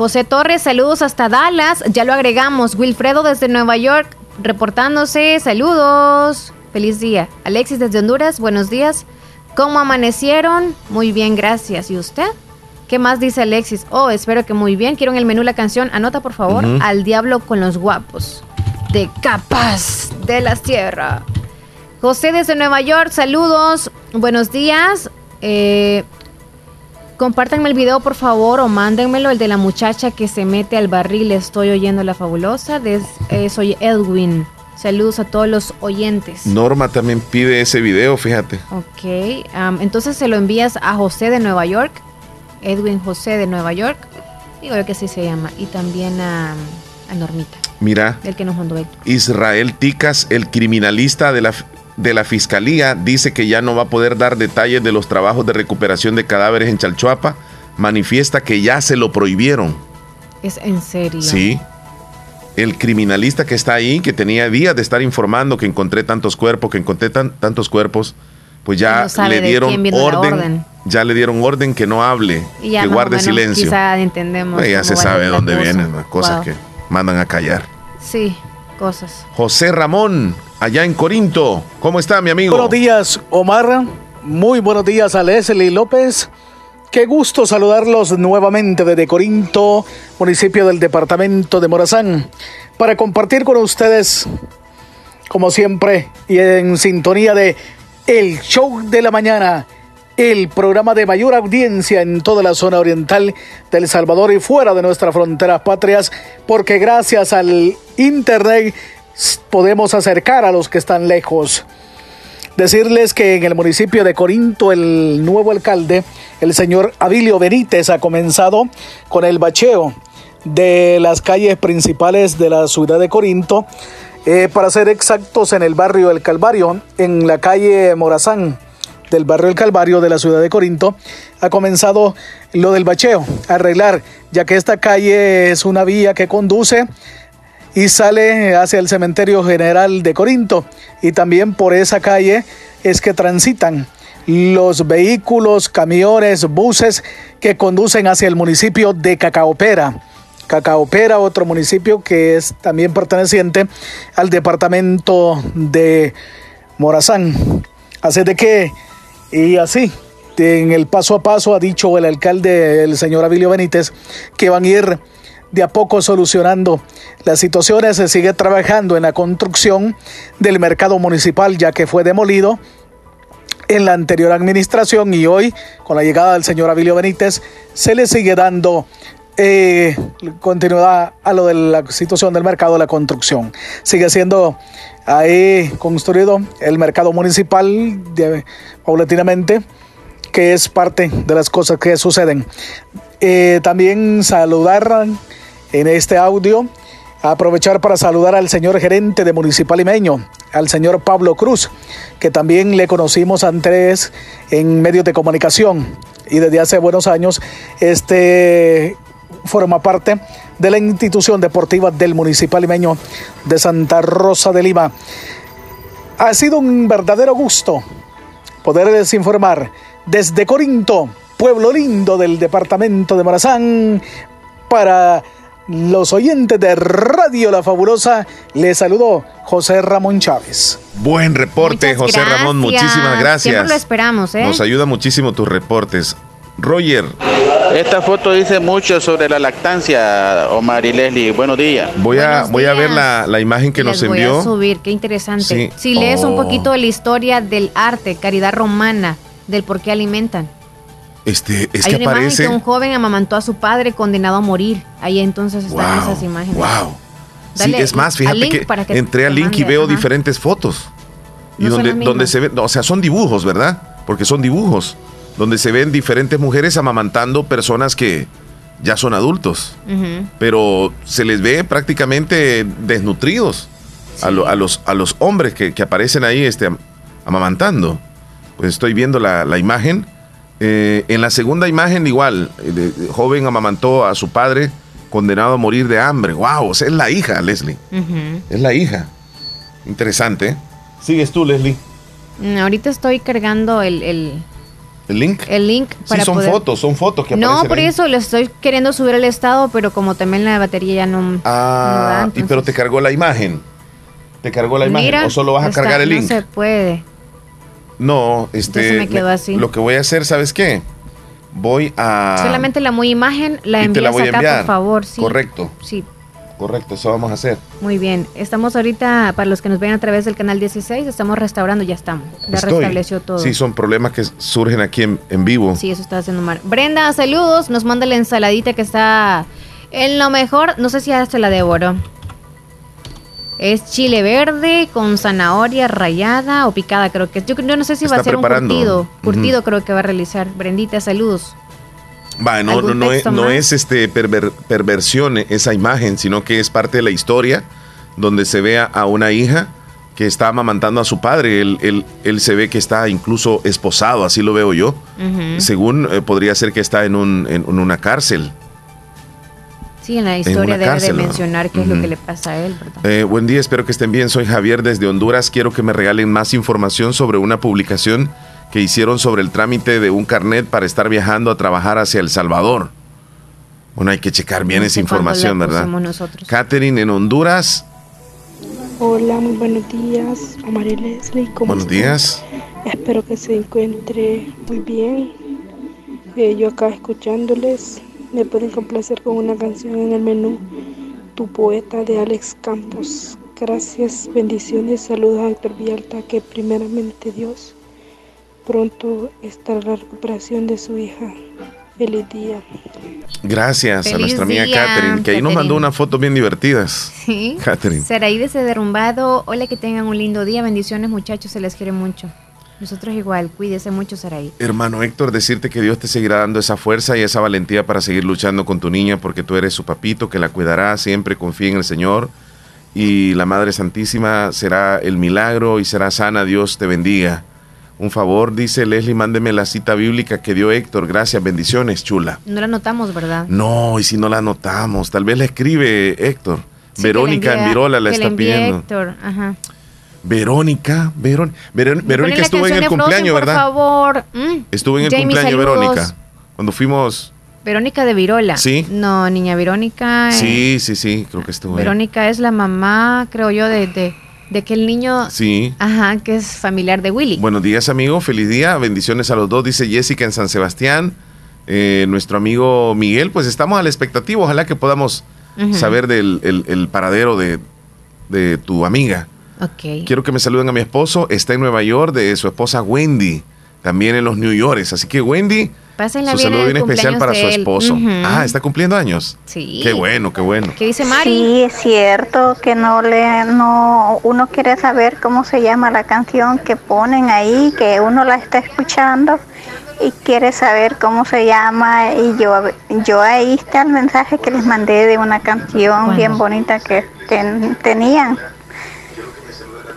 José Torres, saludos hasta Dallas, ya lo agregamos. Wilfredo desde Nueva York, reportándose, saludos. Feliz día. Alexis desde Honduras, buenos días. ¿Cómo amanecieron? Muy bien, gracias. ¿Y usted? ¿Qué más dice Alexis? Oh, espero que muy bien. Quiero en el menú la canción. Anota, por favor, Al Diablo con los Guapos de Capaz de la Sierra. José desde Nueva York, saludos, buenos días. Eh, compártanme el video por favor o mándenmelo, el de la muchacha que se mete al barril. Estoy oyendo la fabulosa. Eh, soy Edwin. Saludos a todos los oyentes. Norma también pide ese video, fíjate. Ok, entonces se lo envías a José de Nueva York, Edwin José de Nueva York, digo yo que así se llama, y también a, a Normita. Mira, el que nos mandó Israel Ticas, el criminalista de la, de la fiscalía, dice que ya no va a poder dar detalles de los trabajos de recuperación de cadáveres en Chalchuapa. Manifiesta que ya se lo prohibieron. Es en serio. Sí. El criminalista que está ahí, que tenía días de estar informando que encontré tantos cuerpos, que encontré tantos cuerpos, pues ya le dieron orden, Ya le dieron orden que no hable, que guarde silencio. Quizá entendemos. Pues ya se sabe dónde vienen las cosas que mandan a callar. Sí, cosas. José Ramón, allá en Corinto. ¿Cómo está, mi amigo? Buenos días, Omar. Muy buenos días a Leslie López. Qué gusto saludarlos nuevamente desde Corinto, municipio del departamento de Morazán, para compartir con ustedes, como siempre, y en sintonía de El Show de la Mañana, el programa de mayor audiencia en toda la zona oriental del Salvador y fuera de nuestras fronteras patrias, porque gracias al Internet podemos acercar a los que están lejos. Decirles que en el municipio de Corinto el nuevo alcalde, el señor Abilio Benítez, ha comenzado con el bacheo de las calles principales de la ciudad de Corinto, eh, para ser exactos en el barrio El Calvario, en la calle Morazán del barrio El Calvario de la ciudad de Corinto, ha comenzado lo del bacheo, arreglar, ya que esta calle es una vía que conduce y sale hacia el cementerio general de Corinto. Y también por esa calle es que transitan los vehículos, camiones, buses que conducen hacia el municipio de Cacaopera. Cacaopera, otro municipio que es también perteneciente al departamento de Morazán. Así de que, y así, en el paso a paso ha dicho el alcalde, el señor Abilio Benítez, que van a ir de a poco solucionando las situaciones. Se sigue trabajando en la construcción del mercado municipal ya que fue demolido en la anterior administración y hoy con la llegada del señor Abilio Benítez se le sigue dando eh, continuidad a lo de la situación del mercado de la construcción. Sigue siendo ahí construido el mercado municipal paulatinamente, que es parte de las cosas que suceden. Eh, también saludar en este audio. Aprovechar para saludar al señor gerente de Municipal Imeño, al señor Pablo Cruz, que también le conocimos antes en medios de comunicación y desde hace buenos años este forma parte de la institución deportiva del Municipal Imeño de Santa Rosa de Lima. Ha sido un verdadero gusto poderles informar desde Corinto, pueblo lindo del departamento de Morazán, para los oyentes de Radio La Fabulosa, les saludó José Ramón Chávez. Buen reporte, José Ramón, muchísimas gracias. Siempre lo esperamos, ¿eh? Nos ayuda muchísimo tus reportes. Roger. Esta foto dice mucho sobre la lactancia, Omar y Leslie. Buenos días. Voy a, voy a ver la, imagen que nos envió. Voy a subir, qué interesante. Si lees un oh. poquito de la historia del arte, caridad romana, del por qué alimentan. Este, es Hay que una aparece. Imagen que un joven amamantó a su padre condenado a morir. Ahí entonces están esas imágenes. Wow. sí, es más, fíjate que, entré al link y veo diferentes fotos. Y donde, donde se ven, o sea, son dibujos, ¿verdad? Porque son dibujos. Donde se ven diferentes mujeres amamantando personas que ya son adultos. Pero se les ve prácticamente desnutridos a, los, a los hombres que, aparecen ahí este, amamantando. Pues estoy viendo la, la imagen eh, en la segunda imagen, igual, el joven amamantó a su padre condenado a morir de hambre. ¡Wow! es la hija, Leslie. Es la hija. Interesante. ¿eh? Sigues tú, Leslie. Mm, ahorita estoy cargando el, el, link. El link para sí, son fotos, son fotos que No, por eso le estoy queriendo subir el estado, pero como también la batería ya no. Ah, y pero te cargó la imagen. ¿Te cargó la imagen? ¿O solo vas a cargar el link? No se puede. No, este. Lo que voy a hacer, ¿sabes qué? Voy a. Solamente la muy imagen la envías acá, por favor. Sí. Correcto. Sí. Correcto, eso vamos a hacer. Muy bien. Estamos ahorita, para los que nos ven a través del canal 16, estamos restaurando, ya estamos. Ya restableció todo. Sí, son problemas que surgen aquí en, en vivo. Sí, eso está haciendo mal. Brenda, saludos. Nos manda la ensaladita que está en lo mejor. No sé si ya se la devoró. Es chile verde con zanahoria rayada o picada, creo que es. Yo, no sé si va a ser un curtido. Curtido creo que va a realizar. Brendita, saludos. Va, no, no, no, es, no es este perversión esa imagen, sino que es parte de la historia donde se ve a una hija que está amamantando a su padre. Él, él, se ve que está incluso esposado, así lo veo yo. Según eh, podría ser que está en, un, en una cárcel. Sí, en la historia debe de mencionar qué es lo que le pasa a él, eh, buen día, espero que estén bien. Soy Javier desde Honduras. Quiero que me regalen más información sobre una publicación que hicieron sobre el trámite de un carnet para estar viajando a trabajar hacia El Salvador. Bueno, hay que checar bien esa información, ¿verdad? Nosotros. Catherine en Honduras. Hola, muy buenos días, y Leslie. ¿cómo Buenos están? días. Espero que se encuentre muy bien. Eh, yo acá escuchándoles, me pueden complacer con una canción en el menú, Tu poeta de Alex Campos. Gracias, bendiciones, saludos a Héctor Villalta, que primeramente Dios pronto estará la recuperación de su hija. Feliz día. Gracias a nuestra amiga día, Catherine, que ahí nos Catherine. mandó unas fotos bien divertidas. Sí. Catherine. Saraí desde Derrumbado. Hola, que tengan un lindo día. Bendiciones, muchachos. Se les quiere mucho. Nosotros igual. Cuídese mucho, Saraí. Hermano Héctor, decirte que Dios te seguirá dando esa fuerza y esa valentía para seguir luchando con tu niña, porque tú eres su papito, que la cuidará, siempre confía en el Señor. Y la Madre Santísima será el milagro y será sana. Dios te bendiga. Un favor, dice Leslie, mándeme la cita bíblica que dio Héctor. Gracias, bendiciones, chula. No la notamos, ¿verdad? No, y si no la anotamos, tal vez la escribe Héctor. Sí, Verónica envía- en Virola la está pidiendo. Héctor. Ajá. Verónica, Verón- Verónica la estuvo en el Frozen, cumpleaños, por ¿verdad? favor. Mm. Estuvo en el Jamie, cumpleaños, saludos. Verónica. Cuando fuimos. Verónica de Virola. Sí. No, niña Verónica. eh, Sí, sí, sí, creo que estuvo. ahí. Verónica es la mamá, creo yo, de, de, de aquel niño. Sí. Ajá, que es familiar de Willy. Buenos días, amigo. Feliz día. Bendiciones a los dos, dice Jessica en San Sebastián. Eh, nuestro amigo Miguel, pues estamos a la expectativa. Ojalá que podamos saber del el- el paradero de, de tu amiga. Ok. Quiero que me saluden a mi esposo. Está en Nueva York, de su esposa Wendy. También en los New York. Así que Wendy, Pásenla su bien saludo en bien especial para su esposo. Ujú. Ah, está cumpliendo años. Sí. Qué bueno, qué bueno. ¿Qué dice Mari? Sí, es cierto que no le, no, uno quiere saber cómo se llama la canción que ponen ahí, que uno la está escuchando y quiere saber cómo se llama y yo, yo ahí está el mensaje que les mandé de una canción bien bonita que, que tenían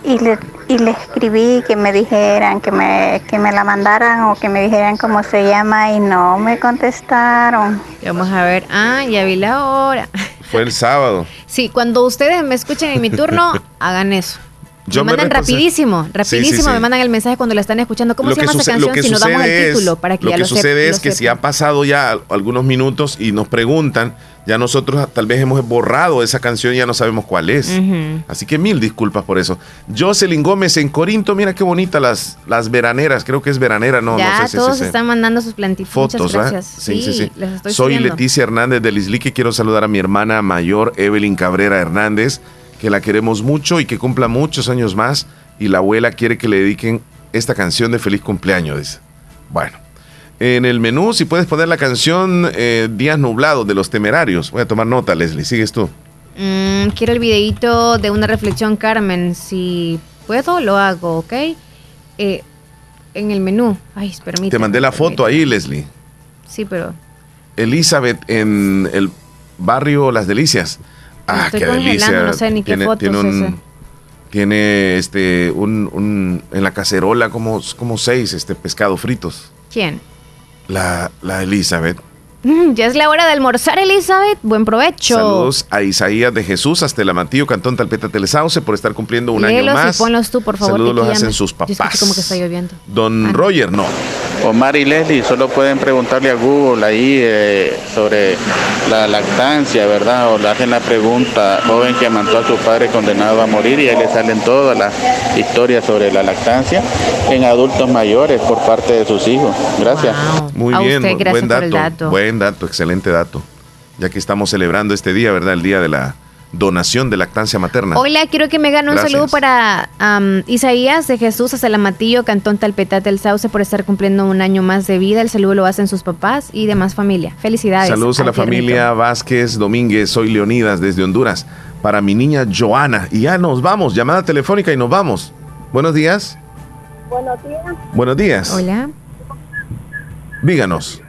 y le, y le escribí que me dijeran, que me, que me la mandaran o que me dijeran cómo se llama y no me contestaron. Vamos a ver. Ah, ya vi la hora. Fue el sábado. Sí, cuando ustedes me escuchen en mi turno, hagan eso. Yo me mandan rapidísimo, rapidísimo Sí, sí, sí. me mandan el mensaje cuando la están escuchando. ¿Cómo Lo se llama esa canción? lo que Si nos damos el es- título para que lo ya que lo sucede es que si ha pasado ya algunos minutos y nos preguntan, ya nosotros tal vez hemos borrado esa canción y ya no sabemos cuál es. Así que mil disculpas por eso. Jocelyn Gómez en Corinto, mira qué bonita las, las veraneras, creo que es veranera, no, ya no sé si todos si- están mandando sus plantitas. fotos, gracias. Sí, sí, sí. Soy. Leticia Hernández de Lislique. Quiero saludar a mi hermana mayor, Evelyn Cabrera Hernández, que la queremos mucho y que cumpla muchos años más. Y la abuela quiere que le dediquen esta canción de feliz cumpleaños, dice. Bueno, en el menú, si puedes poner la canción eh, Días Nublados de los Temerarios. Voy a tomar nota, Leslie. Sigues tú. Mm, quiero el videito de una reflexión, Carmen. Si puedo, lo hago, ¿ok? Eh, en el menú. Ay, permítame. Te mandé la foto ahí, Leslie. Sí, pero Elizabeth en el barrio Las Delicias. Ah, estoy qué delicia. no sé ni qué tiene, fotos tiene un, ese. tiene este un, un- en la cacerola como, como seis este pescado fritos. ¿quién? La, la Elizabeth. Mm, Ya es la hora de almorzar, Elizabeth. Buen provecho. Saludos a Isaías de Jesús hasta el Amatillo, Cantón Talpeta Telesauce por estar cumpliendo un año más. y ponlos tú, por favor. Saludos los hacen sus papás. como que está lloviendo. Don Roger, no. Omar y Leslie solo pueden preguntarle a Google ahí eh, sobre la lactancia, ¿verdad? O le hacen la pregunta, joven que amantó a su padre condenado a morir y ahí le salen todas las historias sobre la lactancia en adultos mayores por parte de sus hijos. Gracias. Muy A bien, usted, gracias buen por dato, el dato. Buen dato, excelente dato. Ya que estamos celebrando este día, ¿verdad? El día de la donación de lactancia materna. Hola, quiero que me gane un Gracias. saludo para Isaías de Jesús hasta el Amatillo, Cantón Talpetate del Sauce, por estar cumpliendo un año más de vida. El saludo lo hacen sus papás y demás familia. Felicidades. Saludos a la familia Vázquez Domínguez, soy Leonidas desde Honduras. Para mi niña Joana. Y ya nos vamos, llamada telefónica y nos vamos. Buenos días. Buenos días. Buenos días. Hola. Díganos.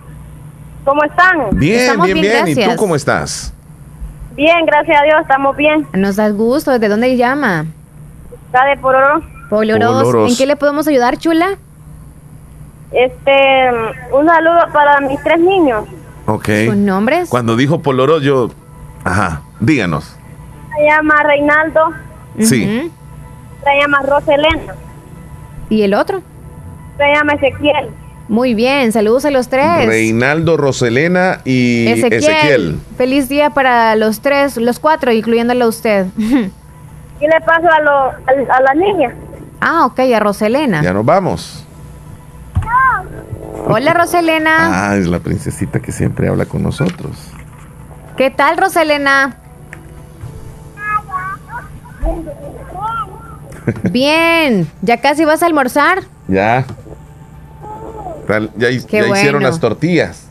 ¿Cómo están? Bien, bien, bien. ¿Y tú cómo estás? Bien, gracias a Dios, estamos bien. Nos da gusto. ¿Desde dónde llama? Está de Pororo. Poloros. Poloros. ¿En qué le podemos ayudar, chula? Este, un saludo para mis tres niños. Ok. ¿Sus nombres? Cuando dijo Poloro, yo. Ajá, díganos. Se llama Reinaldo, Sí. se llama Roselena, ¿Y el otro? se llama Ezequiel. Muy bien, saludos a los tres. Reinaldo, Roselena y Ezequiel. Feliz día para los tres, los cuatro, incluyéndole a usted. y le paso a, lo, a, la niña. Ah, ok, a Roselena. Ya nos vamos. Hola, Roselena. Ah, es la princesita que siempre habla con nosotros. ¿Qué tal, Roselena? Bien, ¿ya casi vas a almorzar? Ya. Ya, hicieron las tortillas.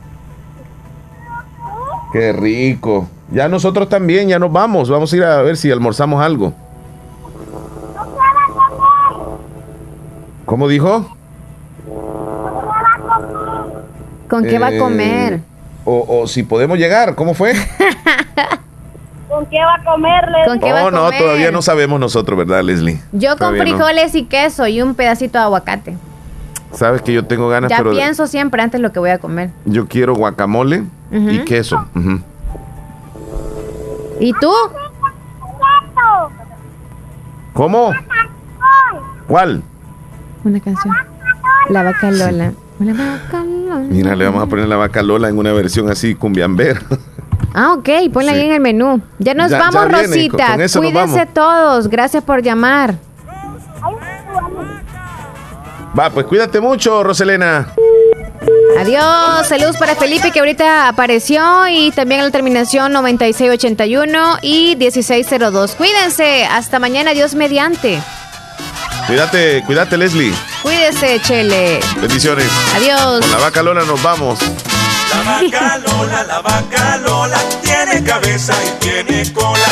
Qué rico. Ya nosotros también, ya nos vamos. Vamos a ir a ver si almorzamos algo. ¿Cómo dijo? ¿Con qué va a comer? Eh, o, si podemos llegar, ¿cómo fue? ¿Con qué va a comerle? ¿Con qué no, no, todavía no sabemos nosotros, ¿verdad, Leslie? Yo con frijoles y queso y un pedacito de aguacate. Sabes que yo tengo ganas, ya pienso siempre antes lo que voy a comer. Yo quiero guacamole y queso. ¿Y tú? ¿Cómo? ¿Cuál? Una canción. La vaca Lola. La vaca Lola. Mira, le vamos a poner la vaca Lola en una versión así cumbiamber. Ah, ok, ponla ahí en el menú. Ya nos vamos, Rosita. Cuídense todos. Gracias por llamar. Va, pues cuídate mucho, Roselena. Adiós, saludos para Felipe que ahorita apareció y también la terminación 9681 y 1602. Cuídense, hasta mañana, Dios mediante. Cuídate, cuídate, Leslie. Cuídese, Chele. Bendiciones. Adiós. Con la vaca Lola nos vamos. La vaca Lola, la vaca Lola, tiene cabeza y tiene cola.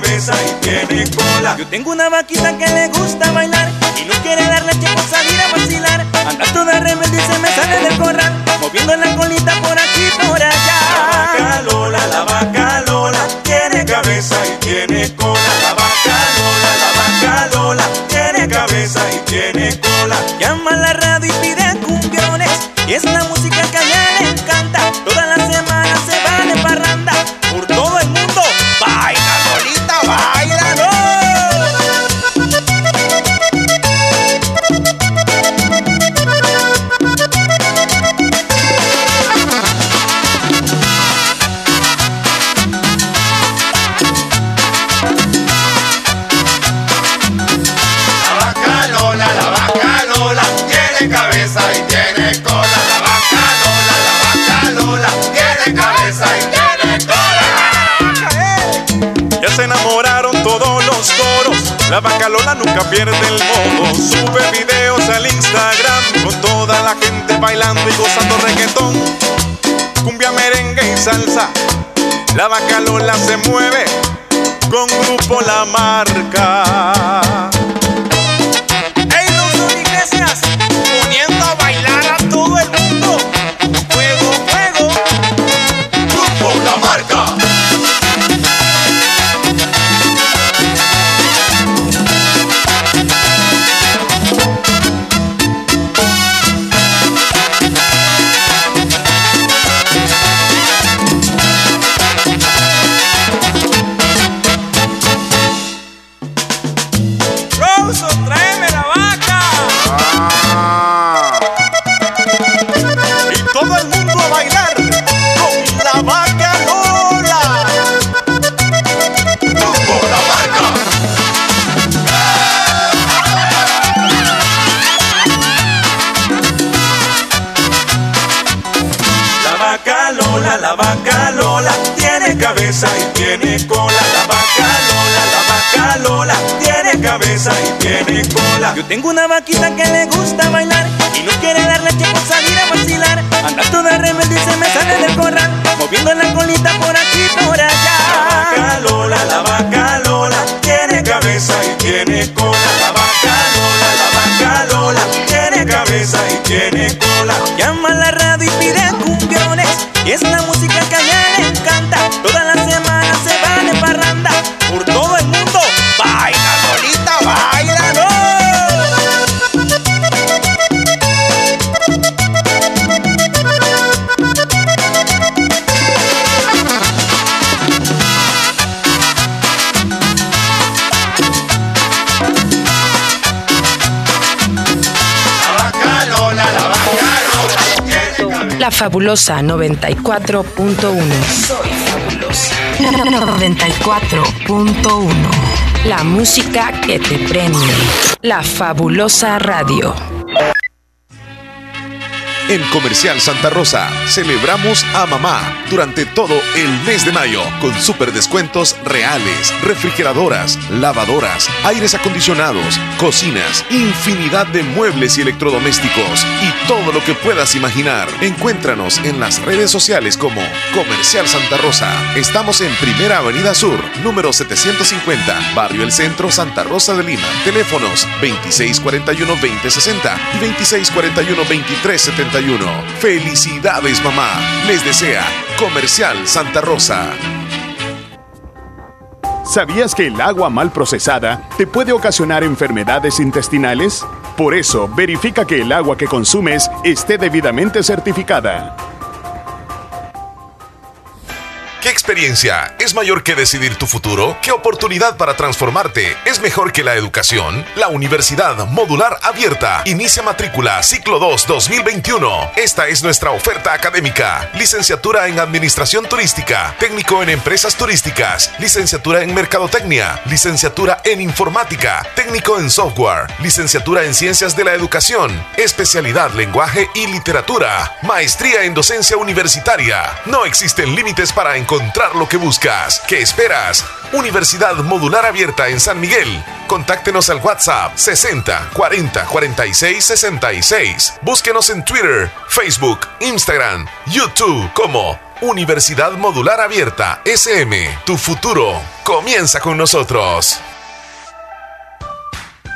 Cabeza y tiene cola. Yo tengo una vaquita que le gusta bailar y no quiere dar leche por salir a vacilar. Anda toda rebelde y se me sale del corral, moviendo la colita por aquí y por allá. La vaca Lola, la vaca Lola, tiene cabeza y tiene cola. La vaca Lola, la vaca Lola, tiene cabeza y tiene cola. La vaca Lola nunca pierde el modo. Sube videos al Instagram con toda la gente bailando y gozando reggaetón. Cumbia, merengue y salsa. La vaca Lola se mueve con grupo La Marca. ¡Ey, los Iglesias! Yo tengo una vaquita que le gusta bailar y no quiere dar leche por salir a vacilar. Anda toda rebelde fabulosa 94.1. Soy fabulosa. 94.1 La música que te prende. La fabulosa radio. En Comercial Santa Rosa celebramos a mamá durante todo el mes de mayo con super descuentos reales, refrigeradoras, lavadoras, aires acondicionados, cocinas, infinidad de muebles y electrodomésticos y todo lo que puedas imaginar. Encuéntranos en las redes sociales como Comercial Santa Rosa. Estamos en Primera Avenida Sur, número 750, Barrio El Centro, Santa Rosa de Lima. Teléfonos 2641-2060 y 2641-2371. Felicidades mamá. Les desea Comercial Santa Rosa. ¿Sabías que el agua mal procesada te puede ocasionar enfermedades intestinales? Por eso, verifica que el agua que consumes esté debidamente certificada. ¿Qué experiencia es mayor que decidir tu futuro? ¿Qué oportunidad para transformarte es mejor que la educación? La Universidad Modular Abierta inicia matrícula ciclo 2 2021. Esta es nuestra oferta académica. Licenciatura en Administración Turística, técnico en Empresas Turísticas, licenciatura en Mercadotecnia, licenciatura en Informática, técnico en Software, licenciatura en Ciencias de la Educación, especialidad Lenguaje y Literatura, maestría en Docencia Universitaria. No existen límites para encontrar encontrar lo que buscas. ¿Qué esperas? Universidad Modular Abierta en San Miguel. Contáctenos al WhatsApp 60 40 46 66. Búsquenos en Twitter, Facebook, Instagram, YouTube como Universidad Modular Abierta SM. Tu futuro comienza con nosotros.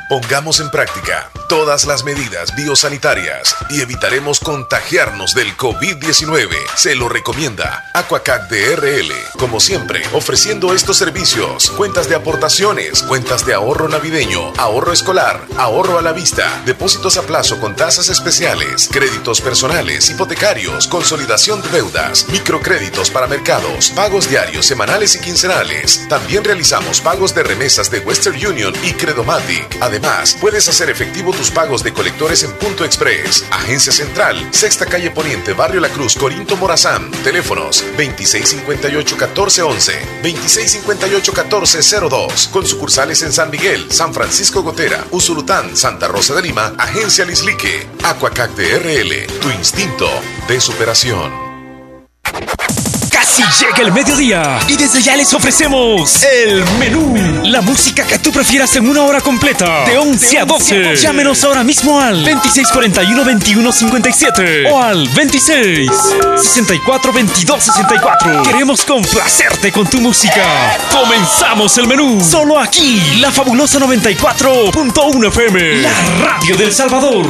Pongamos en práctica todas las medidas biosanitarias y evitaremos contagiarnos del COVID-19. Se lo recomienda Aquacac DRL. Como siempre, ofreciendo estos servicios: cuentas de aportaciones, cuentas de ahorro navideño, ahorro escolar, ahorro a la vista, depósitos a plazo con tasas especiales, créditos personales, hipotecarios, consolidación de deudas, microcréditos para mercados, pagos diarios, semanales y quincenales. También realizamos pagos de remesas de Western Union y Credomatic. Además, puedes hacer efectivo tus pagos de colectores en Punto Express, Agencia Central, Sexta Calle Poniente, Barrio La Cruz, Corinto Morazán. Teléfonos 2658-1411, 2658-1402. Con sucursales en San Miguel, San Francisco Gotera, Usulután, Santa Rosa de Lima, Agencia Lislique, Aquacac DRL, tu instinto de superación. Casi llega el mediodía y desde ya les ofrecemos el menú. La música que tú prefieras en una hora completa, de 11 a 12. Llámenos ahora mismo al 2641-2157 o al 26 64 22 64. Queremos complacerte con tu música. Comenzamos el menú solo aquí, la fabulosa 94.1 FM, la radio del Salvador.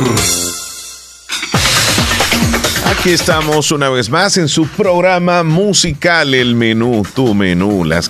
Aquí estamos una vez más en su programa musical El Menú, tu menú, las